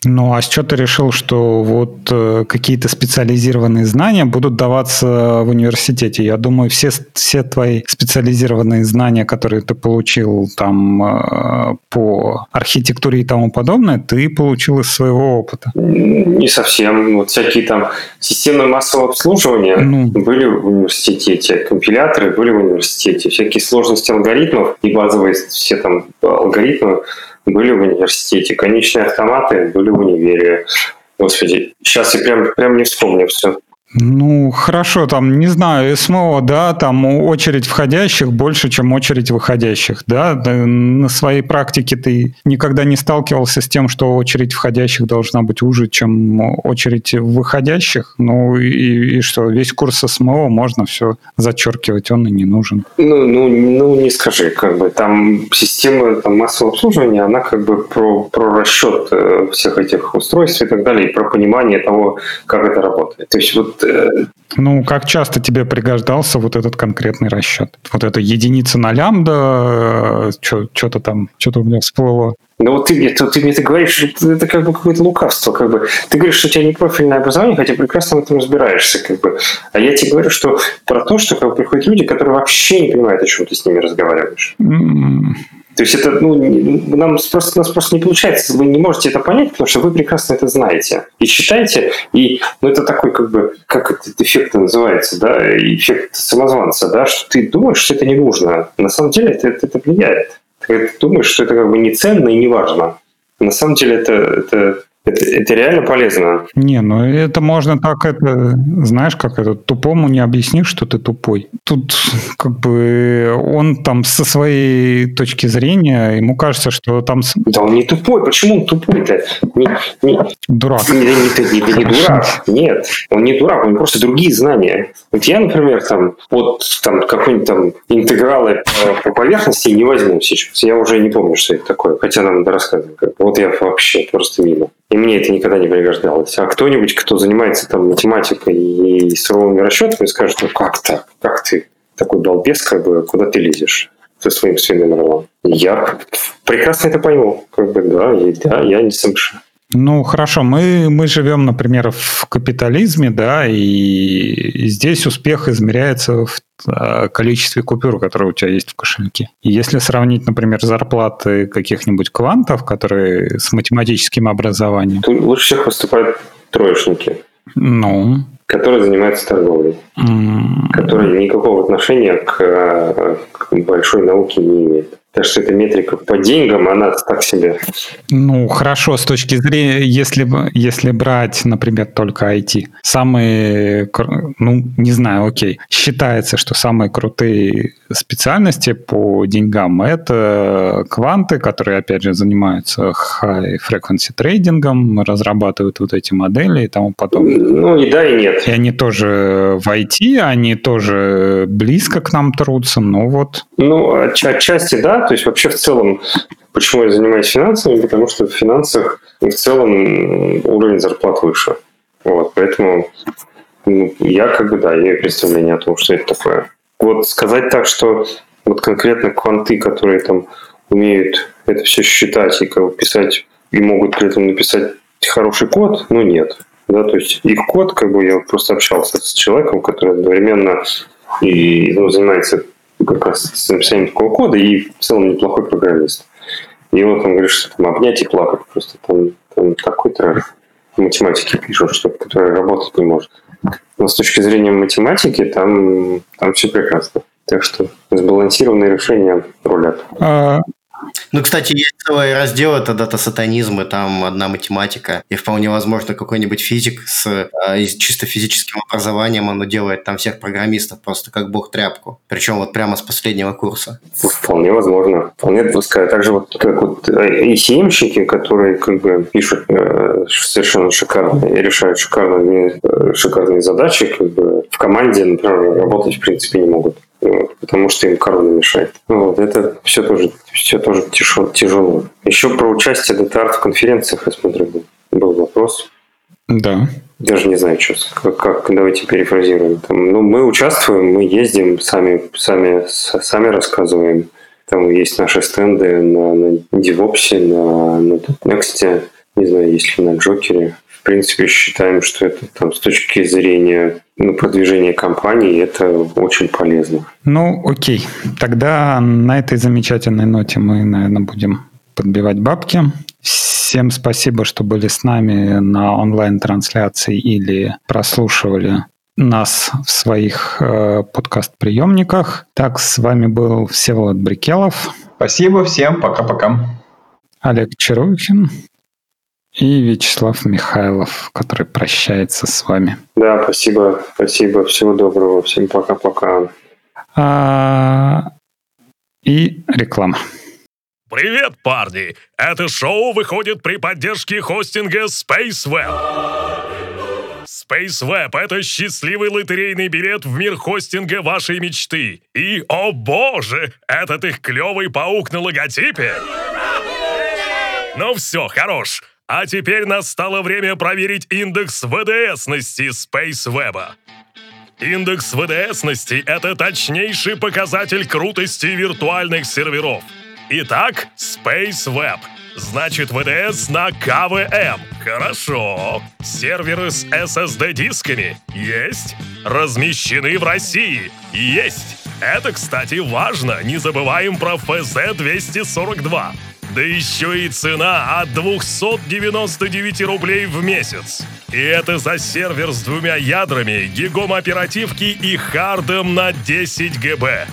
Ну, а с чего ты решил, что вот э, какие-то специализированные знания будут даваться в университете? Я думаю, все, все твои специализированные знания, которые ты получил там э, по архитектуре и тому подобное, ты получил из своего опыта. Не совсем. Вот всякие там системы массового обслуживания ну. были в университете, компиляторы были в университете, всякие сложности алгоритмов и базовые все там алгоритмы были в университете, конечные автоматы были в универе. Господи, сейчас я прям, прям не вспомню все. Ну, хорошо, там, не знаю, СМО, да, там очередь входящих больше, чем очередь выходящих, да? На своей практике ты никогда не сталкивался с тем, что очередь входящих должна быть уже, чем очередь выходящих? Ну, и, и что, весь курс СМО можно все зачеркивать, он и не нужен. Ну, ну, ну не скажи, как бы, там система там, массового обслуживания, она как бы про, про расчет э, всех этих устройств и так далее, и про понимание того, как это работает. То есть вот ну, как часто тебе пригождался вот этот конкретный расчет? Вот эта единица на лямбда, э, что-то там, что-то у меня всплыло. Ну вот ты мне, ты, ты мне это говоришь, это как бы какое-то лукавство. Как бы. Ты говоришь, что у тебя не профильное образование, хотя прекрасно в этом разбираешься. Как бы. А я тебе говорю, что про то, что как бы, приходят люди, которые вообще не понимают, о чем ты с ними разговариваешь. Mm. То есть это, ну, нам просто, нас просто не получается, вы не можете это понять, потому что вы прекрасно это знаете и считаете, и, ну, это такой, как бы, как этот эффект называется, да, эффект самозванца, да, что ты думаешь, что это не нужно. На самом деле это, это, это влияет. Ты думаешь, что это как бы не ценно и не важно. На самом деле это, это это, это реально полезно. Не, ну это можно так, это, знаешь, как это, тупому не объяснишь, что ты тупой. Тут как бы он там со своей точки зрения, ему кажется, что там... Да он не тупой, почему он тупой-то? Не, не... Дурак. Не, не, не, не, не дурак, нет, он не дурак, у него просто другие знания. Вот я, например, там, вот там какой-нибудь там интегралы по, по поверхности не возьму сейчас. Я уже не помню, что это такое, хотя нам надо рассказывать. Вот я вообще просто мимо. И мне это никогда не пригождалось. А кто-нибудь, кто занимается там математикой и суровыми расчетами, скажет, ну как так? Как ты такой балбес, как бы, куда ты лезешь? со своим свиным ролом. Я прекрасно это пойму. Как бы, да, и, да, я не совершенно. Ну, хорошо, мы, мы живем, например, в капитализме, да, и, здесь успех измеряется в количестве купюр, которые у тебя есть в кошельке. И если сравнить, например, зарплаты каких-нибудь квантов, которые с математическим образованием... Тут лучше всех выступают троечники. Ну, которые занимаются торговлей, mm. которые никакого отношения к, к большой науке не имеют. Так что эта метрика по деньгам, она так себе. Ну, хорошо, с точки зрения, если, если брать, например, только IT, самые, ну, не знаю, окей, считается, что самые крутые специальности по деньгам это кванты, которые, опять же, занимаются high frequency трейдингом, разрабатывают вот эти модели и тому подобное. Ну, и да, и нет. И они тоже в IT, они тоже близко к нам трутся, ну вот. Ну, отчасти да, то есть вообще в целом, почему я занимаюсь финансами? Потому что в финансах в целом уровень зарплат выше. Вот, поэтому ну, я как бы, да, имею представление о том, что это такое. Вот сказать так, что вот конкретно кванты, которые там умеют это все считать и как бы писать, и могут при этом написать хороший код, ну нет. Да, то есть их код, как бы я просто общался с человеком, который одновременно и ну, занимается как раз с написанием такого кода и в целом неплохой программист. И вот он говорит, что там обнять и плакать просто там, там такой трэш математики пишут, что, который работать не может. Но с точки зрения математики там, там все прекрасно. Так что сбалансированные решения рулят. А, ну, кстати, есть целые разделы это дата-сатанизм, и там одна математика, и вполне возможно какой-нибудь физик с э, чисто физическим образованием, он делает там всех программистов просто как бог тряпку. Причем вот прямо с последнего курса. Вполне возможно. Вполне допускаю. Также вот как вот ACM-щики, которые как бы пишут э, совершенно шикарные, решают шикарные, э, шикарные задачи, как бы в команде, например, работать в принципе не могут потому что им корона мешает. Ну вот, это все тоже, все тоже тяжело. Еще про участие DataArt в конференциях, я смотрю, был, был вопрос. Да. Даже не знаю, что, как, как давайте перефразируем. Там, ну, мы участвуем, мы ездим, сами, сами, сами рассказываем. Там есть наши стенды на, на DevOps, на, на Next, не знаю, есть ли на Джокере принципе, считаем, что это там, с точки зрения ну, продвижения компании это очень полезно. Ну, окей. Тогда на этой замечательной ноте мы, наверное, будем подбивать бабки. Всем спасибо, что были с нами на онлайн-трансляции или прослушивали нас в своих э, подкаст-приемниках. Так, с вами был Всеволод Брикелов. Спасибо всем, пока-пока. Олег Чарухин и Вячеслав Михайлов, который прощается с вами. Да, спасибо, спасибо, всего доброго, всем пока-пока. А, и реклама. Привет, парни! Это шоу выходит при поддержке хостинга SpaceWeb. SpaceWeb — это счастливый лотерейный билет в мир хостинга вашей мечты. И, о боже, этот их клевый паук на логотипе! Ну все, хорош. А теперь настало время проверить индекс ВДСности SpaceWeb. Индекс ВДСности — это точнейший показатель крутости виртуальных серверов. Итак, SpaceWeb. Значит, ВДС на КВМ. Хорошо. Серверы с SSD-дисками? Есть. Размещены в России? Есть. Это, кстати, важно. Не забываем про FZ-242. Да еще и цена от 299 рублей в месяц. И это за сервер с двумя ядрами, гигом оперативки и хардом на 10 ГБ.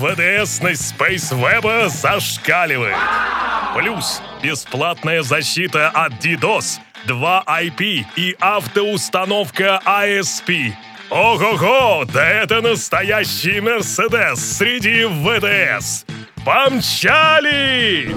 ВДСность SpaceWeb зашкаливает. Плюс бесплатная защита от DDoS, 2 IP и автоустановка ASP. Ого-го, да это настоящий Мерседес среди ВДС. Помчали!